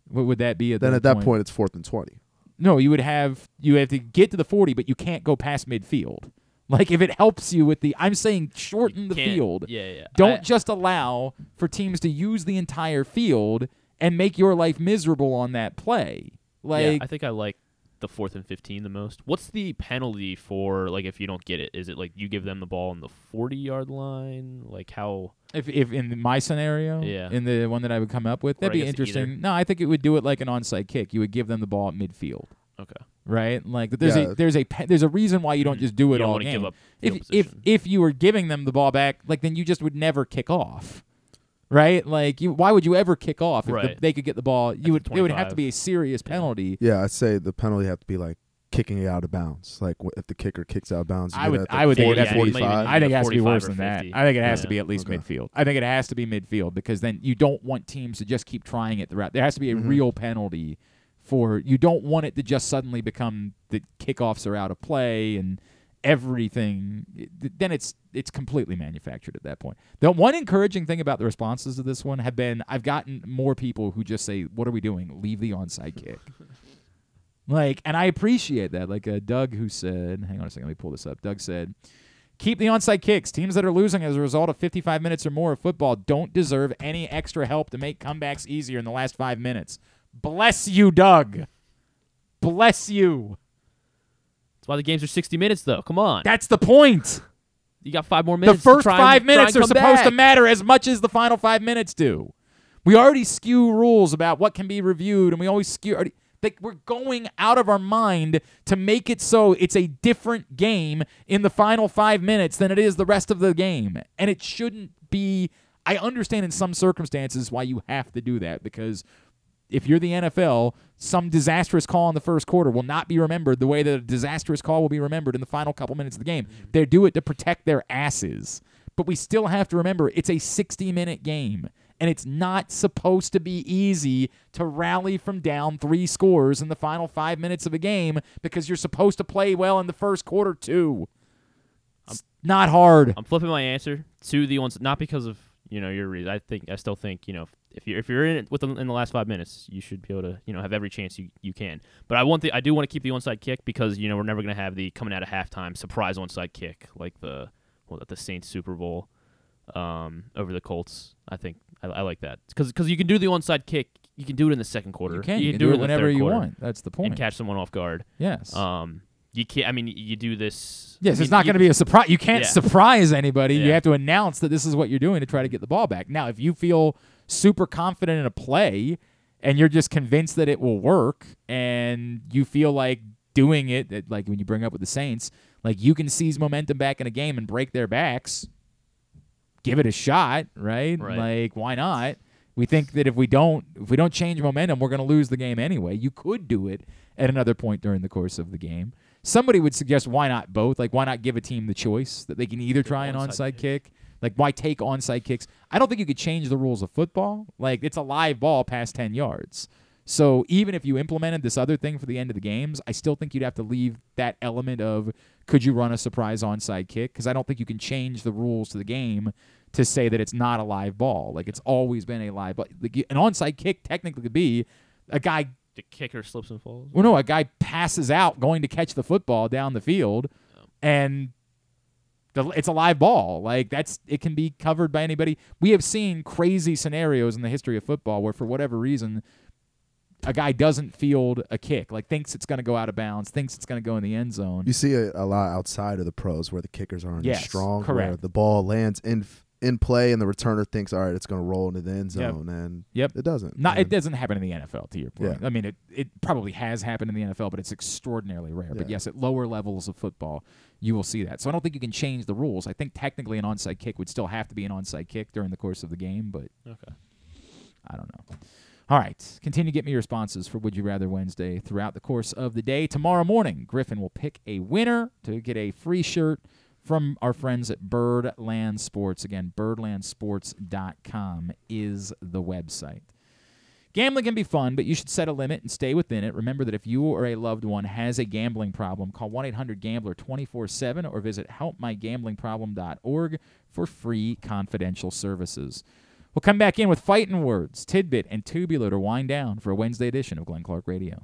what would that be at then that at that point? point it's fourth and twenty. No, you would have you have to get to the forty, but you can't go past midfield. Like if it helps you with the, I'm saying shorten the field. Yeah, yeah. Don't I- just allow for teams to use the entire field and make your life miserable on that play. Like yeah, I think I like the fourth and fifteen the most. What's the penalty for like if you don't get it? Is it like you give them the ball on the forty yard line? Like how? If, if in my scenario, Yeah. in the one that I would come up with, that'd be interesting. either. No, I think it would do it like an onside kick. You would give them the ball at midfield, Okay. right? Like there's Yeah. a there's a pe- there's a reason why you don't mm-hmm. just do it You don't all wanna game. give up if field if if you were giving them the ball back, like then you just would never kick off, right? Like you, why would you ever kick off if the- they could get the ball? You would it would have to be a serious penalty. Yeah, I'd say the penalty have to be like kicking it out of bounds. Like wh- if the kicker kicks out of bounds, you I get would it at the I would think 40, it has to be, 45. I think it has to be 45 worse or than that. 50. I think it has to Yeah. be at least Okay. midfield. I think it has to be midfield because then you don't want teams to just keep trying it throughout. There has to be a Mhm. real penalty for you don't want it to just suddenly become the kickoffs are out of play and everything then it's it's completely manufactured at that point. The one encouraging thing about the responses to this one have been I've gotten more people who just say what are we doing? Leave the onside kick. Like, and I appreciate that. Like uh, Doug, who said, "Hang on a second, let me pull this up." Doug said, "Keep the onside kicks. Teams that are losing as a result of 55 minutes or more of football don't deserve any extra help to make comebacks easier in the last five minutes." Bless you, Doug. Bless you. That's why the games are sixty minutes though. Come on. That's the point. you got five more The minutes. to first and- five try minutes are supposed to matter as much as the final five minutes do. We already skew rules about what can be reviewed, and we always skew. Already, like we're going out of our mind to make it so it's a different game in the final five minutes than it is the rest of the game, and it shouldn't be. I understand in some circumstances why you have to do that because if you're the NFL, some disastrous call in the first quarter will not be remembered the way that a disastrous call will be remembered in the final couple minutes of the game. Mm-hmm. They do it to protect their asses. But we still have to remember it's a 60 minute game. And it's not supposed to be easy to rally from down three scores in the final five minutes of a game because you're supposed to play well in the first quarter, too. It's not hard. I'm flipping my answer to the ones not because of you know your reason. I think I still think you know if you're if you're in it with the, in the last five minutes, you should be able to you know have every chance you, you can. But I want the I do want to keep the onside kick because you know we're never gonna have the coming out of halftime surprise onside kick like the well at the Saints Super Bowl um, over the Colts. I think I, I like that because you can do the onside kick. You can do it in the second quarter. You can. You can do do it whenever you quarter want. That's the point. And catch someone off guard. Yes. Um, you can't. I mean, you do this. Yes, I it's not going to be a surprise. You can't Yeah. surprise anybody. You have to announce that this is what you're doing to try to get the ball back. Now, if you feel super confident in a play and you're just convinced that it will work and you feel like doing it, that, like when you bring up with the Saints, like you can seize momentum back in a game and break their backs. Give it a shot, right? Right. Like why not? We think that if we don't if we don't change momentum, we're going to lose the game anyway. You could do it at another point during the course of the game. Somebody would suggest why not both? Like why not give a team the choice that they can either try an onside kick? Like why take onside kicks? I don't think you could change the rules of football. Like it's a live ball past 10 yards. So even if you implemented this other thing for the end of the games, I still think you'd have to leave that element of could you run a surprise onside kick? Because I don't think you can change the rules to the game to say that it's not a live ball. Like it's always been a live ball. Like, an onside kick technically could be a guy. The kicker slips and falls. Well, no, a guy passes out going to catch the football down the field, and the, it's a live ball. Like that's it can be covered by anybody. We have seen crazy scenarios in the history of football where, for whatever reason, a guy doesn't field a kick, like thinks it's going to go out of bounds, thinks it's going to go in the end zone. You see a, a lot outside of the pros where the kickers aren't Yes, as strong. Where correct. the ball lands in in play and the returner thinks, all right, it's going to roll into the end Yep. zone, and Yep. it doesn't. Not it doesn't happen in the NFL. To your point, Yeah. I mean it. It probably has happened in the NFL, but it's extraordinarily rare. But yes, at lower levels of football, you will see that. So I don't think you can change the rules. I think technically an onside kick would still have to be an onside kick during the course of the game, but Okay. I don't know. All right, continue to get me your responses for Would You Rather Wednesday throughout the course of the day. Tomorrow morning, Griffin will pick a winner to get a free shirt from our friends at Birdland Sports. Again, birdlandsports.com is the website. Gambling can be fun, but you should set a limit and stay within it. Remember that if you or a loved one has a gambling problem, call 1 800 Gambler 24 7 or visit helpmygamblingproblem.org for free confidential services. We'll come back in with fighting words, tidbit, and tubular to wind down for a Wednesday edition of Glenn Clark Radio.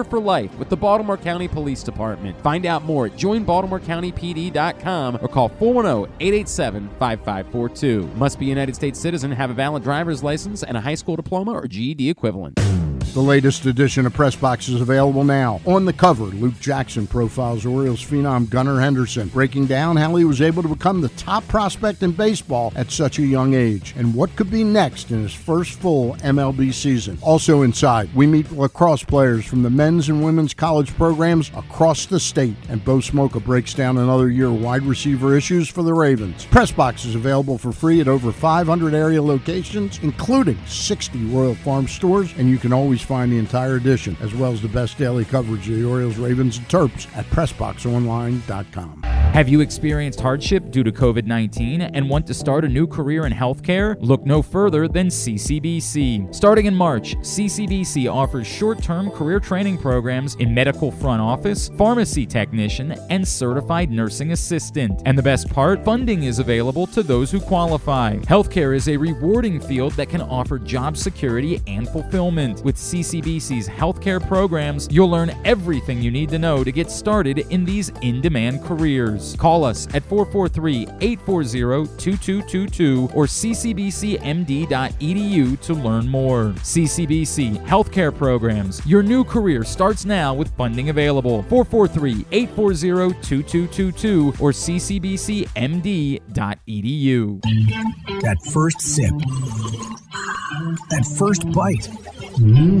for life with the Baltimore County Police Department. Find out more at joinbaltimorecountypd.com or call 410-887-5542. Must be United States citizen, have a valid driver's license and a high school diploma or GED equivalent. The latest edition of Press Box is available now. On the cover, Luke Jackson profiles Orioles phenom Gunnar Henderson, breaking down how he was able to become the top prospect in baseball at such a young age and what could be next in his first full MLB season. Also inside, we meet lacrosse players from the men's and women's college programs across the state, and Bo Smolka breaks down another year wide receiver issues for the Ravens. Press Box is available for free at over 500 area locations, including 60 Royal Farm stores, and you can always find the entire edition, as well as the best daily coverage of the Orioles, Ravens, and Terps at PressBoxOnline.com. Have you experienced hardship due to COVID 19 and want to start a new career in healthcare? Look no further than CCBC. Starting in March, CCBC offers short term career training programs in medical front office, pharmacy technician, and certified nursing assistant. And the best part funding is available to those who qualify. Healthcare is a rewarding field that can offer job security and fulfillment. With CCBC's healthcare programs, you'll learn everything you need to know to get started in these in demand careers. Call us at 443 840 2222 or ccbcmd.edu to learn more. CCBC Healthcare Programs. Your new career starts now with funding available. 443 840 2222 or ccbcmd.edu. That first sip. That first bite. Mmm.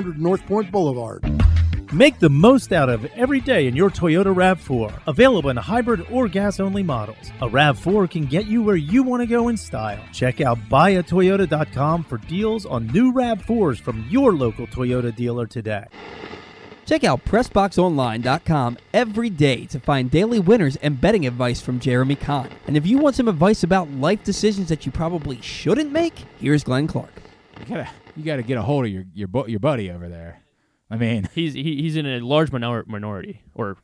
North Point Boulevard. Make the most out of every day in your Toyota RAV4. Available in hybrid or gas only models. A RAV4 can get you where you want to go in style. Check out buyatoyota.com for deals on new RAV4s from your local Toyota dealer today. Check out PressBoxOnline.com every day to find daily winners and betting advice from Jeremy Kahn. And if you want some advice about life decisions that you probably shouldn't make, here's Glenn Clark. You gotta, you gotta get a hold of your your, bu- your buddy over there. I mean, He's he, he's in a large minor- minority or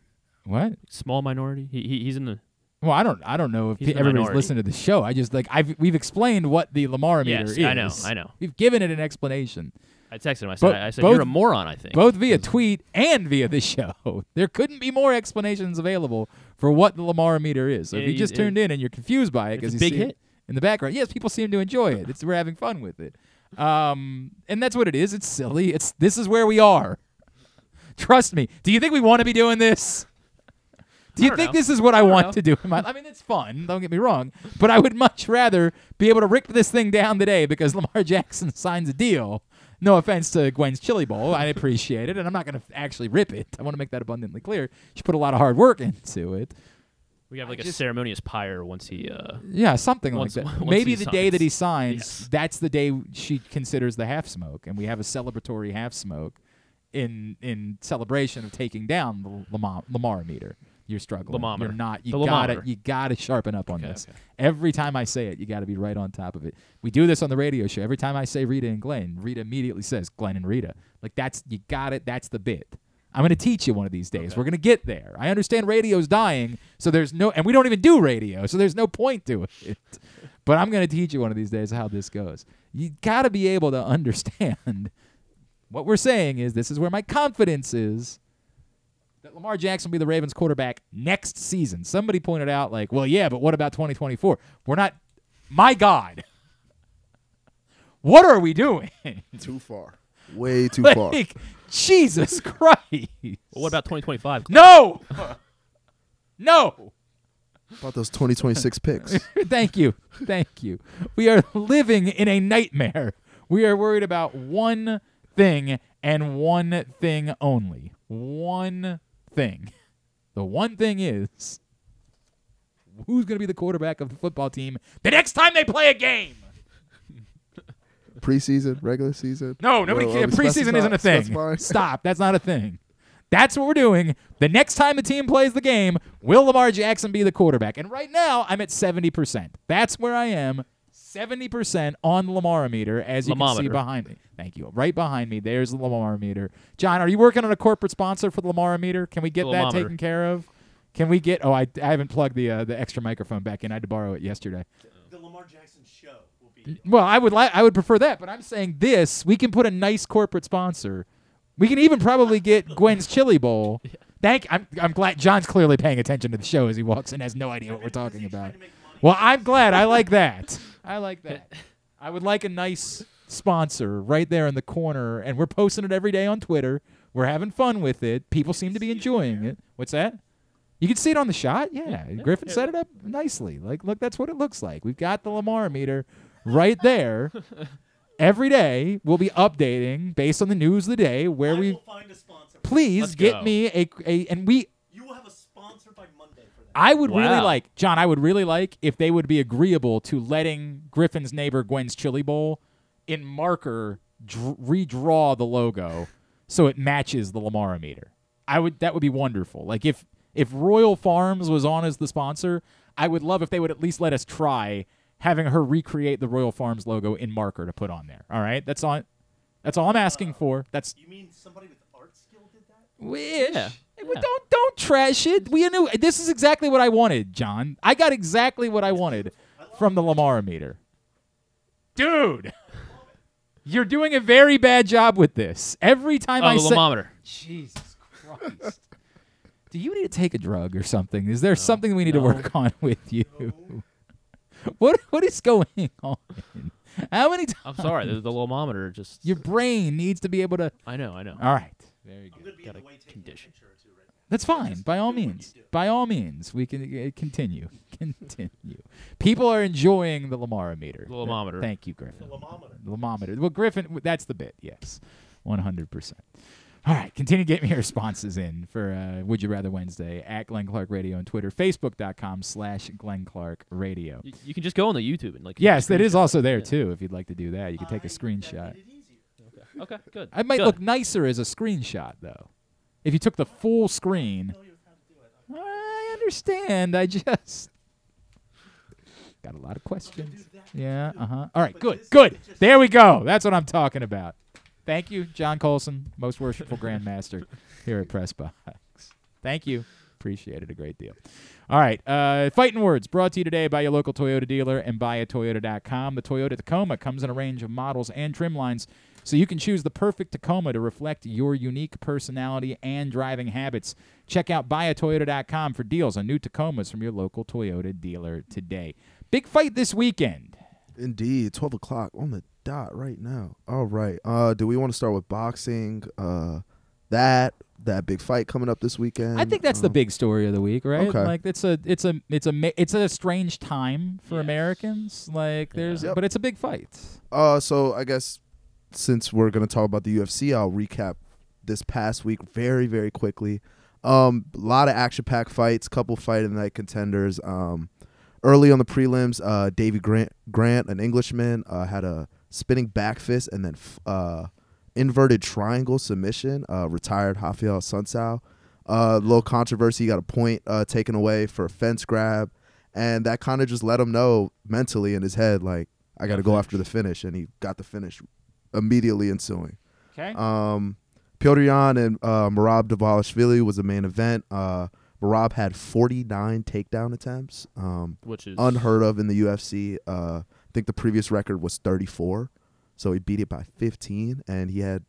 what? small minority. He, he he's in the Well, I don't, I don't know if He's the everybody's minority. listened to the show. I just like I've we've explained what the Lamar meter Yes, is. I know, I know. We've given it an explanation. I texted him. I said, Bo- I said both- you're a moron. I think both via tweet and via the show. There couldn't be more explanations available for what the Lamar meter is. So if Yeah, you just it- tuned in and you're confused by it It's because a you big see it hit. in the background, yes, people seem to enjoy it. It's we're having fun with it, um, and that's what it is. It's silly. It's this is where we are. Trust me. Do you think we want to be doing this? Do you think know. this is what I, I want know. to do? in my- I mean, it's fun. Don't get me wrong, but I would much rather be able to rip this thing down today because Lamar Jackson signs a deal. No offense to Gwen's Chili Bowl, I appreciate it, and I'm not going to actually rip it. I want to make that abundantly clear. She put a lot of hard work into it. We have like I a just- ceremonious pyre once he. Uh, Yeah, something Once- like that. once Maybe he the day that he signs. Yes. that's the day she considers the half smoke, and we have a celebratory half smoke in in celebration of taking down the Lamar, Lamar meter. You're struggling. Lamometer. You're not. You The gotta. lamometer. You gotta sharpen up on Okay, this. okay. Every time I say it, you got to be right on top of it. We do this on the radio show. Every time I say Rita and Glenn, Rita immediately says Glenn and Rita. Like that's you got it. That's the bit. I'm going to teach you one of these days. We're going to get there. I understand radio's dying, so there's no, and we don't even do radio, so there's no point to it. But I'm going to teach you one of these days how this goes. You got to be able to understand what we're saying is this is where my confidence is that Lamar Jackson will be the Ravens quarterback next season. Somebody pointed out, like, well, yeah, but what about 2024? We're not, my God. What are we doing? Too far. Way too far. like, Jesus Christ. well, what about 2025? No. no. About those 2026 picks. Thank you. Thank you. We are living in a nightmare. We are worried about one thing and one thing only. One thing. The one thing is who's going to be the quarterback of the football team the next time they play a game? Preseason, regular season. No, nobody Well, cares. uh, Preseason isn't a thing. specify. Stop. That's not a thing. That's what we're doing. The next time the team plays the game, will Lamar Jackson be the quarterback? And right now, I'm at 70%. That's where I am. 70% on the Lamar meter, as you can see behind me. Thank you. Right behind me, there's the Lamar meter. John, are you working on a corporate sponsor for the Lamar meter? Can we get The that Lamometer. taken care of? Can we get? Oh, I, I haven't plugged the uh, the extra microphone back in. I had to borrow it yesterday. The Lamar Jackson show will be. Well, I would like I would prefer that, but I'm saying this, we can put a nice corporate sponsor. We can even probably get Gwen's Chili Bowl. Thank I'm I'm glad John's clearly paying attention to the show as he walks in has no idea what we're talking about. Well, I'm glad. I like that. I like that. I would like a nice sponsor right there in the corner and we're posting it every day on Twitter. We're having fun with it. People seem to be enjoying it. What's that? You can see it on the shot. Yeah, Griffin set it up nicely. Like, look, that's what it looks like. We've got the Lamar meter right there. Every day we'll be updating based on the news of the day where we find a sponsor. please Let's get go. me a, a and we You will have a sponsor by Monday for that. I would really Wow. like John. I would really like if they would be agreeable to letting Griffin's neighbor Gwen's Chili Bowl in marker dr- redraw the logo so it matches the Lamar meter. I would that would be wonderful. Like if if Royal Farms was on as the sponsor, I would love if they would at least let us try having her recreate the Royal Farms logo in marker to put on there. All right, that's all. That's all I'm asking for. That's You mean somebody with art skill did that? Wish. Yeah. Hey, well, Don't don't trash it. We knew this is exactly what I wanted, John. I got exactly what I wanted from the Lamar meter. Dude. You're doing a very bad job with this. Every time Oh, I the say thermometer. Jesus Christ. Do you need to take a drug or something? Is there something we need to work on with you? What what is going on? How many times? I'm sorry. The, the thermometer just. Your brain needs to be able to. I know. I know. All right. Very good. Got a condition. That's fine. By all means. By all means, we can uh, continue. Continue. People are enjoying the Lamometer. The Lamometer. Thank you, Griffin. The Lamometer. The Lamometer. Well, Griffin, that's the bit. Yes, one hundred percent. All right, continue to get me your responses in for uh, Would You Rather Wednesday at Glenn Clark Radio on Twitter, Facebook.com slash Glenn Clark Radio. You, you can just go on the YouTube and like. Yes, that is also there Yeah. too. If you'd like to do that, you can take a screenshot. Okay, good. It might Good. look nicer as a screenshot, though. If you took the full screen. I understand. I just got a lot of questions. Yeah. Uh huh. All right. Good. Good. There we go. That's what I'm talking about. Thank you, John Colson, most worshipful Grandmaster here at Press Box. Thank you. Appreciate it a great deal. All right. Uh, Fighting Words brought to you today by your local Toyota dealer and buyatoyota.com. The Toyota Tacoma comes in a range of models and trim lines, so you can choose the perfect Tacoma to reflect your unique personality and driving habits. Check out buyatoyota.com for deals on new Tacomas from your local Toyota dealer today. Big fight this weekend. Indeed, twelve o'clock on the dot right now. All right. Uh, do we want to start with boxing? Uh, that that big fight coming up this weekend. I think that's the Um, big story of the week, right? Okay. Like it's a it's a it's a it's a strange time for Americans. Like there's Yep. but it's a big fight. Uh, so I guess since we're gonna talk about the UFC, I'll recap this past week very very quickly. Um, a lot of action packed fights, couple fight of the night contenders. Um, early on the prelims, uh, Davy Grant, Grant, an Englishman, uh, had a spinning back fist and then f- uh, inverted triangle submission. Uh, retired Rafael Sunsao. Uh, little controversy. He got a point uh, taken away for a fence grab, and that kind of just let him know mentally in his head, like I got to go after the finish, and he got the finish immediately ensuing. Okay. Um, Petr Yan and uh, Merab Dvalishvili was the main event. Uh, Merab had 49 takedown attempts, um, Which is- unheard of in the UFC. Uh, I think the previous record was 34, so he beat it by 15, and he had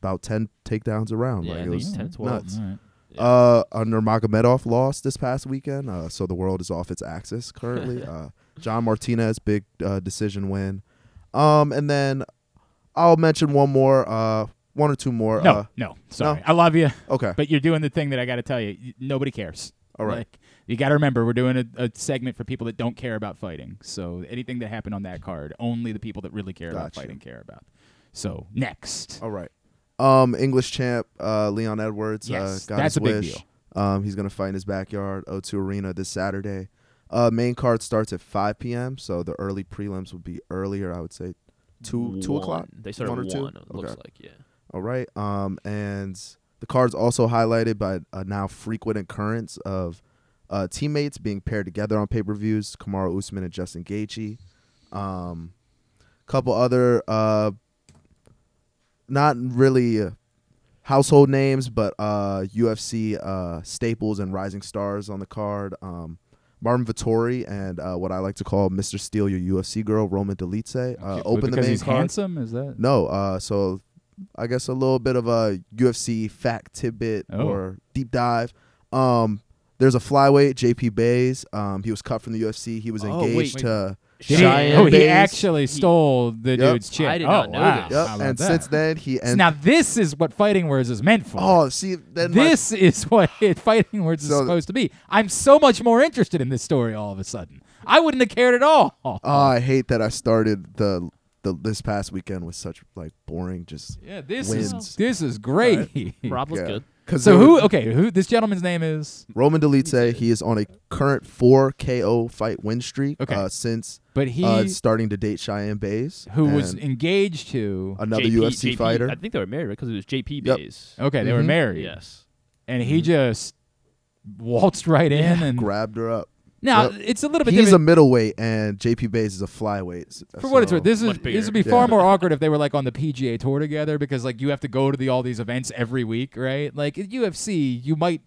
about 10 takedowns around. Yeah, like I it think was 10, 12. nuts. All right. Uh, under Magomedov lost this past weekend, uh, so the world is off its axis currently. uh, John Martinez big uh, decision win, um, and then I'll mention one more, uh, one or two more. No, uh, no, sorry. I love you. Okay. But you're doing the thing that I got to tell you. Nobody cares. All right. Like, you got to remember, we're doing a, a segment for people that don't care about fighting. So anything that happened on that card, only the people that really care about fighting care about. So next. All right. Um, English champ uh, Leon Edwards Yes, uh, got that's his a big deal. Um, he's gonna fight in his backyard, O2 Arena this Saturday. Uh, main card starts at 5 p.m. So the early prelims would be earlier. I would say two two o'clock. They start one at or two. one, it looks Okay. like, yeah. All right. Um, and the card's also highlighted by a now frequent occurrence of uh, teammates being paired together on pay per views. Kamaru Usman and Justin Gaethje. Um, couple other uh, not really household names, but uh, UFC uh, staples and rising stars on the card. Um, Marvin Vettori and uh, what I like to call Mr. Steel, Your UFC girl, Roman Dolidze, uh, Okay, open the because main he's card. handsome? Is that- no? Uh, so I guess a little bit of a UFC fact tidbit Oh. or deep dive. Um, there's a flyweight, JP Buys. Um, he was cut from the UFC. He was Oh, engaged wait. to Did he- Cheyenne oh, he Buys. actually stole the Yep. dude's chick. I did oh, not know wow. this. Yep. How about And that? since then, he So and now this is what fighting words is meant for. oh, see, then my- this is what it, fighting words is So- supposed to be. I'm so much more interested in this story all of a sudden. I wouldn't have cared at all. Oh, I hate that I started the the this past weekend with such like boring just Yeah, this wins. is this is great. Rob was good. Cause So who? Okay, who? This gentleman's name is. Roman Dolidze, he is on a current four KO fight win streak Okay. uh, since But he- uh, starting to date Cheyenne Buys, Who was engaged to another JP UFC JP fighter. I think they were married because it was JP Yep. Buys. Okay, they were Mhm. married. Yes. And he just waltzed right in and grabbed her up. Now, Yep. it's a little bit He's different- a middleweight, and JP Buys is a flyweight. s- For what it's worth, this is this would be far Yeah. more awkward if they were like on the PGA tour together because like you have to go to the all these events every week, right? Like at UFC, you might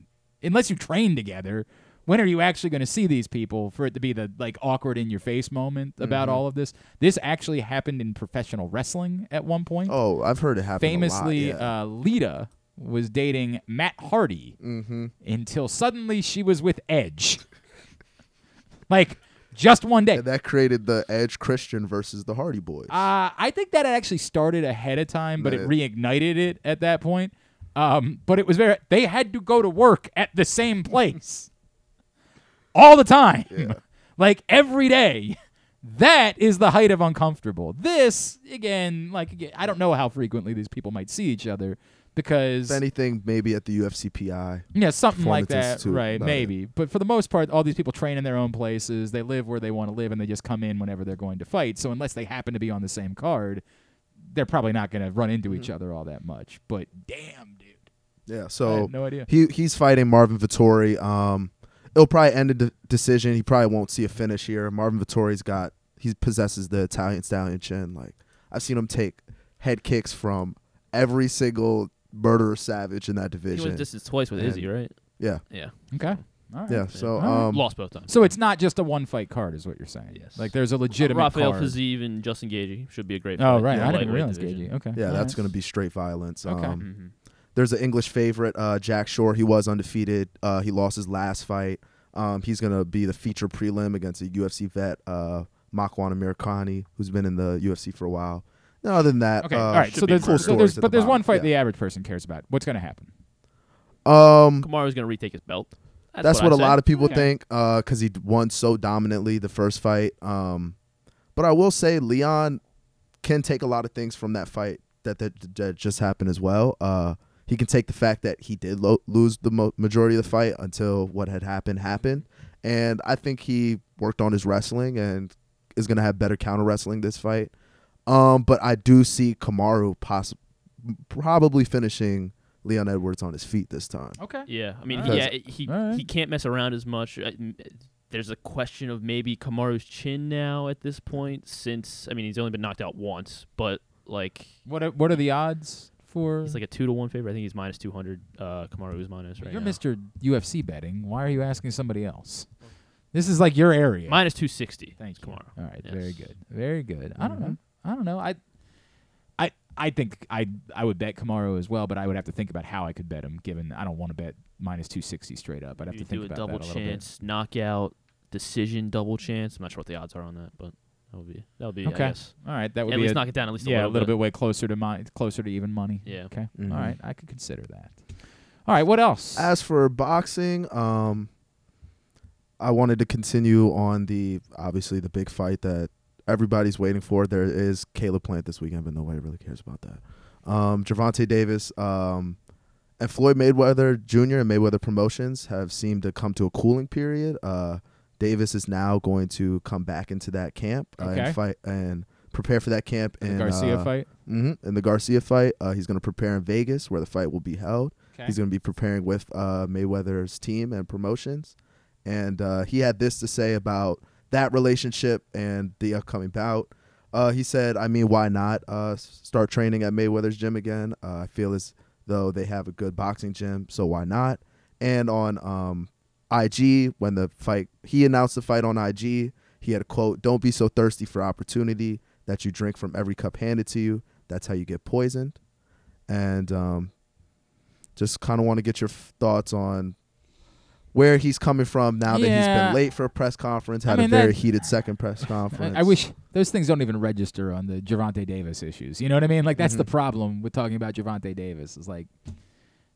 unless you train together, when are you actually going to see these people for it to be the like awkward in your face moment about Mhm. all of this? This actually happened in professional wrestling at one point. Oh, I've heard it happen. Famously, a lot, yeah. uh, Lita was dating Matt Hardy Mhm. until suddenly she was with Edge. Like just one day. And that created the Edge Christian versus the Hardy Boys. Uh, I think that it actually started ahead of time, but it Yeah. reignited it at that point. Um, but it was very. They had to go to work at the same place all the time, like every day. That is the height of uncomfortable. This again, like again, I don't know how frequently these people might see each other because if anything, maybe at the UFCPI. yeah, something like that, Institute, right? Maybe, but for the most part, all these people train in their own places. They live where they want to live, and they just come in whenever they're going to fight. So unless they happen to be on the same card, they're probably not going to run into each other all that much. But damn, dude, Yeah, so no idea. he he's fighting Marvin Vettori. Um, it'll probably end a de- decision. He probably won't see a finish here. Marvin Vettori's got he possesses the Italian stallion chin. Like I've seen him take head kicks from every single murderer savage in that division. He division. went distance twice with Izzy, right? Yeah. Yeah. Okay. All right. Yeah. So All right. um, Lost both times. So it's not just a one fight card, is what you're saying. Yes. Like there's a legitimate Rafael card. Fiziev and Justin Gaethje should be a great. Oh, fight right. in I the didn't even lightweight realize. Gaethje. Okay. Yeah, All that's right. going to be straight violence. Okay. Um, Mhm. There's an English favorite, uh, Jack Shore. He was undefeated. Uh, he lost his last fight. Um, he's going to be the feature prelim against a UFC vet, uh, Makwan Amirkhani, who's been in the UFC for a while. No, other than that, Okay. uh, all right. So there's, cool so stories there's at but the there's one fight Yeah. the average person cares about. What's going to happen? Um, Kamaru's gonna retake his belt. That's, that's, what, a say. lot of people Okay. think because he won so dominantly the first fight. Um, but I will say Leon can take a lot of things from that fight that that, that just happened as well. Uh, he can take the fact that he did lo- lose the mo- majority of the fight until what had happened happened, and I think he worked on his wrestling and is going to have better counter wrestling this fight. Um, but I do see Kamaru poss- probably finishing Leon Edwards on his feet this time. Okay. Yeah, I mean, Because- yeah, it- he he can't mess around as much. Uh, There's a question of maybe Kamaru's chin now at this point, since I mean he's only been knocked out once, but like What are, what are the odds for? he's like a two to one favorite. I think he's minus two hundred. Uh, Kamaru is minus right You're now. Mr. UFC betting. Why are you asking somebody else? This is like your area. minus two sixty. Thank you. Kamaru. All right, Yes. very good, very good. I don't Mm-hmm. know. I don't know. I, I, I think I I would bet Kamaru as well, but I would have to think about how I could bet him. Given I don't want to bet minus two sixty straight up. I'd have You to think do a about double that a little chance knockout decision double chance. I'm not sure what the odds are on that, but that would be that would be. Okay. I guess. All right. That would At be least a- knock it down at least a yeah, little a little bit. bit way closer to mon- closer to even money. Yeah. Okay. Mhm. All right. I could consider that. All right. What else? As for boxing, um, I wanted to continue on the obviously the big fight that everybody's waiting for. There is Caleb Plant this weekend, but nobody really cares about that. Um, Gervonta Davis um, and Floyd Mayweather Jr. and Mayweather Promotions have seemed to come to a cooling period. Uh, Davis is now going to come back into that camp uh, Okay. and fight and prepare for that camp The in Garcia uh, fight? mhm, in the Garcia fight. Uh, he's going to prepare in Vegas where the fight will be held. Okay. He's going to be preparing with uh, Mayweather's team and promotions. And uh, he had this to say about that relationship and the upcoming bout. Uh, he said, I mean, why not uh, start training at Mayweather's gym again? Uh, I feel as though they have a good boxing gym, so why not? And on um, IG, when the fight, he announced the fight on IG, he had a quote, Don't be so thirsty for opportunity that you drink from every cup handed to you. That's how you get poisoned. And um, just kind of want to get your f- thoughts on where he's coming from now that he's Yeah. been late for a press conference, I had mean, a very that- heated second press conference. I, I wish those things don't even register on the Gervonta Davis issues. You know what I mean? Like that's the Mhm. problem with talking about Gervonta Davis. Is like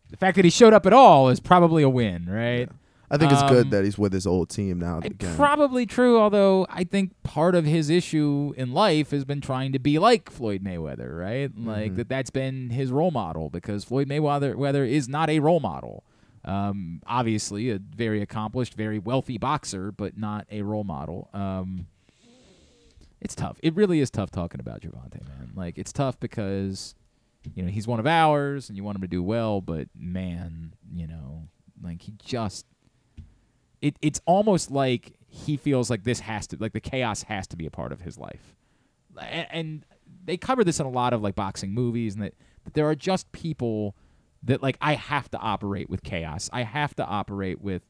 the fact that he showed up at all is probably a win, right? I think it's Um, good that he's with his old team now. Again. Probably true, although I think part of his issue in life has been trying to be like Floyd Mayweather, right? Like Mhm. that that's been his role model because Floyd Mayweather Weather is not a role model. Um, obviously, a very accomplished, very wealthy boxer, but not a role model. Um, it's tough. It really is tough talking about Gervonta, man. Like it's tough because you know he's one of ours, and you want him to do well, but man, you know, like he just it it's almost like he feels like this has to like the chaos has to be a part of his life and, and they cover this in a lot of like boxing movies and that, that there are just people that like i have to operate with chaos i have to operate with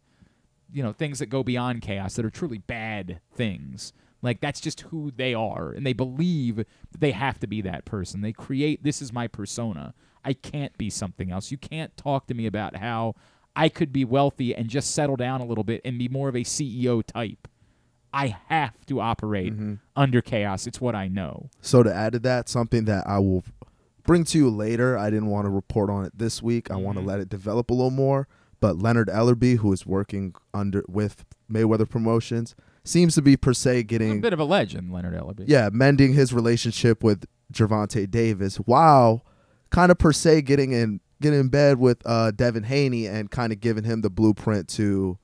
you know things that go beyond chaos that are truly bad things. Like that's just who they are, and they believe that they have to be that person. They create this is my persona. I can't be something else. You can't talk to me about how I could be wealthy and just settle down a little bit and be more of a CEO type. I have to operate mm-hmm. under chaos. It's what I know. So to add to that, something that I will bring to you later. I didn't want to report on it this week. I want to let it develop a little more. But Leonard Ellerby, who is working under with Mayweather Promotions, seems to be per se getting A bit of a legend, Leonard Ellerby. yeah mending his relationship with Gervonta Davis while kind of per se getting in getting in bed with uh, Devin Haney and kind of giving him the blueprint to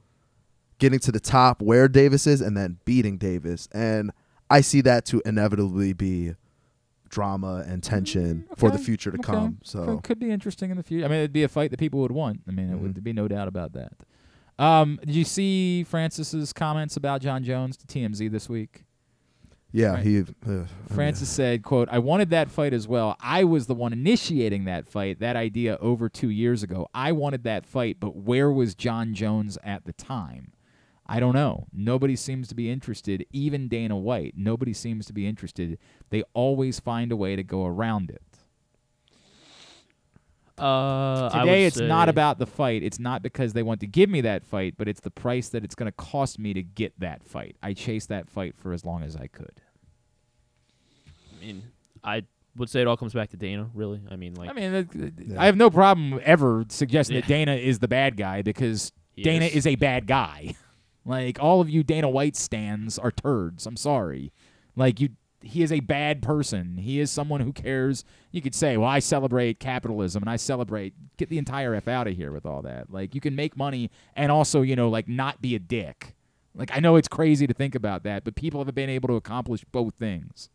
getting to the top where Davis is and then beating Davis. And I see that to inevitably be drama and tension for the future to okay. come. So could be interesting in the future. I mean, it'd be a fight that people would want. I mean, it Mm-hmm. would be no doubt about that. Um, did you see Francis's comments about Jon Jones to TMZ this week? yeah, Right. he. Uh, I mean, Francis said, "quote I wanted that fight as well. I was the one initiating that fight, that idea over two years ago. I wanted that fight, but where was Jon Jones at the time? I don't know. Nobody seems to be interested. Even Dana White. Nobody seems to be interested. They always find a way to go around it. Uh, Today, would it's not about the fight. It's not because they want to give me that fight, but it's the price that it's going to cost me to get that fight. I chased that fight for as long as I could. I mean, I would say it all comes back to Dana. Really, I mean, like I mean, I have no problem ever suggesting that Dana is the bad guy because He Dana is. is a bad guy. like all of you Dana White stands are turds. I'm sorry. Like you he is a bad person. He is someone who cares. You could say, "Well, I celebrate capitalism and I celebrate get the entire f out of here with all that." Like you can make money and also, you know, like not be a dick. Like I know it's crazy to think about that, but people have been able to accomplish both things.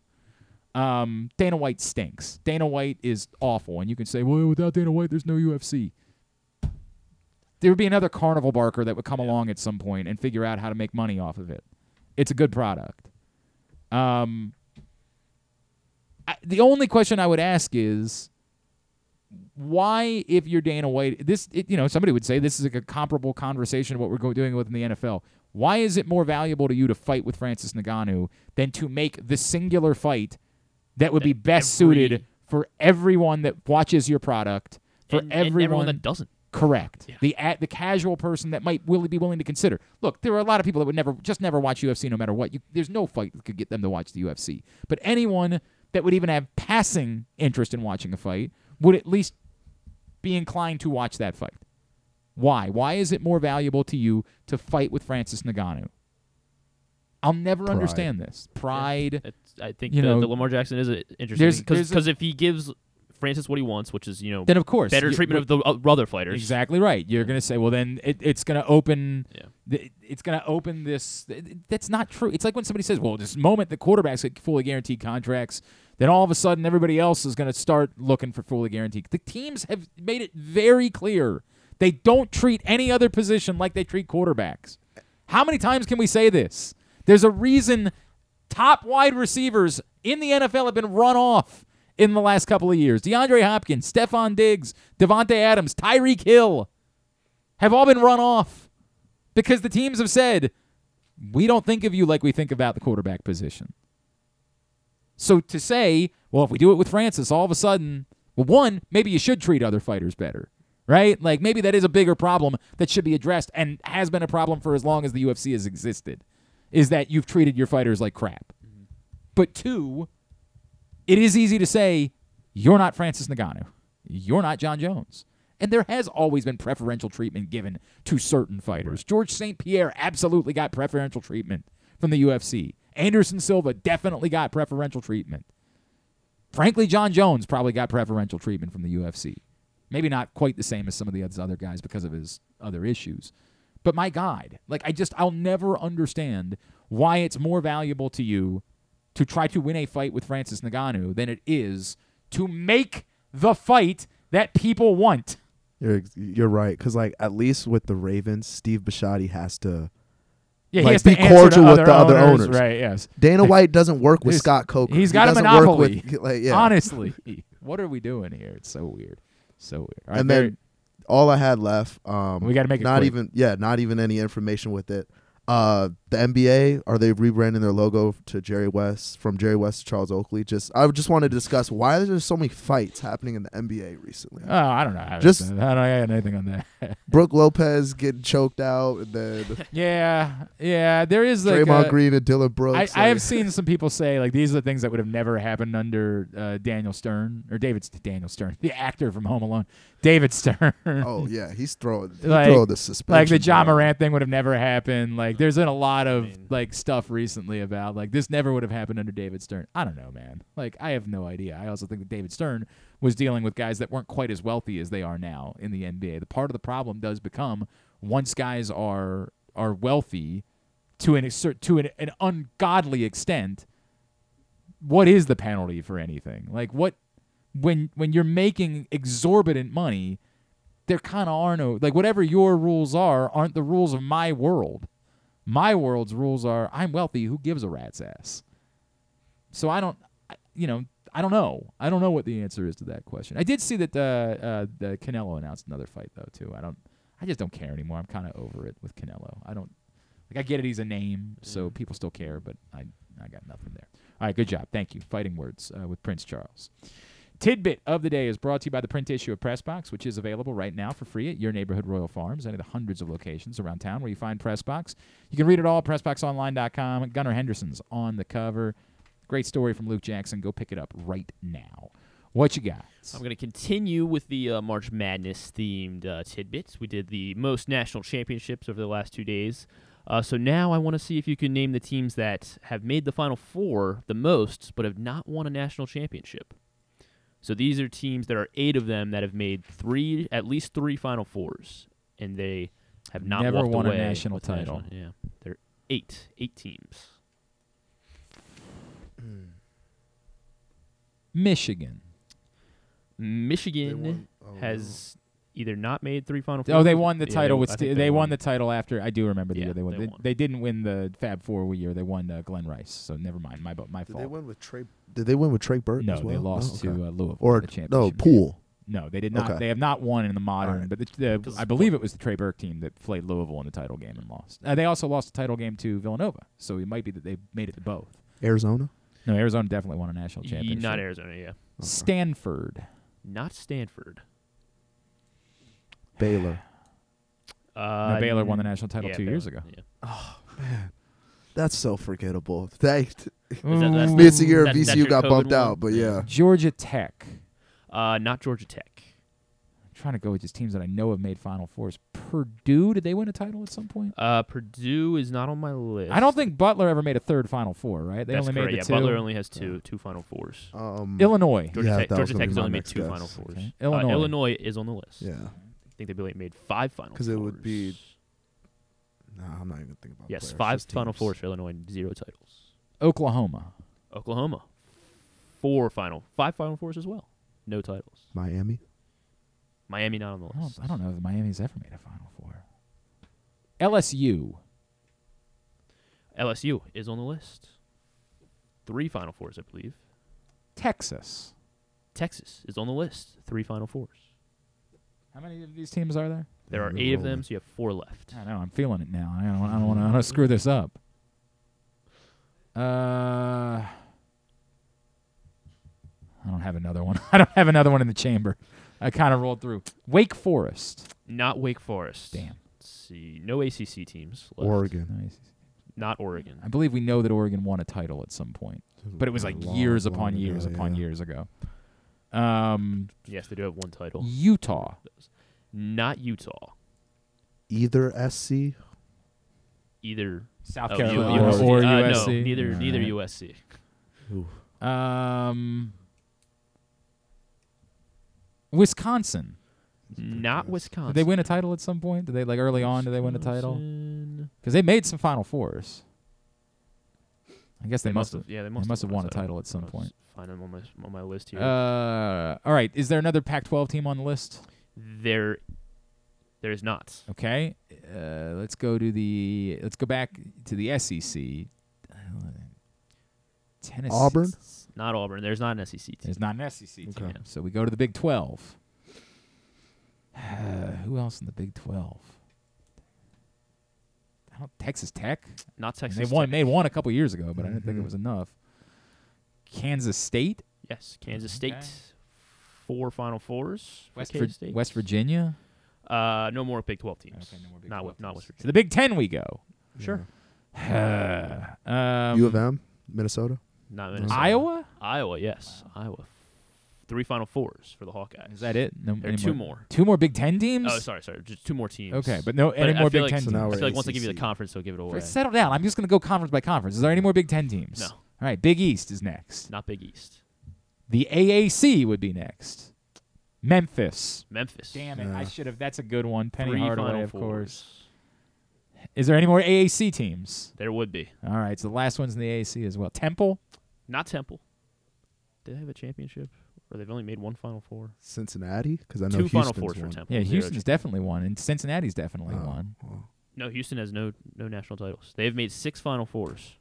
Um, Dana White stinks. Dana White is awful, and you can say, "Well, without Dana White, there's no UFC." There would be another carnival barker that would come along at some point and figure out how to make money off of it. It's a good product. Um, I, the only question I would ask is, why, if you're Dana White, this, it, you know, somebody would say this is like a comparable conversation to what we're go- doing with in the NFL. Why is it more valuable to you to fight with Francis Ngannou than to make the singular fight that would be best every- suited for everyone that watches your product, for And- and everyone, everyone that doesn't. Correct. The at the casual person that might really be willing to consider. Look, there are a lot of people that would never just never watch UFC no matter what. You, there's no fight that could get them to watch the UFC. But anyone that would even have passing interest in watching a fight would at least be inclined to watch that fight. Why? Why is it more valuable to you to fight with Francis Ngannou? I'll never Pride. understand this. Pride. It's, I think you the, know, the Lamar Jackson is interesting because if he gives Francis what he wants, which is you know then of course better you- treatment of the uh, other fighters. Exactly right. You're going to say, well, then it, it's going to open. Yeah. it's to open this. th- That's not true. It's like when somebody says, well, this moment the quarterbacks get fully guaranteed contracts, then all of a sudden everybody else is going to start looking for fully guaranteed. The teams have made it very clear they don't treat any other position like they treat quarterbacks. How many times can we say this? There's a reason top wide receivers in the NFL have been run off in the last couple of years. DeAndre Hopkins, Stefon Diggs, Davante Adams, Tyreek Hill have all been run off because the teams have said, we don't think of you like we think about the quarterback position. So to say, well, if we do it with Francis, all of a sudden, well, one, maybe you should treat other fighters better, right? Like maybe that is a bigger problem that should be addressed and has been a problem for as long as the UFC has existed, is that you've treated your fighters like crap. Mm-hmm. But two, it is easy to say, you're not Francis Ngannou. You're not Jon Jones. And there has always been preferential treatment given to certain fighters. George St. Pierre absolutely got preferential treatment from the UFC. Anderson Silva definitely got preferential treatment. Frankly, Jon Jones probably got preferential treatment from the UFC. Maybe not quite the same as some of the other guys because of his other issues. But my God, like I just I'll never understand why it's more valuable to you to try to win a fight with Francis Ngannou than it is to make the fight that people want. You're you're right because like at least with the Ravens, Steve Bisciotti has to Yeah, he like, has be to cordial with the other owners, owners. right, yes. Dana White doesn't work with Scott Coker. He's got a doesn't work monopoly. with- like, yeah. Honestly, what are we doing here? It's so weird. So weird. All right, and then all I had left. Um, We gotta make it not quick. even yeah, not even any information with it. Uh, the NBA are they rebranding their logo to Jerry West from Jerry West to Charles Oakley? Just I just want to discuss why there's so many fights happening in the NBA recently. Oh, I don't know. how Just- that's- I don't got anything on that. Brook Lopez getting choked out, and then yeah, yeah. There is like Draymond a- Green and Dillon Brooks. I, I have seen some people say like these are the things that would have never happened under uh, Daniel Stern or David Daniel Stern, the actor from Home Alone, David Stern. Oh yeah, he's throwing like, throwing the suspension. like the John. Morant thing would have never happened. Like there's been a lot of like stuff recently about like this never would have happened under David Stern. I don't know, man. Like I have no idea. I also think that David Stern was dealing with guys that weren't quite as wealthy as they are now in the NBA. The part of the problem does become once guys are are wealthy to an to an, an ungodly extent. What is the penalty for anything? Like what when when you're making exorbitant money, there kind of are no like whatever your rules are aren't the rules of my world. My world's rules are I'm wealthy. Who gives a rat's ass? So I don't, you know, I don't know. I don't know what the answer is to that question. I did see that uh, uh, the Canelo announced another fight though too. I don't. I just don't care anymore. I'm kind of over it with Canelo. I don't like. I get it. He's a name, so people still care, but I I got nothing there. All right, good job. Thank you. Fighting words uh, with Prince Charles. Tidbit of the day is brought to you by the print issue of Pressbox, which is available right now for free at your neighborhood Royal Farms, any of the hundreds of locations around town where you find Pressbox. You can read it all at PressBoxOnline.com. Gunnar Henderson's on the cover. Great story from Luke Jackson. Go pick it up right now. What you got? I'm going to continue with the uh, March Madness themed uh, tidbits. We did the most national championships over the last two days. Uh, so now I want to see if you can name the teams that have made the Final Four the most, but have not won a national championship. So these are teams that are eight of them that have made three, at least three Final Fours, and they have not Never walked won a national with the title. Yeah, they're eight, eight teams. Michigan. Michigan oh, has either not made three Final Fours. Oh, they won the Yeah, title they- with. St- think they, won the title after. I do remember the Yeah, year they won. they They, won. they didn't win the Fab Four year. They won uh, Glen Rice. So never mind. My bu- my Did fault. they win with Trey? Did they win with Trey Burton? No, as well? they lost Oh, okay. to uh, Louisville. Or in the no championship game. Pool. No, they did not. Okay. They have not won in the modern. Alright. But the, the, I believe it was the Trey Burke team that played Louisville in the title game and lost. Uh, they also lost the title game to Villanova. So it might be that they made it to both. Arizona. No, Arizona definitely won a national championship. Not Arizona, yeah. Stanford. Not Stanford. Baylor. Uh, Baylor won the national title yeah, two years ago. yeah. Oh man, that's so forgettable. They that- that's- missed a year. that- that's VCU your got bumped one? out, but yeah. Georgia Tech. Uh, not Georgia Tech. I'm trying to go with just teams that I know have made Final Fours. Purdue. Did they win a title at some point? Uh, Purdue is not on my list. I don't think Butler ever made a third Final Four. Right? They That's only correct. made yeah, two. Butler only has two two Final Fours. Um, Illinois. Georgia Yeah, Tech, Georgia Tech has only made two guess. Final Fours. Okay. Uh, Illinois. Illinois is on the list. Yeah. I think they made five Final Because it would be. No, I'm not even thinking about. Yes, players, five Final teams. Fours for Illinois, and zero titles. Oklahoma. Oklahoma, four Final, five Final Fours as well. No titles. Miami. Miami not on the I don't, list. I don't know if Miami's ever made a Final Four. LSU. LSU is on the list. Three Final Fours, I believe. Texas. Texas is on the list. Three Final Fours. How many of these teams are there? There are eight of them, so you have four left. I know. I'm feeling it now. I don't. I don't want to. I don't wanna screw this up. Uh, I don't have another one. I don't have another one in the chamber. I kind of rolled through. Wake Forest. Not Wake Forest. Damn. Let's see. No ACC teams. Left. Oregon. Nice. Not Oregon. I believe we know that Oregon won a title at some point, but it was like Long, years long upon ago, years upon yeah. years ago. Um, Yes, they do have one title. Utah. Not Utah. Either SC. Either South oh, Carolina U- USC. or Uh, no, USC. neither. Neither Alright. USC. Um, Wisconsin. Not Wisconsin. Did they win a title at some point? Did they like early on? Did they win a title? Because they made some Final Fours. I guess they, they must have. Yeah, they must, they must have won, won a title at some point. Find them on my on my list here. Uh, all right. Is there another Pac-12 team on the list? There, there is not. Okay. Uh, let's go to the. Let's go back to the SEC. Tennessee. Auburn. Not Auburn. There's not an SEC team. There's not an SEC team. So we go to the Big 12. Uh, who else in the Big 12? Texas Tech. Not Texas. They Texas won. Tech. They won a couple years ago, but I didn't think it Mhm. was enough. Kansas State, Yes, Kansas State. Okay. Four Final Fours. West, K Vir- West Virginia. Uh, no more Big 12 teams. Okay, no more Big not 12 with not teams. West To Virginia. the Big Ten we go. Sure. um, U of M, Minnesota. Not Minnesota. Iowa. Iowa, yes. Iowa. Three Final Fours for the Hawkeyes. Is that it? No, There are two more. Two more Big Ten teams. Oh, sorry, sorry. Just two more teams. Okay, but no- But any I more Big like, Ten So now I we're feel like once they give you the conference, they'll give it away. Settle down. I'm just going to go conference by conference. Is there any more Big Ten teams? No. All right. Big East is next. Not Big East. The AAC would be next. Memphis. Memphis. Damn it! I should have. That's a good one. Penny Three Hardaway, Final of course. Is there any more AAC teams? There would be. All right. So the last one's in the AAC as well. Temple. Not Temple. Did they have a championship? Or they've only made one Final Four? Cincinnati, because I know Two Final Houston's Fours for won. Temple. Yeah, Zero Houston's cha- definitely won, and Cincinnati's definitely Oh, won. well. No, Houston has no no national titles. They've made six Final Fours.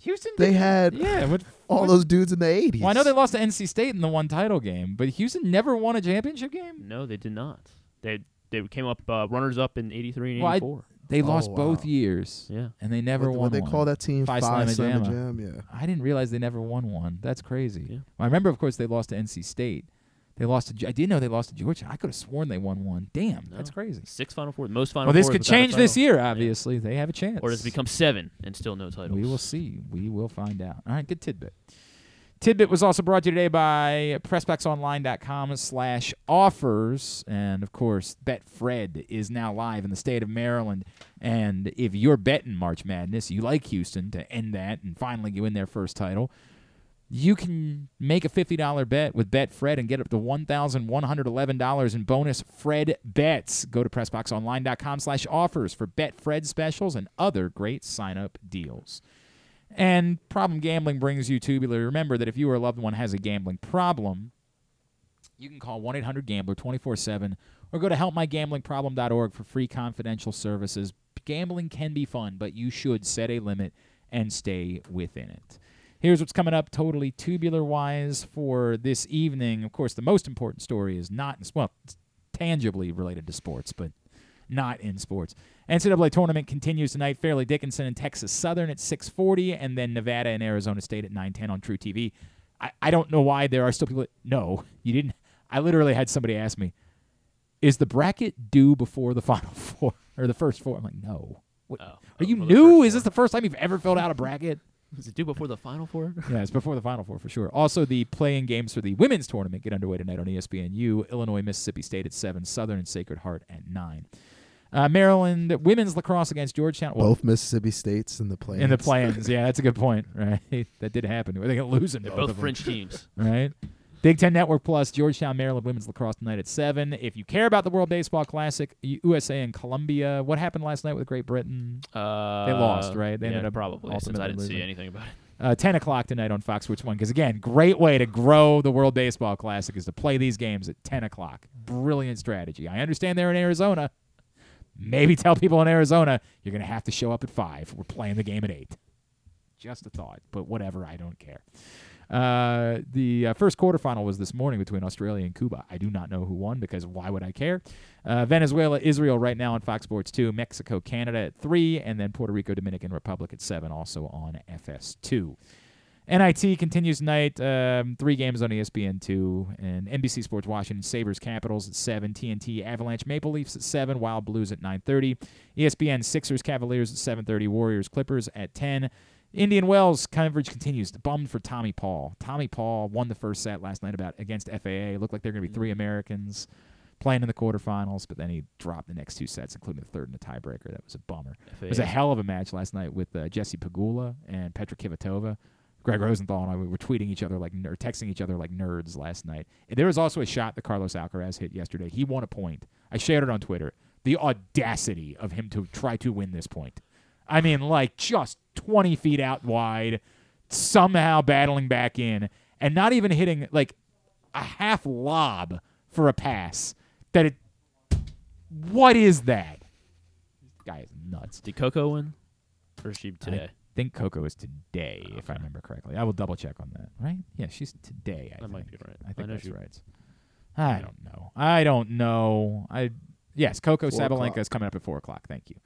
Houston. They had Yeah. What, all what- those dudes in the 80s. Well, I know they lost to NC State in the one title game, but Houston never won a championship game. No, they did not. They they came up uh, runners up in '83 and Well, '84. They Oh, lost both years. Yeah. and they never what, won. what they one. call that team? Phi Five Slamma Slamma Jam. Yeah. I didn't realize they never won one. That's crazy. Yeah. I remember, of course, they lost to NC State. They lost to. I didn't know they lost to Georgia. I could have sworn they won one. Damn, that's crazy. Six Final Fours. Most Final Well, this could change this title. year. Yeah. Obviously, they have a chance. Or does it become seven and still no titles? We will see. We will find out. All right, good tidbit. Tidbit was also brought to you today by PressBoxOnline.com slash offers. And, of course, BetFred is now live in the state of Maryland. And if you're betting March Madness, you like Houston to end that and finally win their first title, you can make a $50 bet with BetFred and get up to $1,111 in bonus Fred bets. Go to PressBoxOnline.com slash offers for BetFred specials and other great sign-up deals. And problem gambling brings you tubular. Remember that if you or a loved one has a gambling problem, you can call 1 800 Gambler 24 7 or go to helpmygamblingproblem.org for free confidential services. Gambling can be fun, but you should set a limit and stay within it. Here's what's coming up totally tubular wise for this evening. Of course, the most important story is not, well, tangibly related to sports, but not in sports. NCAA tournament continues tonight. Fairleigh Dickinson and Texas Southern at 6:40, and then Nevada and Arizona State at 9:10 on True TV. I, I don't know why there are still people. That, no, you didn't. I literally had somebody ask me, "Is the bracket due before the Final Four or the first four? I'm like, "No." What, Oh, are oh, you new? Is this the first time you've ever filled out a bracket? Is it due before the Final Four? yeah, it's before the Final Four for sure. Also, the playing games for the women's tournament get underway tonight on ESPNU. Illinois, Mississippi State at seven. Southern and Sacred Heart at nine. Uh, Maryland women's lacrosse against Georgetown. Well, Both Mississippi States in the play. in the play-ins. yeah, that's a good point. Right, that did happen. They're gonna lose in They're both, both of them. French teams. Right. Big Ten Network Plus, Georgetown, Maryland women's lacrosse tonight at seven. If you care about the World Baseball Classic, USA and Colombia. What happened last night with Great Britain? Uh, They lost, right? They yeah, ended up probably. Since I ultimately didn't see losing. anything about it. Uh, 10 o'clock tonight on Fox Sports 1. Because, again, great way to grow the World Baseball Classic is to play these games at 10 o'clock. Brilliant strategy. I understand they're in Arizona. Maybe tell people in Arizona you're going to have to show up at 5. We're playing the game at 8. Just a thought, but whatever. I don't care. Uh, the uh, first quarterfinal was this morning between Australia and Cuba. I do not know who won because why would I care? Uh, Venezuela, Israel right now on Fox Sports 2, Mexico, Canada at 3, and then Puerto Rico, Dominican Republic at 7, also on FS2. NIT continues tonight. Um, three games on ESPN2 and NBC Sports Washington Sabres Capitals at 7. TNT Avalanche Maple Leafs at 7. Wild Blues at 9.30. ESPN Sixers Cavaliers at 7.30. Warriors Clippers at 10. Indian Wells coverage continues. Bummed for Tommy Paul. Tommy Paul won the first set last night about against FAA. Looked like they're going to be three Americans playing in the quarterfinals, but then he dropped the next two sets, including the third and the tiebreaker. That was a bummer. It was a hell of a match last night with uh, Jesse Pegula and Petra Kvitova. Greg Rosenthal and I we were tweeting each other like or texting each other like nerds last night. There was also a shot that Carlos Alcaraz hit yesterday. He won a point. I shared it on Twitter. The audacity of him to try to win this point. I mean, like just 20 feet out wide, somehow battling back in, and not even hitting like a half lob for a pass. That it. What is that? This guy is nuts. Did Coco win? Or she today? I think Coco is today, if I remember correctly. I will double check on that. Right? Yeah, she's today. I That might think. be right. I I think know that's she- right. I don't know. I don't know. I yes, Coco Four Sabalenka o'clock. is coming up at four o'clock. Thank you.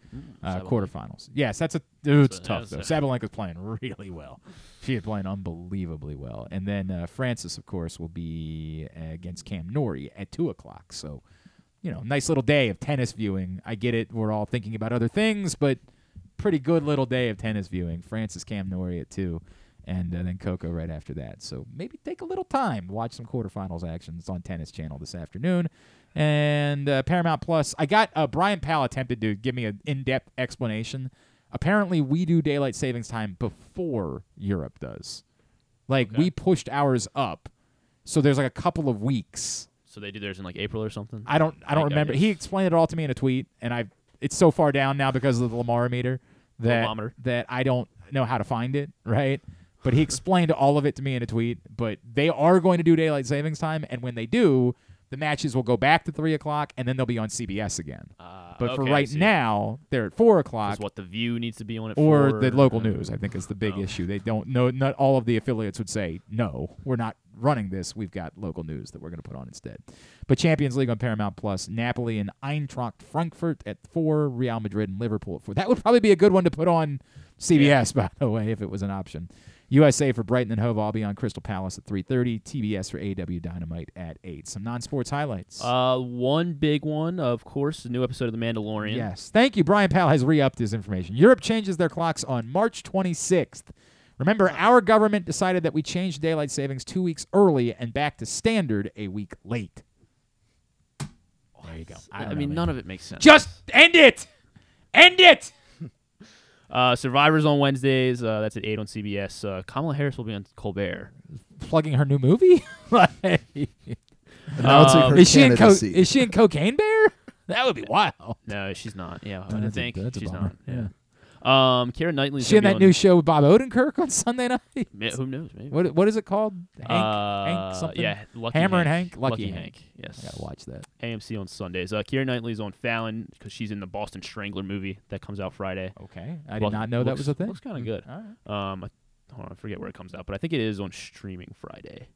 Uh, quarterfinals. Yes, that's a dude, it's tough though. Sabalenka's playing really well. She is playing unbelievably well. And then uh, Frances, of course, will be uh, against Cam Norrie at two o'clock. So, you know, nice little day of tennis viewing. I get it. We're all thinking about other things, but pretty good little day of tennis viewing. Frances Cam Norrie at two, and uh, then Coco right after that. So maybe take a little time, watch some quarterfinals action. It's on Tennis Channel this afternoon, and uh, Paramount Plus. I got uh, Brian Powell attempted to give me an in-depth explanation. Apparently, we do daylight savings time before Europe does. Like we pushed ours up, so there's like a couple of weeks. So they do theirs in like April or something. I don't I don't Like, remember. He explained it all to me in a tweet, and I it's so far down now because of the Lamar meter that that I don't know how to find it. Right, but he explained all of it to me in a tweet. But they are going to do daylight savings time, and when they do, the matches will go back to three o'clock, and then they'll be on CBS again. but for okay, I right now, they're at four o'clock. What the View needs to be on it or for, the local uh, news. I think is the big issue. They don't know. Not all of the affiliates would say no. We're not running this. We've got local news that we're going to put on instead. But Champions League on Paramount Plus. Napoli and Eintracht Frankfurt at four. Real Madrid and Liverpool at four. That would probably be a good one to put on CBS. By the way, if it was an option. USA for Brighton and Hove Albion, on Crystal Palace at 3:30. TBS for AEW Dynamite at 8. Some non-sports highlights. Uh, one big one, of course, the new episode of The Mandalorian. Yes. Thank you. Brian Powell has re upped his information. Europe changes their clocks on March 26th. Remember, our government decided that we changed daylight savings two weeks early and back to standard a week late. There you go. I, know, mean, none of it makes sense. Just end it. End it. Uh, Survivors on Wednesdays. Uh, that's at eight on CBS. Uh, Kamala Harris will be on Colbert. Plugging her new movie. Like- Announcing Um, her is she in co- is she in Cocaine Bear? That would be wild. No, she's not. Yeah, I that's a- think that's a she's bummer. not. Yeah. Um, Keira Knightley's Is she in that be new show with Bob Odenkirk on Sunday night? Yeah, who knows? Maybe. What what is it called? Hank, Uh, Hank something. Yeah, Lucky Hammer and Hank. Hank. Lucky, Lucky Hank. Hank, yes. I gotta watch that. AMC on Sundays. Uh, Keira Knightley's on Fallon because she's in the Boston Strangler movie that comes out Friday. Okay, I did not know that was a thing. Looks kind of Mm, good. right. Um, I, hold on, I forget where it comes out, but I think it is on streaming Friday.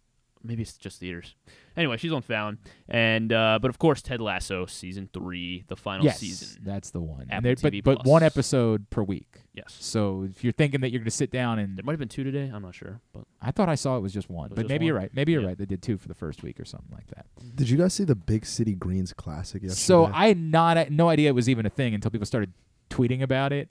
Maybe it's just theaters. Anyway, she's on Fallon, and uh, but of course Ted Lasso season three, the final yes, season. that's the one. And Apple there- but TV but one episode per week. Yes. So if you're thinking that you're going to sit down and There might have been two today. I'm not sure, but I thought I saw it was just one, was but just maybe you're right. Maybe you're Yeah. right. They did two for the first week or something like that. Did you guys see the Big City Greens Classic yesterday? So I had not no idea it was even a thing until people started tweeting about it.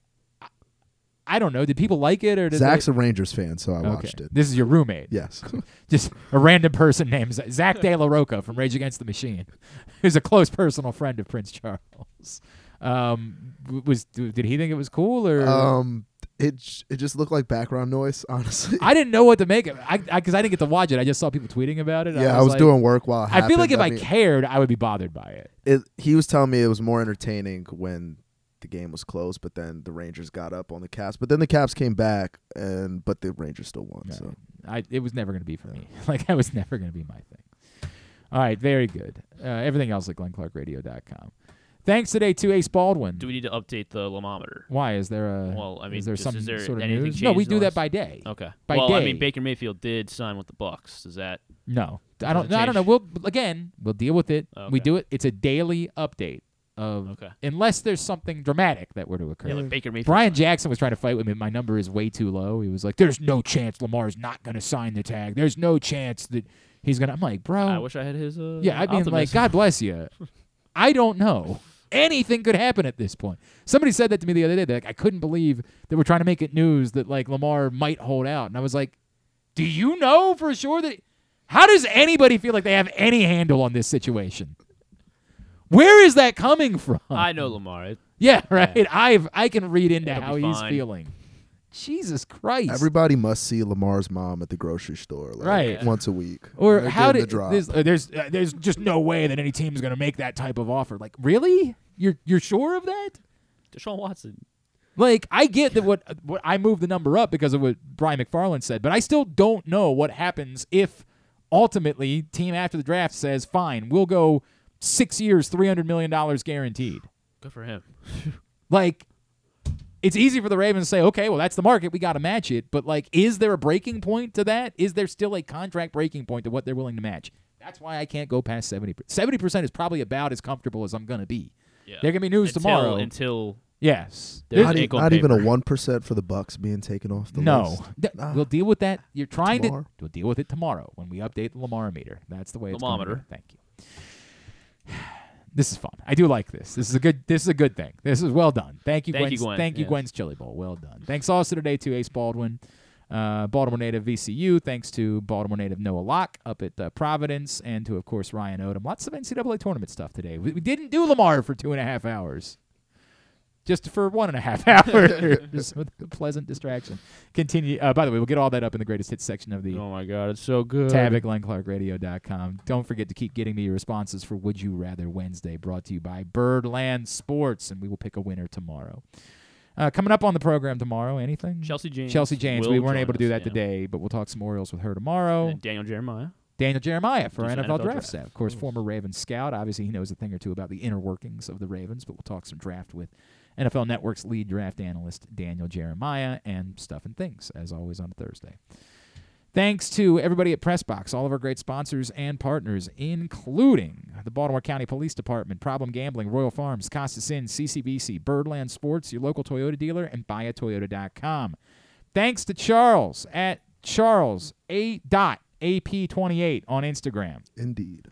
I, I don't know. Did people like it or did Zach's they, a Rangers fan, so I Okay. watched it. This is your roommate. Yes. Just a random person named Zack De La Rocha from Rage Against the Machine, who's a close personal friend of Prince Charles. Um, was did he think it was cool or? Um, it it just looked like background noise, honestly. I didn't know what to make of it. I because I, didn't get to watch it. I just saw people tweeting about it. yeah, I was like- doing work while it I feel like if. I, mean, cared, I would be bothered by it. it, he was telling me it was more entertaining when the game was close, but then the Rangers got up on the Caps. But then the Caps came back, and but the Rangers still won. So I it was never going to be for me. Like that was never going to be my thing. All right, very good. Uh, everything else at glennclarkradio.com. Thanks today to Ace Baldwin. do we need to update the thermometer? Why is there a? Well, I mean, is there just- some is there sort of anything news? No, we do that by day. Okay. By well, day. I mean, Baker Mayfield did sign with the Bucks. Does that? No, I don't. No, I don't know. We'll again. We'll deal with it. Okay. We do it. It's a daily update of Okay. unless there's something dramatic that were to occur. Yeah, like Baker Mayfield. Brian Jackson was trying to fight with me. My number is way too low. He was like, "There's no chance Lamar's not going to sign the tag. There's no chance that he's going to." I'm like, "Bro, I wish I had his. Uh, yeah, I mean, like. God bless you. I don't know. Anything could happen at this point. Somebody said that to me the other day. That like, I couldn't believe that we're trying to make it news that like Lamar might hold out, and I was like, "Do you know for sure that? How does anybody feel like they have any handle on this situation? Where is that coming from? I know Lamar. It- Yeah, right. I've I can read into It'll how he's fine. feeling. Jesus Christ. everybody must see Lamar's mom at the grocery store, like, Right. once a week. Or They're how did the drop. there's uh, there's, uh, there's just no way that any team is going to make that type of offer. Like, really? You're you're sure of that? Deshaun Watson. Like, I get that what what I moved the number up because of what Brian McFarland said, but I still don't know what happens if ultimately team after the draft says, "Fine, we'll go 6 years, 300 million dollars guaranteed." Good for him. Like it's easy for the Ravens to say, okay, well, that's the market. We got to match it. But, like, is there a breaking point to that? Is there still a contract breaking point to what they're willing to match? That's why I can't go past 70%. 70% is probably about as comfortable as I'm going to be. Yeah. There can be news Until- tomorrow. until Yes. there's Not, e- not even a one percent for the Bucks being taken off the no. list. Th- Ah. We'll deal with that. You're trying Tomorrow. to we'll deal with it tomorrow when we update the Lamar meter. That's the way it's going to Lamometer. Thank you. This is fun. I do like this. This is a good. This is a good thing. This is well done. Thank you, Thank Gwen's, you, Gwen. Thank you, Yes. Gwen's Chili Bowl. Well done. Thanks also today to Ace Baldwin, uh, Baltimore native VCU. Thanks to Baltimore native Noah Locke up at uh, Providence, and to of course Ryan Odom. Lots of NCAA tournament stuff today. We, we didn't do Lamar for two and a half hours. Just for one and a half hours, just with a pleasant distraction. Continue. Uh, by the way, we'll get all that up in the greatest hits section of the Oh my God, it's so good. tab at glennclarkradio.com. Don't forget to keep getting me your responses for Would You Rather Wednesday, brought to you by Birdland Sports, and we will pick a winner tomorrow. Uh, coming up on the program tomorrow, anything? Chelsea James Chelsea James. will We weren't able to do us, that yeah. today, but we'll talk some Orioles with her tomorrow. And Daniel Jeremiah. Daniel Jeremiah for Does NFL, NFL draft draft. staff. Of course, former Ravens scout. Obviously, he knows a thing or two about the inner workings of the Ravens, but we'll talk some draft with NFL Network's lead draft analyst, Daniel Jeremiah, and stuff and things, as always, on Thursday. Thanks to everybody at Pressbox, all of our great sponsors and partners, including the Baltimore County Police Department, Problem Gambling, Royal Farms, Costas Inn, CCBC, Birdland Sports, your local Toyota dealer, and buyatoyota.com. Thanks to Charles at Charles A. Dot AP28 on Instagram. Indeed.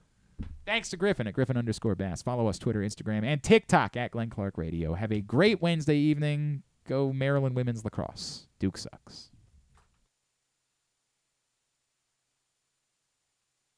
Thanks to Griffin at Griffin underscore Bass. Follow us Twitter, Instagram, and TikTok at Glenn Clark Radio. Have a great Wednesday evening. Go Maryland women's lacrosse. Duke sucks.